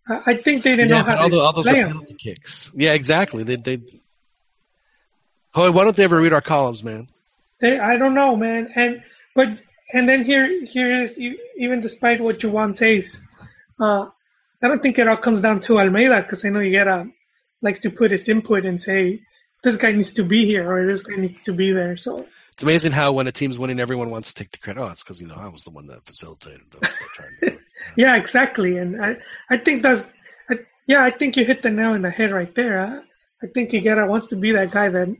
I, I think they didn't yeah, know how all, to the, all those play him. penalty kicks. Yeah, exactly. They they. Hoy, why don't they ever read our columns, man? They, I don't know, man. And but and then here here is even despite what Juwan says, uh, I don't think it all comes down to Almeyda because I know Higuera likes to put his input and say this guy needs to be here or this guy needs to be there. So It's amazing how when a team's winning, everyone wants to take the credit. Oh, it's because you know I was the one that facilitated them. They're trying to do it. yeah, exactly. And I I think that's I, yeah I think you hit the nail in the head right there. I, I think Higuera wants to be that guy that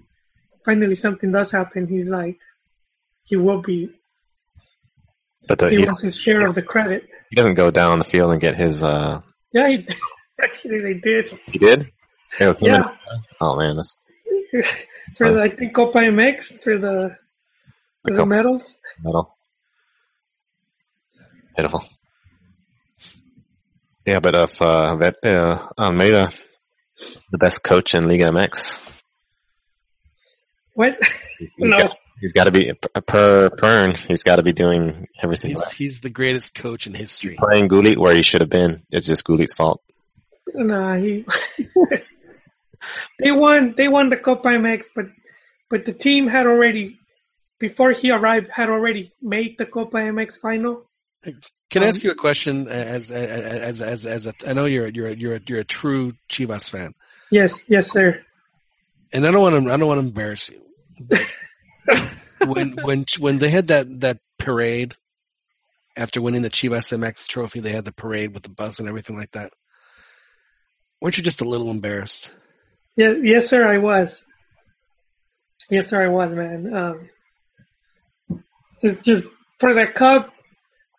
finally something does happen. He's like he will be. But the, He he, wants his share of the credit. he doesn't go down the field and get his. uh Yeah, he, actually they did. He did. It was. Yeah. Oh man, that's for the I think Copa MX for the for the Copa. medals. Medal. Pitiful. Yeah, but if uh, Vet, uh, Almeyda, the best coach in Liga MX, What? he's, he's No. got He's got to be per Pern. He's got to be doing everything. He's, right. he's the greatest coach in history. Playing Gullit where he should have been. It's just Gullit's fault. Nah, he. they won. They won the Copa MX, but but the team had already, before he arrived, had already made the Copa MX final. Uh, can I Um, ask you a question? Uh, as uh, as as as a, I know you're you're a, you're a, you're a true Chivas fan, Yes, yes, sir. and I don't want to I don't want to embarrass you. When when when they had that that parade after winning the Chivas MX trophy, they had the parade with the bus and everything like that. Weren't you just a little embarrassed? Yeah, yes, sir. I was. Yes, sir. I was, man. Um, it's just for the cup,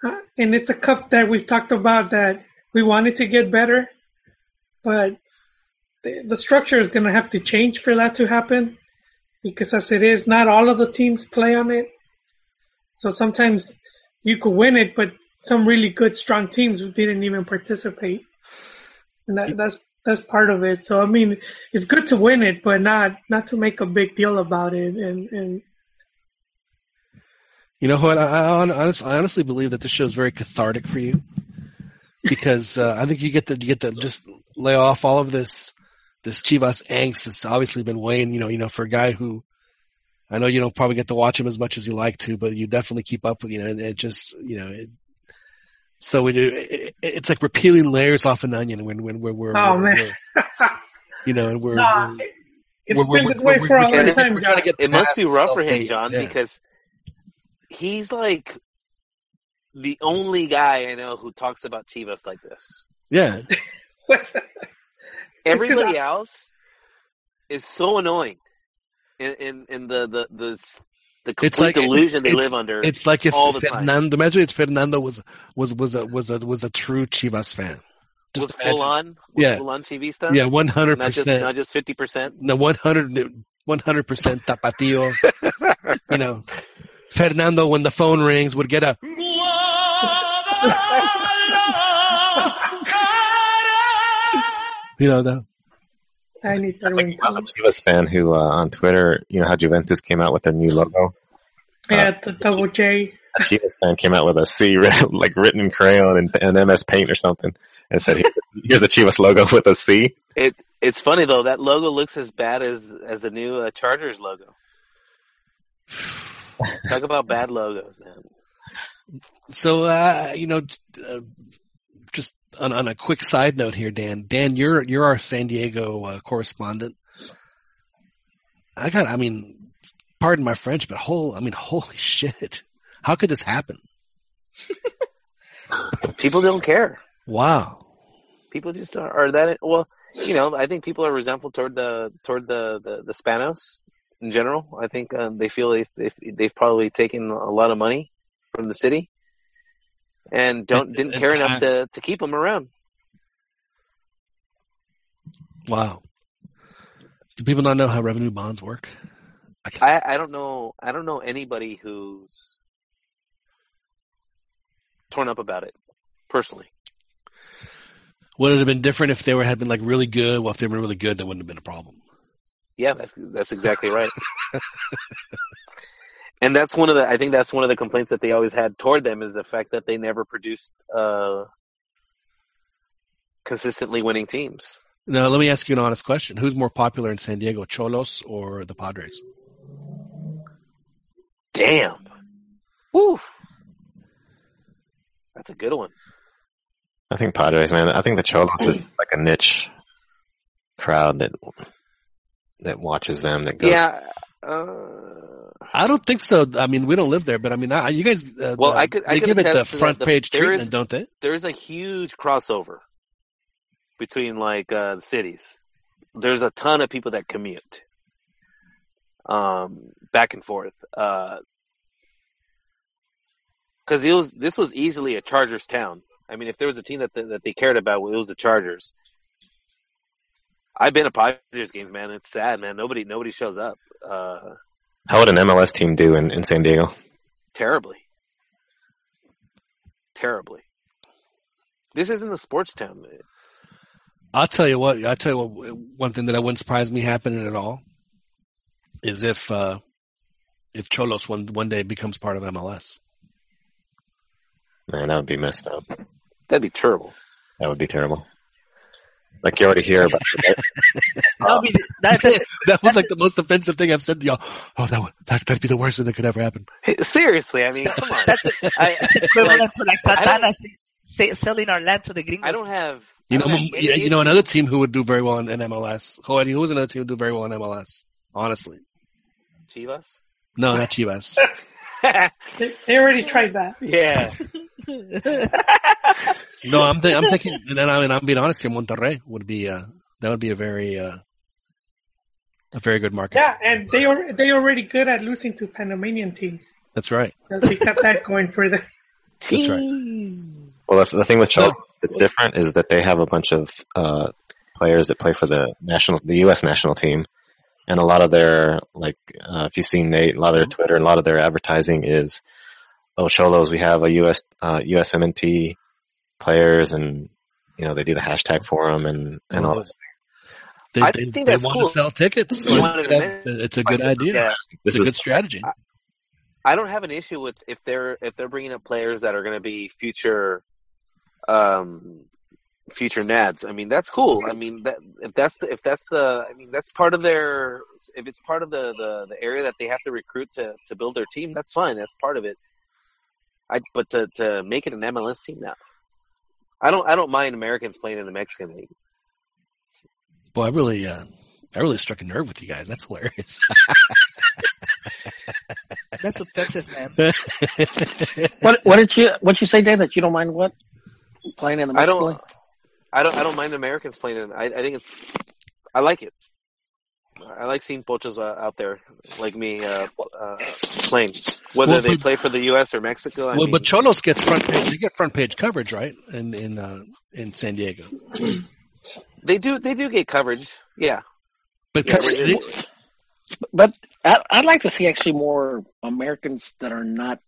uh, and it's a cup that we've talked about that we wanted to get better, but the, the structure is going to have to change for that to happen, because as it is, not all of the teams play on it. So sometimes you could win it, but some really good, strong teams didn't even participate, and that, that's that's part of it. So I mean, it's good to win it, but not not to make a big deal about it. And and You know what? I, I, I honestly believe that this show is very cathartic for you because uh, I think you get to you get to just lay off all of this this Chivas angst that's obviously been weighing. You know, you know, for a guy who I know you don't probably get to watch him as much as you like to, but you definitely keep up with. You know, and it just you know. It, so we do. It, it- it's like we're peeling layers off an onion when when we're, we're, oh we're- man, we're- you know, and we're, Nah, we're it's we're- been we're- this way we're- for a we're long trying to get- time. we're trying to John. It must be rough for him. John, Yeah. because he's like the only guy I know who talks about Chivas like this. yeah. Everybody else is so annoying in in, in the the the the complete It's like delusion they live under. It's like if all the time. Fernando, imagine if Fernando was was was a was a was a true Chivas fan. was full on, was Yeah. full on TV stuff. Yeah, one hundred percent. not just fifty percent. No, 100 percent tapatío. you know, Fernando when the phone rings would get a you know the I need that I was a. Chivas fan who uh, on Twitter, you know how Juventus came out with their new logo. Yeah, the double J. A Chivas fan came out with a C, writ- like written in crayon and, and MS Paint or something, and said, "Here's, here's the Chivas logo with a C." It it's funny though that logo looks as bad as as the new uh, Chargers logo. Talk about bad logos, man. So, uh, you know, uh, just on, on a quick side note here, Dan. Dan, you're you're our San Diego uh, correspondent. I got, I mean, pardon my French, but whole, I mean, holy shit! How could this happen? People don't care. Wow. People just are, are that well. You know, I think people are resentful toward the toward the the, the Spanos in general. I think um, they feel they've, they've they've probably taken a lot of money from the city and don't didn't care enough to to keep them around. Wow. Do people not know how revenue bonds work? I. I I don't know I don't know anybody who's torn up about it personally. Would it have been different if they were had been like really good? Well, if they were really good, that wouldn't have been a problem. Yeah, that's that's exactly right. and that's one of the I think that's one of the complaints that they always had toward them is the fact that they never produced uh consistently winning teams. Now, let me ask you an honest question: Who's more popular in San Diego, Xolos or the Padres? Damn. Woo. That's a good one. I think Padres, man. I think the Xolos is like a niche crowd that that watches them. That goes. Yeah. Uh, I don't think so. I mean, we don't live there, but I mean, I, you guys. Uh, well, the- I could I they could give it the attest to that. front The- page there treatment, is- don't they? there's a huge crossover between like uh, the cities. There's a ton of people that commute um, back and forth. Because it was this was easily a Chargers town. I mean, if there was a team that that they cared about, it was the Chargers. I've been to Padres games, man. It's sad, man. Nobody nobody shows up. Uh, How would an MLS team do in, in San Diego? terribly, terribly. This isn't a sports town. I'll tell you what. I'll tell you what. One thing that wouldn't surprise me happening at all is if uh, if Xolos one one day becomes part of MLS. Man, that would be messed up. That'd be terrible. That would be terrible. Like you already hear about. That'll be that, that, that was like the most offensive thing I've said to y'all. Oh, that would that, that'd be the worst thing that could ever happen. Seriously, I mean, come on. that's I, equivalent to like Santa Anna say, selling our land to the gringos. I don't have. You know, have any you, you know another team who would do very well in, in MLS. Joel, who was another team who would do very well in MLS? Honestly, Chivas. no, not Chivas. They, they already tried that. yeah. No, I'm th- I'm thinking, and I mean, I'm being honest here. Monterrey would be uh, that would be a very uh, a very good market. Yeah, and they are they already good at losing to Panamanian teams. That's right. So they kept that going for them. That's right. Well, the, the thing with So- Chelsea that's different is that they have a bunch of uh, players that play for the national, the U.S. national team, and a lot of their like, uh, if you've seen Nate, a lot of their Twitter, and a lot of their advertising is, "Oh, Xolos, we have a U.S. Uh, USMNT players, and you know they do the hashtag for them and and all this." They, I they, think they want cool. to sell tickets. You wanted to it's a good Like, idea. yeah. This It's a is good strategy. I don't have an issue with if they're if they're bringing up players that are going to be future, um, future Nads. I mean, that's cool. I mean, that if that's the if that's the I mean that's part of their if it's part of the the, the area that they have to recruit to to build their team. That's fine. That's part of it. I but to to make it an MLS team now. I don't I don't mind Americans playing in the Mexican league. Boy, I really, uh, I really struck a nerve with you guys. That's hilarious. That's offensive, man. What what did you what you say, Dave? That you don't mind what playing in the I Mexican don't League? I don't I don't mind Americans playing in. I I think it's I like it. I like seeing pochos uh, out there like me uh, uh, playing, whether Well, they but- play for the U.S. or Mexico. I well, mean, but Xolos gets front page. They get front page coverage, right? In in uh, in San Diego. they do they do get coverage. Yeah, But Yeah, co- they- But I, I'd like to see actually more Americans that are not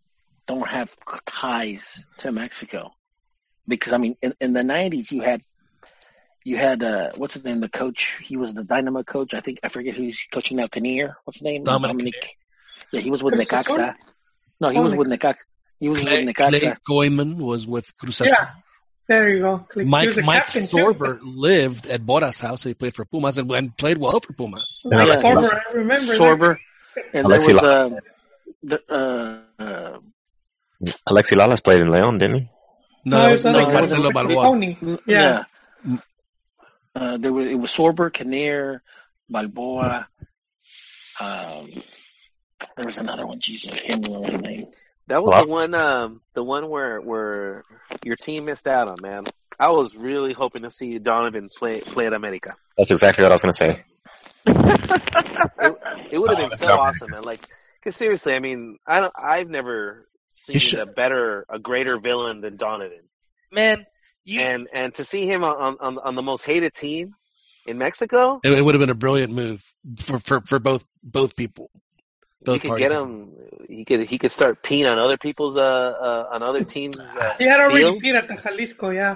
don't have ties to Mexico, because I mean, in, in the '90s you had you had uh, what's his name, the coach. He was the Dynamo coach. I think I forget who's coaching now. Kinnear. What's his name? Dominic Yeah, he was with Chris Necaxa. No, he was with Necaxa. He was Clay, with Clay Necaxa. Goyman was with Cruz Azul. Yeah, there you go. He Mike Mike captain, too. Sorber lived at Bora's house. He played for Pumas and, and played well for Pumas. Yeah, Yeah, Sorber, I remember that. Sorber, and Alexi there was La- uh, the uh, uh, Alexi Lalas played in Leon, didn't he? No, No, that it was was like no, Marcelo it Balboa. Yeah. yeah. Uh, there was it was Sorber, Kinnear, Balboa. Um, there was another one. Jesus, I can't remember the name. that was Well, the one um the one where where your team missed out on. Man, I was really hoping to see Donovan play play at America. That's exactly what I was going to say. It, it would have Oh, been so awesome, man. Like, cause seriously, I mean, I don't, I've never seen a better, a greater villain than Donovan. Man, you and and to see him on on, on the most hated team in Mexico, It, it would have been a brilliant move for, for, for both both people. you could parties. get him. He could he could start peeing on other people's uh, uh on other teams. Uh, He had already fields. beat at the Jalisco, yeah.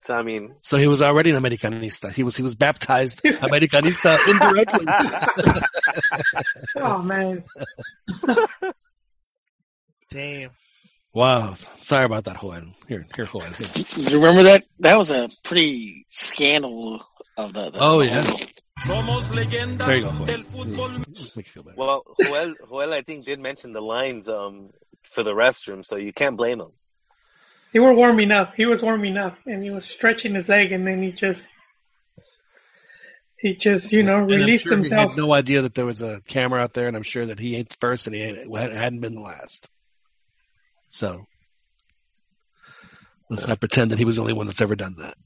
So I mean, So he was already an Americanista. He was he was baptized Americanista indirectly. Oh man. damn. Wow. Sorry about that, Joel. Here, here, Joel. Here. You remember that? That was a pretty scandal of the. the Oh, yeah. There you go, Joel. Make you feel better. well, Joel, Joel I think did mention the lines um for the restroom, so you can't blame him. They were warming up. He was warming up and he was stretching his leg and then he just he just, you know, And I'm released sure himself. He had no idea that there was a camera out there, and I'm sure that he ain't the first and he ain't, hadn't been the last. So let's not pretend that he was the only one that's ever done that.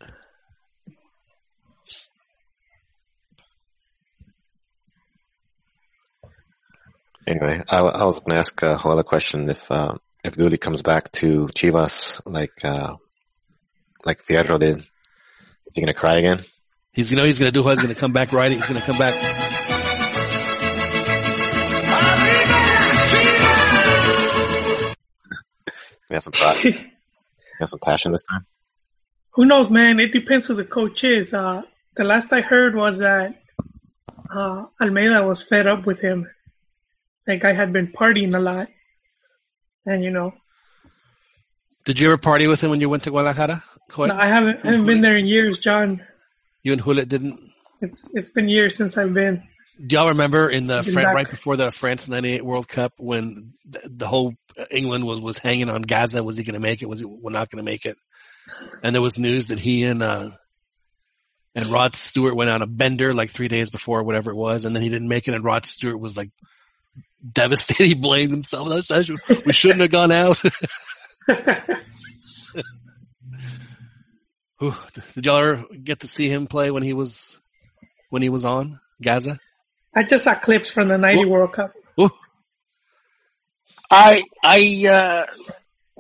Anyway, I, I was going to ask a whole other question. If uh, if Gulli comes back to Chivas like uh, like Fierro did, is he going to cry again? He's you know he's going to do what he's going to come back riding. He's going to come back. You have some pride. you have some passion this time. Who knows, man? It depends who the coach is. Uh, the last I heard was that uh, Almeyda was fed up with him, that guy had been partying a lot, and you know, Did you ever party with him when you went to Guadalajara? Hoy? no, I haven't I haven't been there in years, John. You and Hulet didn't. It's it's been years since I've been. Do y'all remember in the Fran- right before the France '98 World Cup when the, the whole England was was hanging on Gazza? Was he going to make it? Was he not going to make it? And there was news that he and uh, and Rod Stewart went on a bender like three days before, whatever it was, and then he didn't make it. And Rod Stewart was like devastated. He blamed himself. That's- that's- We shouldn't have gone out. Did y'all ever get to see him play when he was when he was on Gazza? I just saw clips from the '90 World Cup. Ooh. I I uh,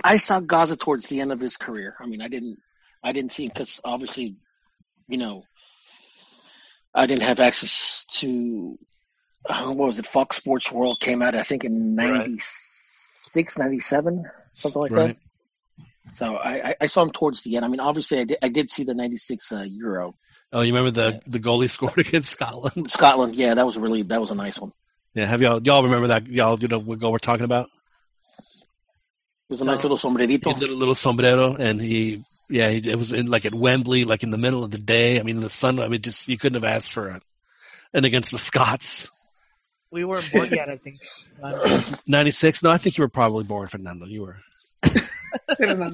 I saw Gazza towards the end of his career. I mean, I didn't I didn't see him because obviously, you know, I didn't have access to uh, what was it? Fox Sports World came out I think in Right. 96, 97, something like Right. that. So I, I- I saw him towards the end. I mean, obviously, I did, I did see the '96 uh, Euro. Oh, you remember the the goalie scored against Scotland? Scotland, yeah, that was a really that was a nice one. Yeah, have y'all y'all remember that? Y'all you know what goal we're talking about? It was a nice little sombrerito. He did a little sombrero, and he yeah, he, it was in like at Wembley, like in the middle of the day. I mean, the sun. I mean, just you couldn't have asked for it. And against the Scots, We weren't born yet, I think. Ninety six. No, I think you were probably born, Fernando. You were. No.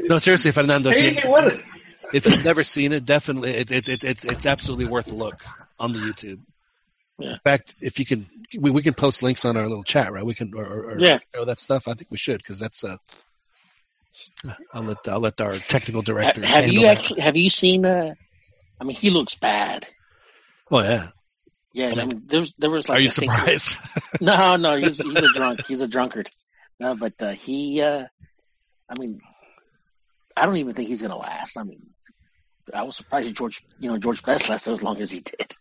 No, seriously, Fernando. Hey, you, hey, what? If you've never seen it, definitely it, it, it, it's it's absolutely worth a look on the YouTube. Yeah. In fact, if you can, we, we can post links on our little chat, right? We can or, or, or Yeah. show that stuff. I think we should because that's uh. I'll let I'll let our technical director. have handle you that. actually have you seen? Uh, I mean, he looks bad. Oh yeah. Yeah, I I mean, mean, there's there was like Are you surprised? No, no, he's he's a drunk. He's a drunkard. No, but uh, he, uh, I mean, I don't even think he's gonna last. I mean, I was surprised that George, you know, George Best lasted as long as he did.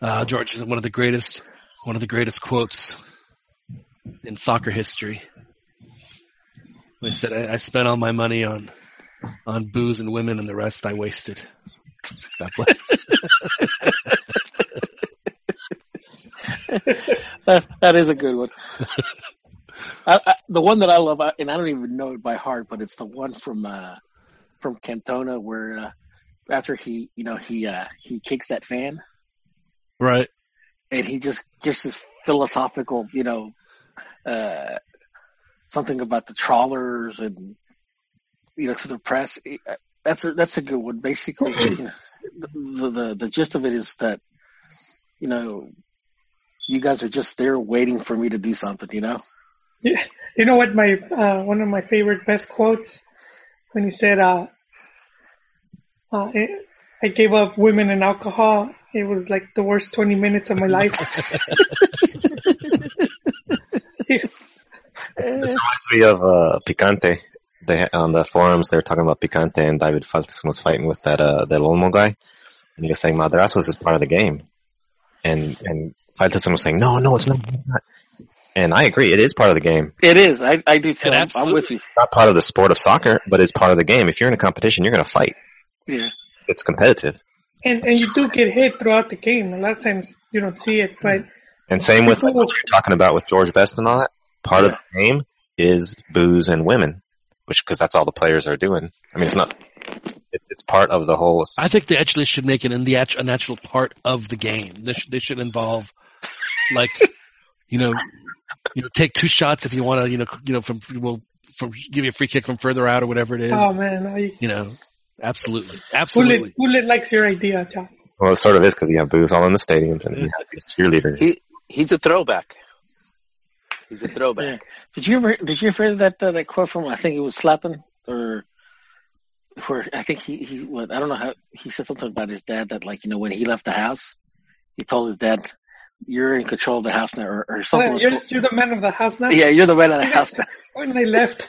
Uh, George is one of the greatest, one of the greatest quotes in soccer history. He said, I, "I spent all my money on on booze and women, and the rest I wasted." God bless. that, that is a good one. I, I, the one that I love, and I don't even know it by heart, but it's the one from uh, from Cantona where uh, after he, you know, he uh, he kicks that fan right. and he just gives this philosophical, you know, uh, something about the trawlers and you know to the press. Uh, That's a that's a good one. Basically, you know, the, the the gist of it is that you know you guys are just there waiting for me to do something. You know. Yeah. You know what? My uh, one of my favorite best quotes when he said, uh, uh, I- "I gave up women and alcohol. It was like the worst twenty minutes of my life." This reminds me of uh, Picante. They on the forums they were talking about Picante and David Faitelson was fighting with that uh that Olmo guy, and he was saying Madrazos is part of the game, and and Faitelson was saying no no it's not, it's not. and I agree it is part of the game. It is. I I do too. It I'm, I'm with you. It's not part of the sport of soccer, but it's part of the game. If you're in a competition, you're going to fight. Yeah. It's competitive, and and you do get hit throughout the game. A lot of times you don't see it, but and same with like, what you're talking about with George Best and all that. Part of the game is booze and women, which because that's all the players are doing. I mean, it's not. It, it's part of the whole. I think they actually should make it in the act- a natural part of the game. They should, they should involve, like, you know, you know, take two shots if you want to, you know, you know, from will from give you a free kick from further out or whatever it is. oh man, I, You know, absolutely, Bullet absolutely. Bullet likes your idea, John. Well, it sort of is because you have booze all in the stadiums and you have these cheerleaders. He he's a throwback. He's a throwback. Did you ever did you ever hear that uh, that quote from I think it was Zlatan or where I think he he what I don't know how he said something about his dad that like you know when he left the house he told his dad you're in control of the house now or, or something. Oh, you're, you're the man of the house now. yeah, you're the man of the house now. When they left,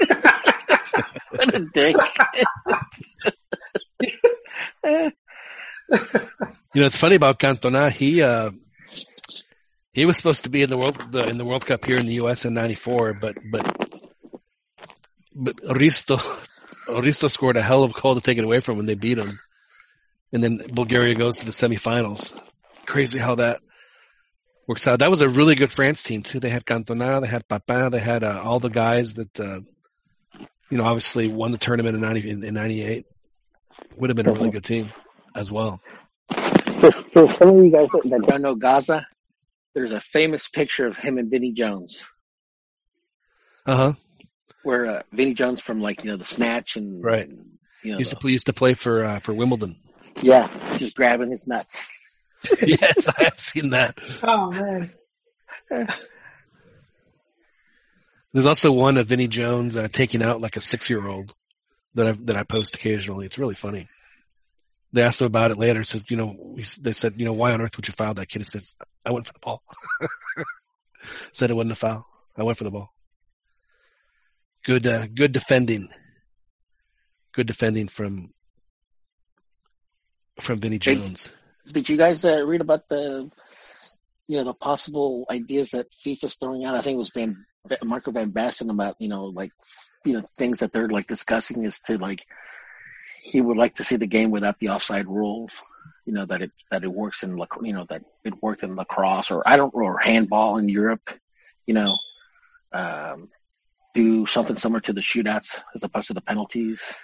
what a dick. You know, it's funny about Cantona. He uh, he was supposed to be in the world the, in the World Cup here in the U.S. in '94, but but but Hristo Hristo scored a hell of a call to take it away from him. They beat him, and then Bulgaria goes to the semifinals. Crazy how that works out. That was a really good France team too. They had Cantona, they had Papin, they had uh, all the guys that uh, you know obviously won the tournament in ninety in, in '98. Would have been a really good team as well. For, for some of you guys that, that don't know Gazza, there's a famous picture of him and Vinnie Jones, Uh huh. where uh, Vinnie Jones from like you know the snatch and Right. you know Used to the- play, used to play for uh, for Wimbledon. yeah, just grabbing his nuts. yes, I have seen that. Oh man. There's also one of Vinnie Jones uh, taking out like a six year old that I that I post occasionally. It's really funny. They asked him about it later. And said, you know, they said, you know, why on earth would you foul that kid? He says, I went for the ball. said it wasn't a foul. I went for the ball. Good, uh, good defending. Good defending from from Vinnie Jones. Did you guys uh, read about the you know the possible ideas that FIFA's throwing out? I think it was Van Marco Van Basten about you know like you know things that they're like discussing is to like he would like to see the game without the offside rules. You know that it that it works in you know that it worked in lacrosse or I don't or handball in Europe. You know, um, do something similar to the shootouts as opposed to the penalties.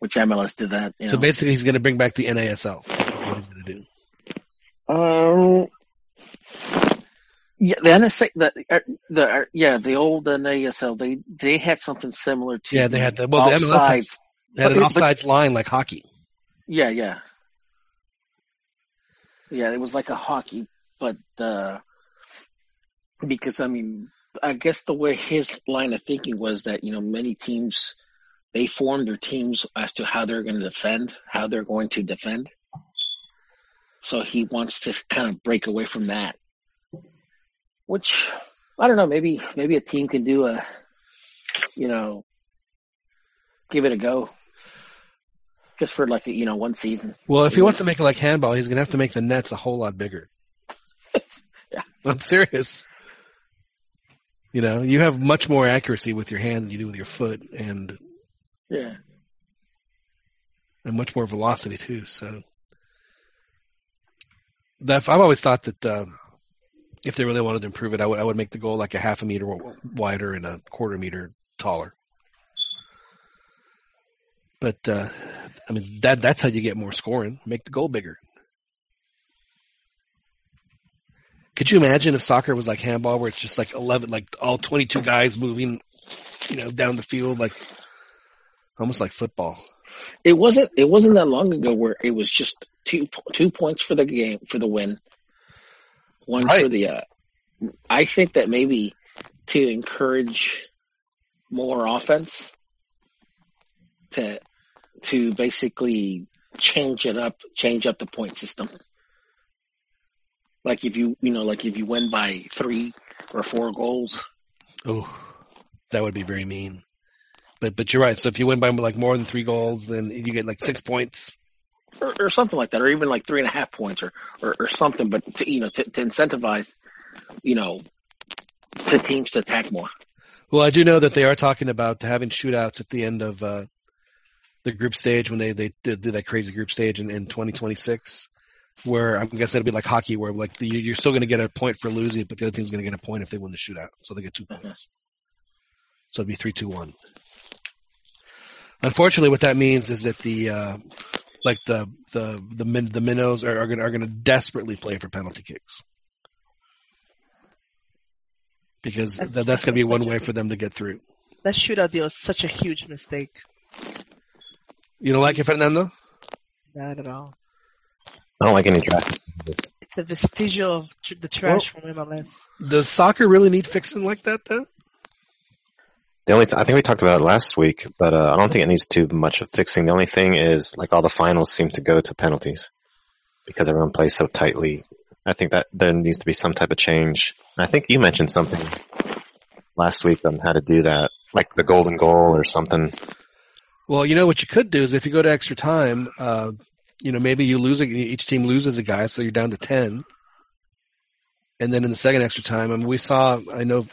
Which MLS did that. You So know. basically, he's going to bring back the NASL. What he's going to do. Um, yeah, the NSA, the, uh, the uh, yeah, the old NASL, they they had something similar to Yeah, they had the well, the MLS had, they had an But- but- offsides line like hockey. Yeah, yeah, yeah. It was like a hockey, but uh, because I mean, I guess the way his line of thinking was that you know many teams they form their teams as to how they're going to defend, how they're going to defend. So he wants to kind of break away from that, which I don't know. Maybe maybe a team can do a, you know, give it a go, just for like you know one season. Well, if he wants to make it like handball, he's going to have to make the nets a whole lot bigger. Yeah. I'm serious. You know, you have much more accuracy with your hand than you do with your foot, and Yeah. and much more velocity too. So that I've always thought that um, if they really wanted to improve it, I would I would make the goal like a half a meter wider and a quarter meter taller. But uh, I mean that that's how you get more scoring. Make the goal bigger. Could you imagine if soccer was like handball, where it's just like eleven, like all twenty-two guys moving, you know, down the field, like almost like football? It wasn't. It wasn't that long ago where it was just two two points for the game for the win, one for the. Uh, I think that maybe to encourage more offense, to to basically change it up, change up the point system. Like if you you know like if you win by three or four goals, Oh, that would be very mean. But but you're right. So if you win by like more than three goals, then you get like six points. Or, or something like that, or even like three and a half points, or or, or something. But to, you know, to, to incentivize, you know, the teams to attack more. Well, I do know that they are talking about having shootouts at the end of uh, the group stage when they they do that crazy group stage in, in 2026. Where I guess it'll be like hockey, where like the, you're still going to get a point for losing, but the other team's going to get a point if they win the shootout, so they get two points. So it'd be three, two, one. Unfortunately, what that means is that the uh, like the the the min, the minnows are, are going are going to desperately play for penalty kicks because That's- th- that's going to be one way for them to get through. That shootout deal is such a huge mistake. You don't like it, Fernando? Not at all. I don't like any trash. It's a vestigial of tr- the trash from MLS. Does soccer really need fixing like that, though? The only th- I think we talked about it last week, but uh, I don't think it needs too much of fixing. The only thing is like all the finals seem to go to penalties because everyone plays so tightly. I think that there needs to be some type of change. And I think you mentioned something last week on how to do that, like the golden goal or something. Well, you know what you could do is if you go to extra time, uh, you know, maybe you lose a, each team loses a guy, so you're down to ten. And then in the second extra time, I mean, we saw, I know,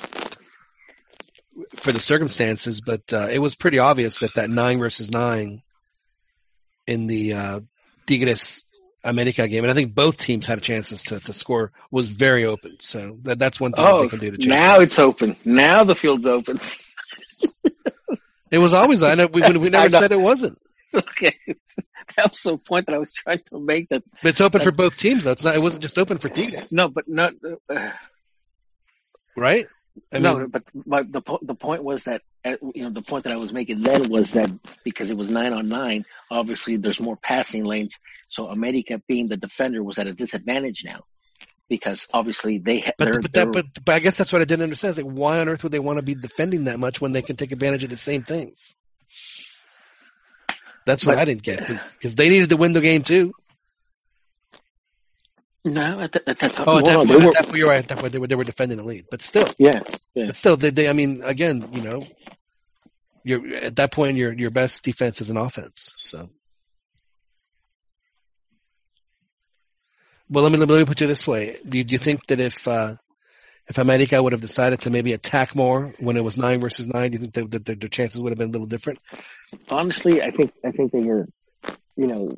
for the circumstances, but uh, it was pretty obvious that that nine versus nine in the uh, Tigres America game, and I think both teams had chances to, to score. Was very open, so that, that's one thing that Oh, they can do to change. now it's open. Now the field's open. It was always. I know we, we never know. said it wasn't. okay, that was the point that I was trying to make. That But it's open for both teams. though. It's not. It wasn't just open for Tigres, no, but not. Uh, right? I no, mean, but my, the the point was that uh, you know the point that I was making then was that because it was nine on nine, obviously there's more passing lanes. So America being the defender was at a disadvantage now because obviously they ha- but but, that, but but I guess that's what I didn't understand. It's like why on earth would they want to be defending that much when they can take advantage of the same things? That's what But- I didn't get because they needed to win the game too. No at, the, at that time. Oh, at that, point, they were, at that point, you're right. At that point, they were they were defending the lead, but still, yeah, yeah. but still, they, they I mean, again, you know, you're at that point, your your best defense is an offense. So, well, let me let me put you this way: Do you, do you think that if uh, if America would have decided to maybe attack more when it was nine versus nine, do you think that, that, that their chances would have been a little different? honestly, I think I think they were, you know,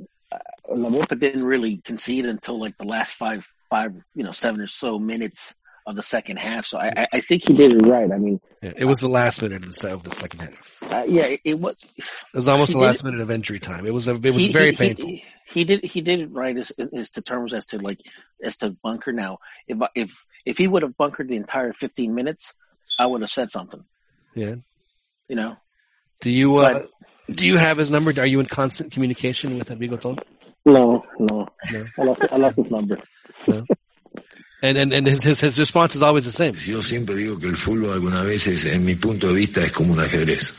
La Volpe didn't really concede until like the last five five you know seven or so minutes of the second half. So I I- think he did it right. I mean, Yeah, it was the last minute of the, of the second half. uh, yeah, it, it was. It was almost the last minute of injury time. It was a, it was he- very he- painful. He, he did he did it right as as to terms as to like as to bunker. Now, if if if he would have bunkered the entire fifteen minutes, I would have said something. yeah. You know, Do you uh, do you have his number? Are you in constant communication with Ton? No, no, No. I lost I lost his number. And and, and his, his his response is always the same. Yo siempre digo que el fútbol algunas veces, en mi punto de vista, es como un ajedrez.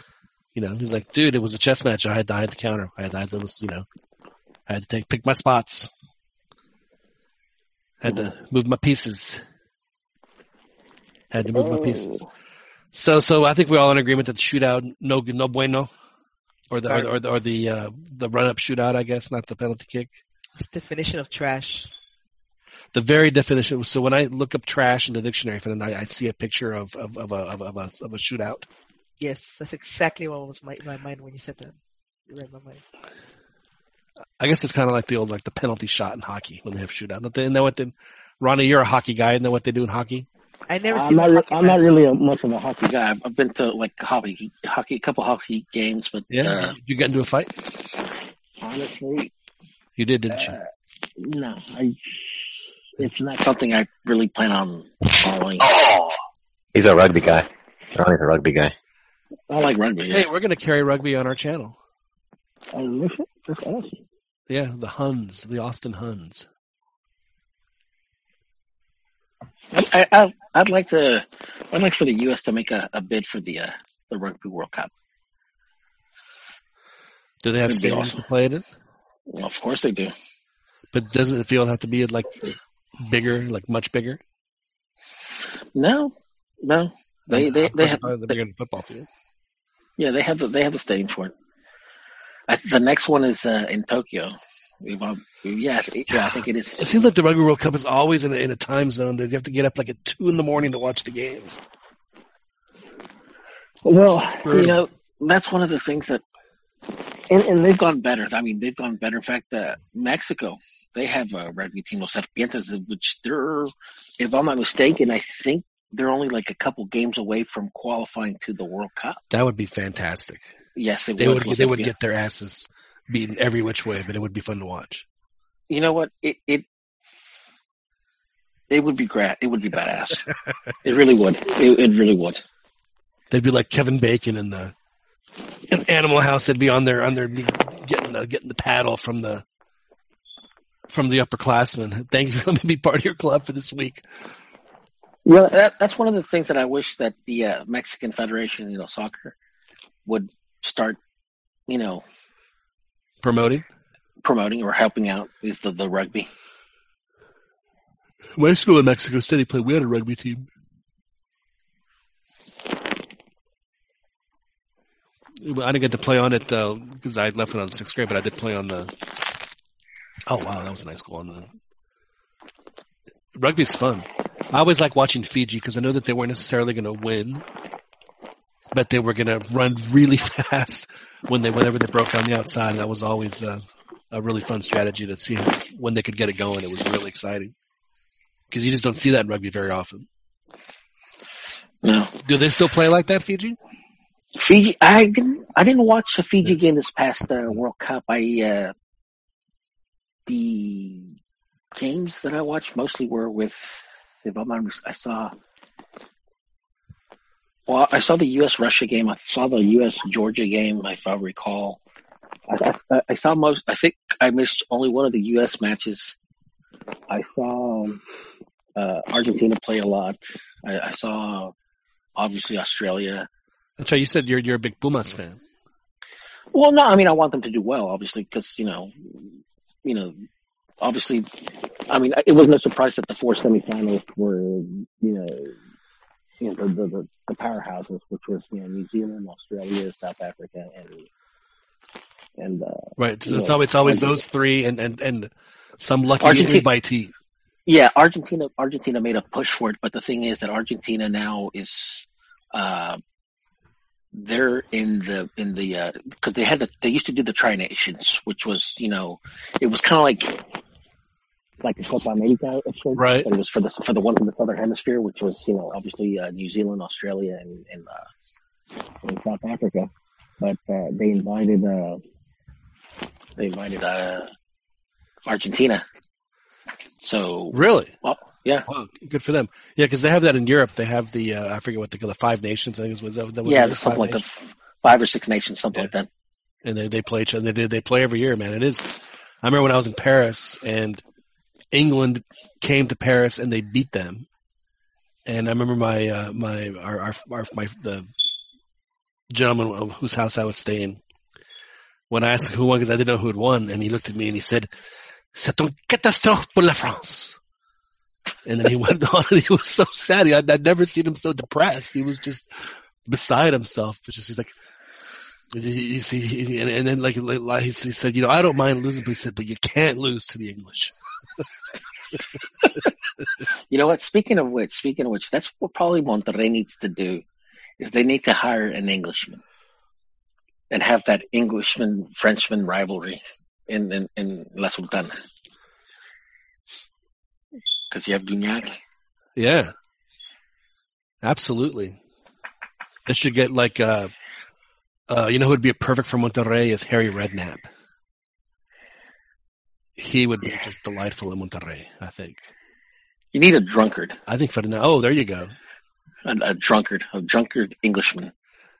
You know, he's like, dude, it was a chess match. I had to, I had to counter. I had, I had to, was, you know, I had to take pick my spots. I Had to move my pieces. I Had to move my pieces. Oh. So, so I think we're all in agreement that the shootout, no, no bueno, or the, or the, or the, or the, uh, the run up shootout, I guess, not the penalty kick. It's definition of trash. The very definition. So when I look up trash in the dictionary, for the I, I see a picture of, of, of a, of, a, of a, of a shootout. Yes, that's exactly what was my my mind when you said that. You read my mind. I guess it's kind of like the old, like the penalty shot in hockey when they have shootout. Isn't that what they, Ronnie, you're a hockey guy. and then what they do in hockey? I never I'm seen not. Re- I'm not really a, much of a hockey guy. I've, I've been to like hockey, hockey, a couple hockey games, but Yeah. uh, you got into a fight? honestly, You did, didn't you? uh, no. I. It's not something I really plan on following. He's a rugby guy. Ronnie's a rugby guy. I like rugby. Yeah. Hey, we're going to carry rugby on our channel. Oh, listen, that's awesome. Yeah, the Huns, the Austin Huns. I, I, I'd like to. I'd like for the U.S. to make a, a bid for the uh, the Rugby World Cup. Do they have It'd stadiums awesome. to play it in? Well, of course they do. But doesn't the field have to be like bigger, like much bigger? No, no. They they they have the bigger than the football field. yeah they have the they have the stadium for it. I, the next one is uh, in Tokyo. We've, yeah, I think- yeah, I think it is. It seems like the Rugby World Cup is always in a, in a time zone that you have to get up like at two in the morning to watch the games. Well, Brutal. you know, that's one of the things that, and, and they've gone better. I mean, they've gone better. In fact, uh, Mexico, they have a rugby team, Los Serpientes, which they're, if I'm not mistaken, I think they're only like a couple games away from qualifying to the World Cup. That would be fantastic. Yes, they, They would. would they would get their asses beaten every which way, but it would be fun to watch. You know what? It it it would be great. It would be badass. it really would. It, it really would. They'd be like Kevin Bacon in the in Animal House. They'd be on their on their getting the getting the paddle from the from the upperclassmen. Thank you for letting me be part of your club for this week. Well, that, that's one of the things that I wish that the uh, Mexican Federation, you know, soccer, would start, you know, Promoting. Promoting or helping out is the the rugby. My school in Mexico City played. We had a rugby team. I didn't get to play on it because I left it on sixth grade, but I did play on the. Oh wow, that was a nice goal on the. Rugby's fun. I always like watching Fiji because I know that they weren't necessarily going to win, but they were going to run really fast when they whenever they broke on the outside. That was always uh, a really fun strategy to see when they could get it going. It was really exciting because you just don't see that in rugby very often. No. Do they still play like that, Fiji? Fiji, I didn't, I didn't watch the Fiji game this past uh, World Cup. I, uh, the games that I watched mostly were with, if I'm honest, I saw, well, I saw the U.S. Russia game. I saw the U.S. Georgia game, if I recall. I, I, I saw most, I think I missed only one of the U.S. matches. I saw, uh, Argentina play a lot. I, I saw, obviously, Australia. That's right. You said you're you're a big Pumas fan. Well, no, I mean, I want them to do well, obviously, because you know, you know, obviously, I mean, it wasn't a surprise that the four semifinals were, you know, you know, the the, the, the powerhouses, which was you know New Zealand, Australia, South Africa, and and uh, Right. So it's know, always it's always those three and and and some lucky Argentina- invitee. Yeah, Argentina. Argentina made a push for it, but the thing is that Argentina now is, uh, they're in the in the because they had the they used to do the Tri Nations, which was you know it was kind of like like the Copa America, of sorts, Right. But it was for the for the one from the southern hemisphere, which was you know obviously uh, New Zealand, Australia, and and, uh, and South Africa. But uh, they invited uh, they invited uh, Argentina. So Really? well, yeah, Wow, good for them. Yeah, because they have that in Europe. They have the uh, I forget what they call the Five Nations. I think is was that, that was yeah, something like the Nations? f- five or six nations, something like that. and they they play each other. They they play every year, man. It is. I remember when I was in Paris and England came to Paris and they beat them. And I remember my uh, my our, our our my the gentleman of whose house I was staying. When I asked who won, because I didn't know who had won, and he looked at me and he said, "C'est une catastrophe pour la France." And then he went on, and he was so sad. I'd, I'd never seen him so depressed. He was just beside himself. Just he's like, he, he, and, and then like, like he said, you know, I don't mind losing, but he said, but you can't lose to the English. You know what? Speaking of which, speaking of which, that's what probably Monterrey needs to do is they need to hire an Englishman and have that Englishman Frenchman rivalry in in, in La Sultana because you have Gignac. Yeah, absolutely. They should get like, uh, uh, you know, who would be perfect for Monterrey is Harry Redknapp. He would be just delightful in Monterrey, I think. You need a drunkard, I think Ferdinand. Oh, there you go. a, a drunkard, a drunkard Englishman.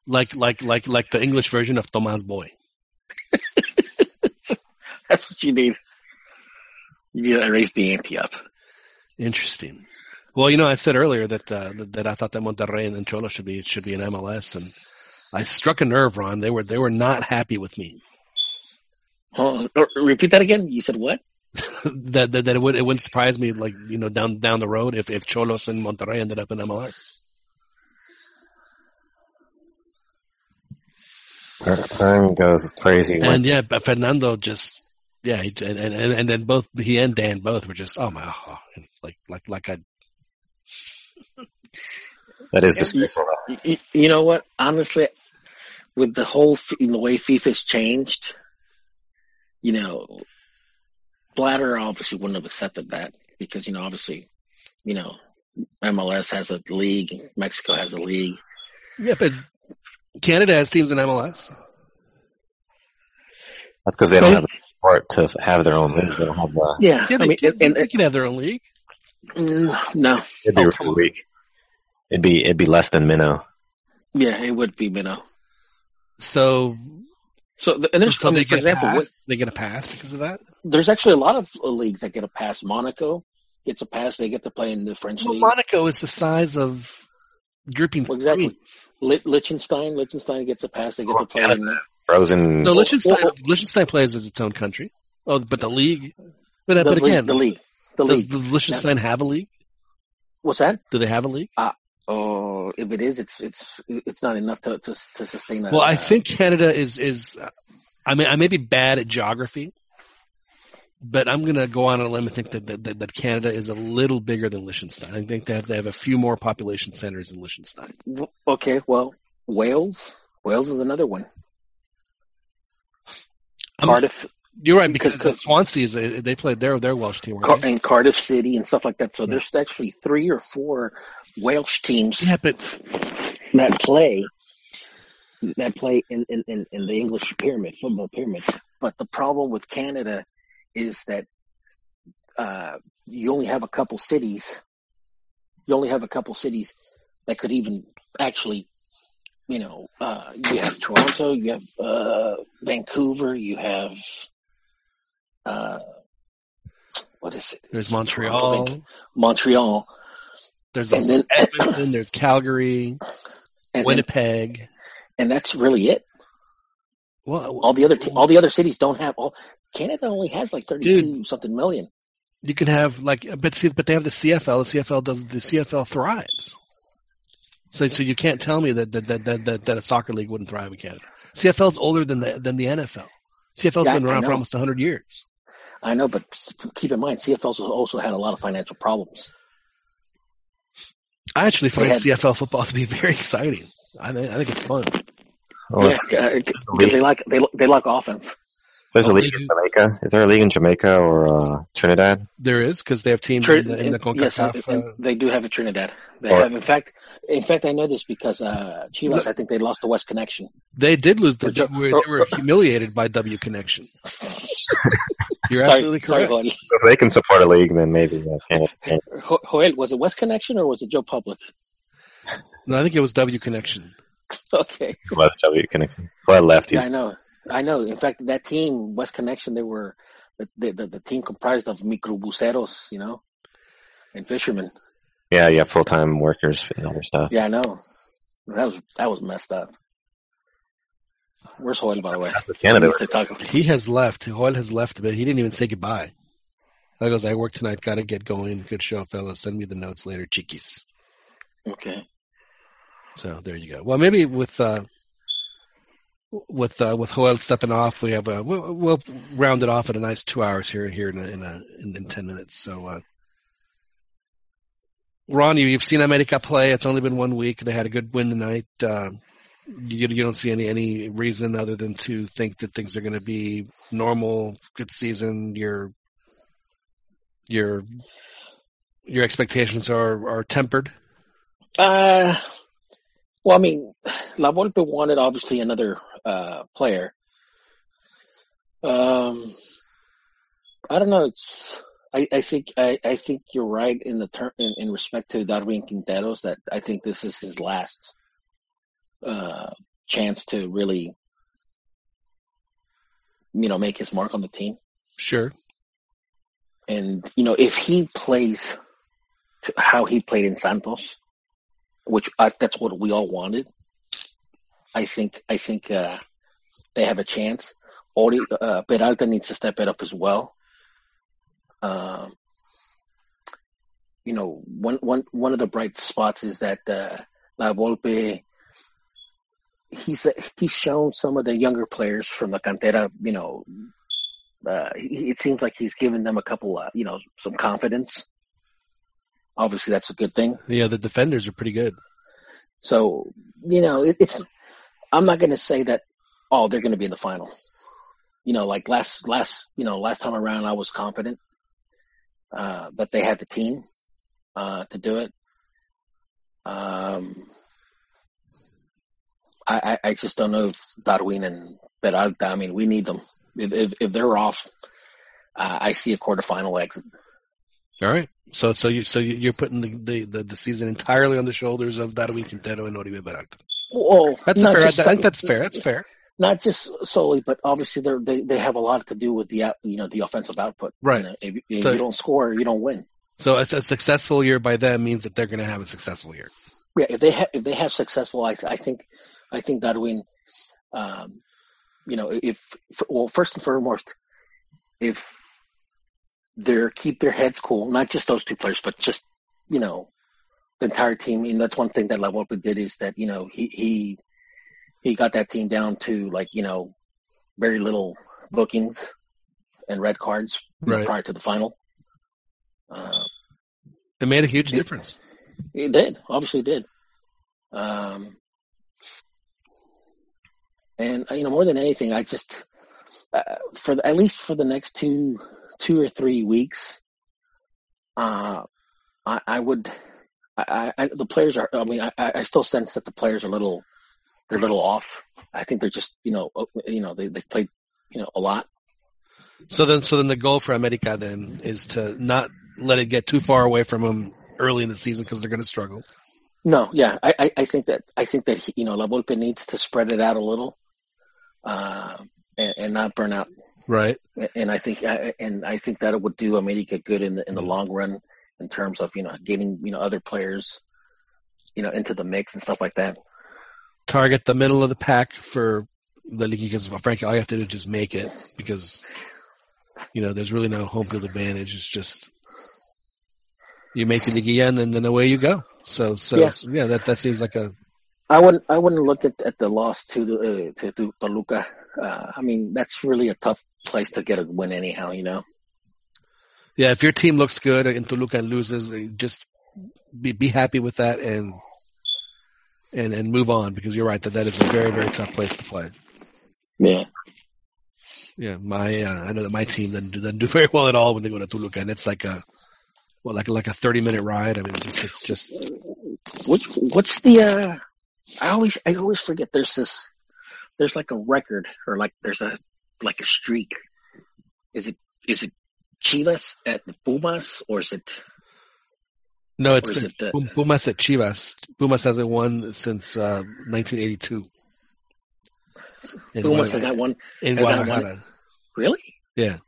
Like, like, like, like the English version of Thomas Boy. That's what you need. You need to raise the ante up. Interesting. Well, you know, I said earlier that uh, that, I thought that Monterrey and Xolo should be should be an MLS, and I struck a nerve, Ron. They were they were not happy with me. On, uh, repeat that again. You said what? that, that that it would it wouldn't surprise me, like you know, down down the road if if Xolos and Monterrey ended up in MLS. Hearn goes crazy. when- And yeah, but Fernando just yeah, he, and, and and then both he and Dan both were just oh my, oh, like like like I that is disgraceful. You, you know what? Honestly, with the whole f- the way FIFA's changed, you know, Blatter obviously wouldn't have accepted that because you know, obviously, you know, MLS has a league, Mexico has a league. yeah, but Canada has teams in MLS. That's because they don't have the support to have their own league. They don't have the. Yeah, Yeah, I they, mean, can, and, they can have their own league. Mm, no, It'd be Oh, really weak. It'd be it'd be less than minnow. yeah, it would be minnow. So, So, the, and there's, so I mean, for example, pass. what, they get a pass because of that. there's actually a lot of leagues that get a pass. Monaco gets a pass; they get to play in the French Well, league. Monaco is the size of European Well, exactly. Queens. Lit- Liechtenstein, Liechtenstein gets a pass; they get to play in. Frozen. No, Liechtenstein, well- Liechtenstein plays as its own country. Oh, but the league. But, uh, The, but league, again, the league, the does, league. does Liechtenstein have a league? What's that? Do they have a league? Oh, if it is, it's it's it's not enough to to, to sustain. A, Well, I think Canada is is. uh, I mean, I may be bad at geography, but I'm going to go on a limb and think that, that that Canada is a little bigger than Liechtenstein. I think they have they have a few more population centers than Liechtenstein. Okay, well, Wales, Wales is another one. I'm- Cardiff, You're right because, because Swansea is a, they played their their Welsh team, Car- and Cardiff City and stuff like that. So yeah. there's actually three or four Welsh teams yeah, but... that play that play in, in, in, in the English pyramid, football pyramid. But the problem with Canada is that uh, you only have a couple cities. You only have a couple cities that could even actually, you know, uh, you have Toronto, you have uh, Vancouver, you have uh, what is it? There's Montreal. Montreal. There's also then, Edmonton. There's Calgary, Winnipeg, then, and that's really it. Well, all the other all the other cities don't have all. Canada only has like thirty two something million. You can have like, uh, but see, but they have the CFL. The CFL does the CFL thrives. So, so you can't tell me that that that that, that a soccer league wouldn't thrive in Canada. CFL is older than the than the NFL. CFL's yeah, been around for almost hundred years. I know, but keep in mind, CFL's also had a lot of financial problems. I actually find had, CFL football to be very exciting. I I think it's fun. Yeah, because they like they they like offense. There's a league in Jamaica. Is there a league in Jamaica or uh, Trinidad? There is because they have teams Tr- in the, in the CONCACAF. Yes, uh, they do have a Trinidad. They or, have, in fact, in fact, I know this because uh, Chivas. I think they lost the West Connection. They did lose. The, they, were, they were humiliated by W Connection. You're sorry, absolutely correct. Sorry, if they can support a league, then maybe. Uh, Joel, was it West Connection or was it Joe Public? No, I think it was W Connection. okay. It was W Connection. Well, left. Yeah, I know. I know. In fact, that team, West Connection, they were the the, the team comprised of microbuseros, you know, and fishermen. Yeah, yeah, full time workers and other stuff. Yeah, I know. That was that was messed up. Where's Hoyle, by the way? Canada. He has left. Hoyle has left, but he didn't even say goodbye. That goes, I work tonight. Got to get going. Good show, fellas. Send me the notes later, chiquis. Okay. So there you go. Well, maybe with uh, with uh, with Joel stepping off, we have a we'll, we'll round it off at a nice two hours here here in a, in, a, in, ten minutes. So, uh, Ron, you, you've seen America play. It's only been one week. They had a good win tonight. Uh, you, you don't see any any reason other than to think that things are going to be normal, good season. Your your your expectations are are tempered. Uh, well, I mean, La Volpe wanted obviously another uh, player. Um, I don't know. It's I, I think I, I think you're right in the term in, in respect to Darwin Quinteros that I think this is his last uh, chance to really you know make his mark on the team. Sure. And you know if he plays how he played in Santos, which I, that's what we all wanted. I think I think uh, they have a chance. Ori, uh, Peralta needs to step it up as well. Um, you know, one one one of the bright spots is that uh, La Volpe. He's he's shown some of the younger players from the cantera. You know, uh, it seems like he's given them a couple, you know, some confidence. Obviously, that's a good thing. Yeah, the defenders are pretty good. So you know, it, it's I'm not going to say that, oh, they're going to be in the final. You know, like last, last, you know, last time around, I was confident, uh, that they had the team, uh, to do it. Um, I, I, just don't know if Darwin and Peralta, I mean, we need them. If, if, if they're off, uh, I see a quarterfinal exit. All right. So, so you, so you're putting the, the, the, season entirely on the shoulders of Darwin Quintero and Oribe Peralta. Well, that's fair. I think that's fair. That's fair. Not just solely, but obviously they they have a lot to do with the you know the offensive output. Right. You know, if, if so, you don't score, you don't win. So a, a successful year by them means that they're going to have a successful year. Yeah, if they have if they have successful, I, I think I think Darwin, um, you know, if well, first and foremost, if they keep their heads cool, not just those two players, but just you know the entire team. And that's one thing that La Volpe did is that you know he he he got that team down to like you know very little bookings and red cards right. prior to the final. Uh, it made a huge it, difference. It did, obviously did. Um, and you know, more than anything, I just uh, for the, at least for the next two two or three weeks, uh, I, I would. I, I, the players are. I mean, I, I still sense that the players are a little. They're a little off. I think they're just you know you know they they played you know a lot. So then, so then the goal for America then is to not let it get too far away from them early in the season because they're going to struggle. No, yeah, I, I, I think that I think that he, you know La Volpe needs to spread it out a little, uh, and, and not burn out. Right. And I think and I think that it would do America good in the in the long run in terms of you know getting you know other players, you know, into the mix and stuff like that. Target the middle of the pack for the league because frankly, all you have to do is just make it because you know there's really no home field advantage. It's just you make the liguilla and then, then away you go. So so Yeah. so, yeah, that that seems like a I wouldn't I wouldn't look at, at the loss to the uh, to, to Toluca. Uh, I mean that's really a tough place to get a win anyhow. You know. yeah. If your team looks good and Toluca loses, just be be happy with that and and and move on because you're right that that is a very very tough place to play. Yeah. Yeah, my uh, I know that my team doesn't do, doesn't do very well at all when they go to Toluca, and it's like a well, like like a thirty minute ride. I mean, it's, it's just Which what's the uh I always I always forget there's this there's like a record or like there's a like a streak. Is it is it Chivas at Pumas or is it no, it's been it, Pum- Pumas at Chivas. Pumas hasn't won since uh, 1982. In Pumas has not won in has not won Guadalajara. really? Yeah,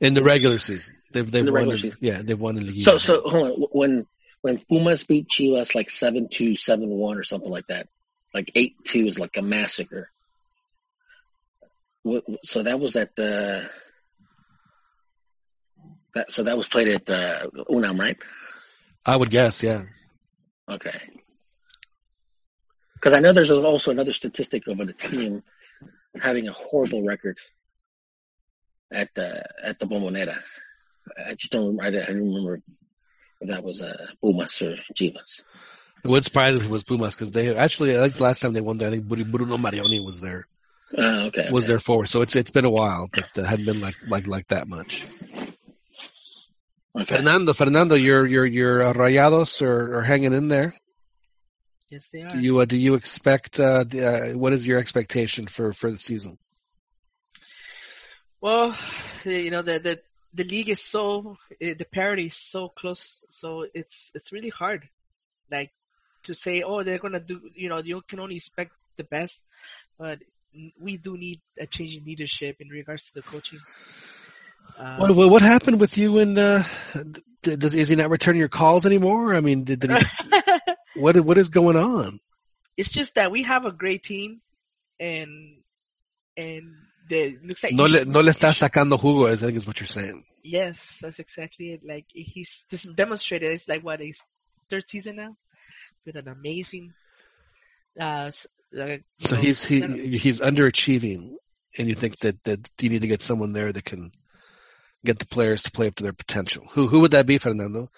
in the regular season, they've they've the won. in- season. Yeah, they've won in the year. So so hold on when when Pumas beat Chivas like seven two seven one or something like that, like eight two is like a massacre. So that was at the that so that was played at uh, Unam, right? I would guess. Yeah, Okay. Because I know there's also another statistic of a team having a horrible record at the at the Bombonera. I just don't. I, I don't remember that was uh, Pumas or Chivas. it would surprise me if it was Pumas because they actually I think the last time they won, I think Bru- Bruno Marioni was there. Uh, okay. was okay. there forward. So it's it's been a while, but it hadn't been like like like that much. Okay. Fernando, Fernando, your your your uh, Rayados are, are hanging in there. Yes, they are. Do you uh, do you expect uh, the, uh, what is your expectation for for the season? Well, you know the the the league is so eh, the parity is so close, so it's it's really hard, like to say, oh, they're gonna do. You know, you can only expect the best, but we do need a change in leadership in regards to the coaching. Um, What what, what happened with you and uh, does is he not returning your calls anymore? I mean, did, did he, what what is going on? it's just that we have a great team, and and the looks like No le no le está sacando jugo. I think is what you're saying. Yes, that's exactly it. Like he's just demonstrated. It's like what his third season now, with an amazing. Uh, uh, So know, he's he setup. he's underachieving, and you think that that you need to get someone there that can get the players to play up to their potential. Who who would that be, Fernando?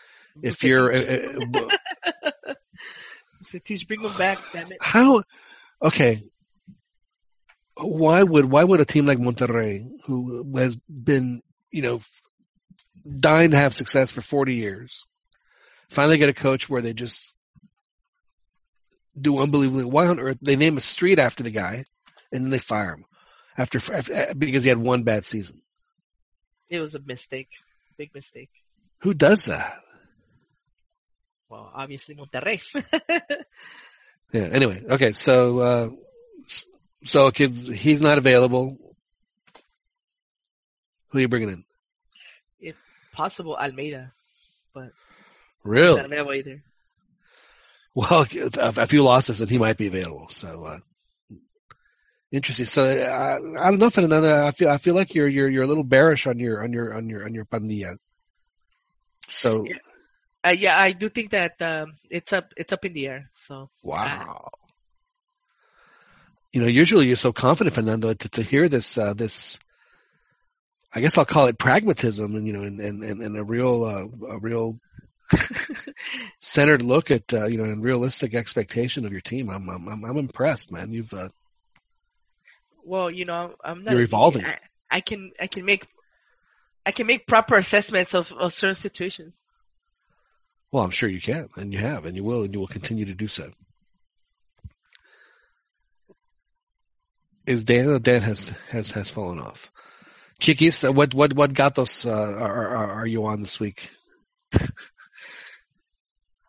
If you're uh, uh, bring him back, damn it. how okay, why would why would a team like Monterrey, who has been you know dying to have success for forty years, finally get a coach where they just do unbelievably? Why on earth they name a street after the guy, and then they fire him after, after because he had one bad season? It was a mistake, big mistake. Who does that? Well, obviously Monterrey. Yeah. Anyway, okay. So, uh, so he's not available. Who are you bringing in? if possible, Almeyda, but Really? not available either. Well, a, few losses and he might be available. So, uh, interesting. So, uh, I don't know, Fernando. I feel I feel like you're you're you're a little bearish on your on your on your on your pandilla. So, Uh, yeah, I do think that um, it's up it's up in the air. So wow. You know, usually you're so confident, Fernando, to, to hear this uh, this. I guess I'll call it pragmatism, and you know, and and, and, a real uh, a real centered look at uh, you know and realistic expectation of your team. I'm I'm I'm, I'm impressed, man. You've uh, well, you know, I'm not. You're evolving. I, I can I can make I can make proper assessments of, of certain situations. Well, I'm sure you can, and you have, and you will, and you will continue to do so. Is Dan? oh, Dan has has has fallen off. Chiquis, uh, what what what gatos uh, are, are are you on this week?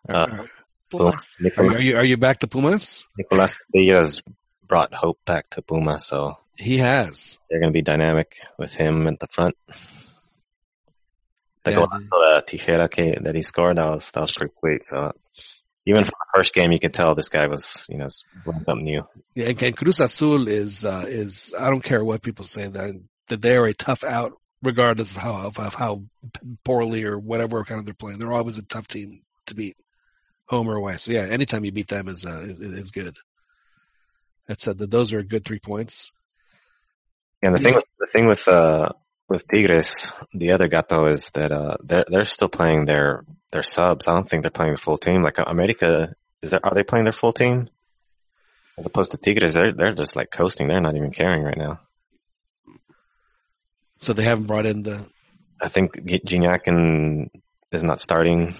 Uh, Pumas. Are you, are you are you back to Pumas? Nicolas Diaz brought hope back to Puma, so He has. they're going to be dynamic with him at the front. The Yeah, golazo de Tijera que, that he scored, that was, that was pretty quick. So even from the first game, you could tell this guy was, you know, doing something new. Yeah, and, and Cruz Azul is uh, is I don't care what people say that that they are a tough out regardless of how of, of how poorly or whatever kind of they're playing. They're always a tough team to beat, home or away. So yeah, anytime you beat them is uh, is, is good. That said, that those are good three points. And the thing with, the thing with, uh, with Tigres, the other gato is that, uh, they're, they're still playing their, their subs. I don't think they're playing the full team. Like America, is there, are they playing their full team? As opposed to Tigres, they're, they're just like coasting. They're not even caring right now. So they haven't brought in the I think Gignac and is not starting.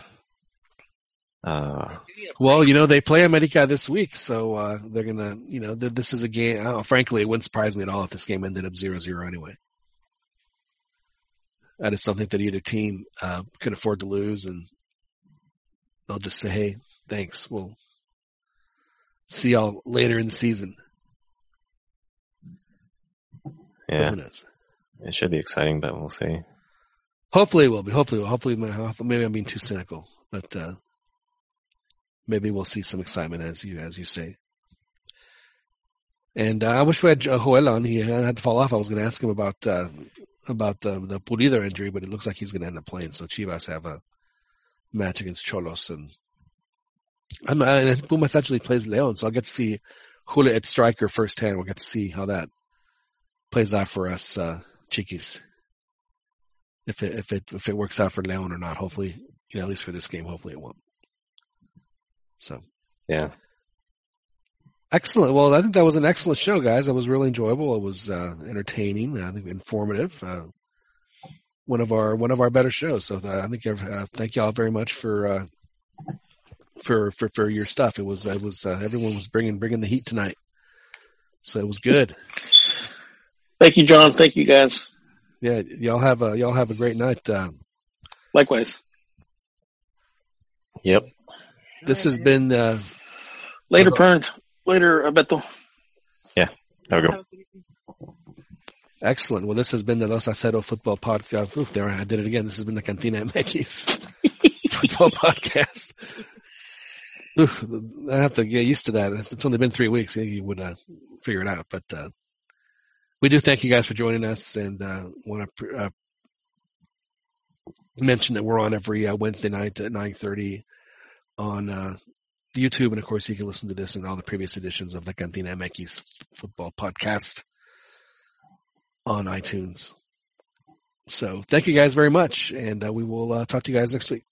Uh, Well, you know, they play America this week, so uh, they're gonna, you know, th- this is a game. I don't know, frankly, it wouldn't surprise me at all if this game ended up 0-0 anyway. I just don't think that either team uh, can afford to lose, and they'll just say, "Hey, thanks. We'll see y'all later in the season." yeah, Who knows? it should be exciting, but we'll see. Hopefully, it will be. Hopefully, hopefully, maybe I'm being too cynical, but uh, maybe we'll see some excitement as you as you say. And uh, I wish we had uh, Joel on. He had to fall off. I was going to ask him about uh, about the the Pulido injury, but it looks like he's going to end up playing. So Chivas have a match against Xolos, and I'm and Pumas actually plays Leon, so I'll get to see Julio at striker firsthand. We'll get to see how that plays out for us, uh, Chiquis if it if it if it works out for Leon or not. Hopefully, you know, at least for this game, hopefully it won't. So Yeah. Excellent. Well, I think that was an excellent show, guys. It was really enjoyable. It was uh, entertaining. I think informative. Uh, one of our one of our better shows. So uh, I think uh, thank you all very much for uh, for for for your stuff. It was it was uh, everyone was bringing bringing the heat tonight. So it was good. Thank you, John. Thank you, guys. Yeah, y'all have a y'all have a great night. Uh, Likewise. Yep. this has been uh, Later, Pern. Later, Beto. Have a good one. Excellent. Well, this has been the Los Acero Football Podcast. Oof, there I did it again. This has been the Cantina MX Football Podcast. Oof, I have to get used to that. It's only been three weeks. You would uh, figure it out. But uh, we do thank you guys for joining us, and uh, want to uh, mention that we're on every uh, Wednesday night at nine thirty on uh, YouTube, and of course you can listen to this and all the previous editions of the Cantina MX Football Podcast on iTunes. So thank you guys very much, and uh, we will uh, talk to you guys next week.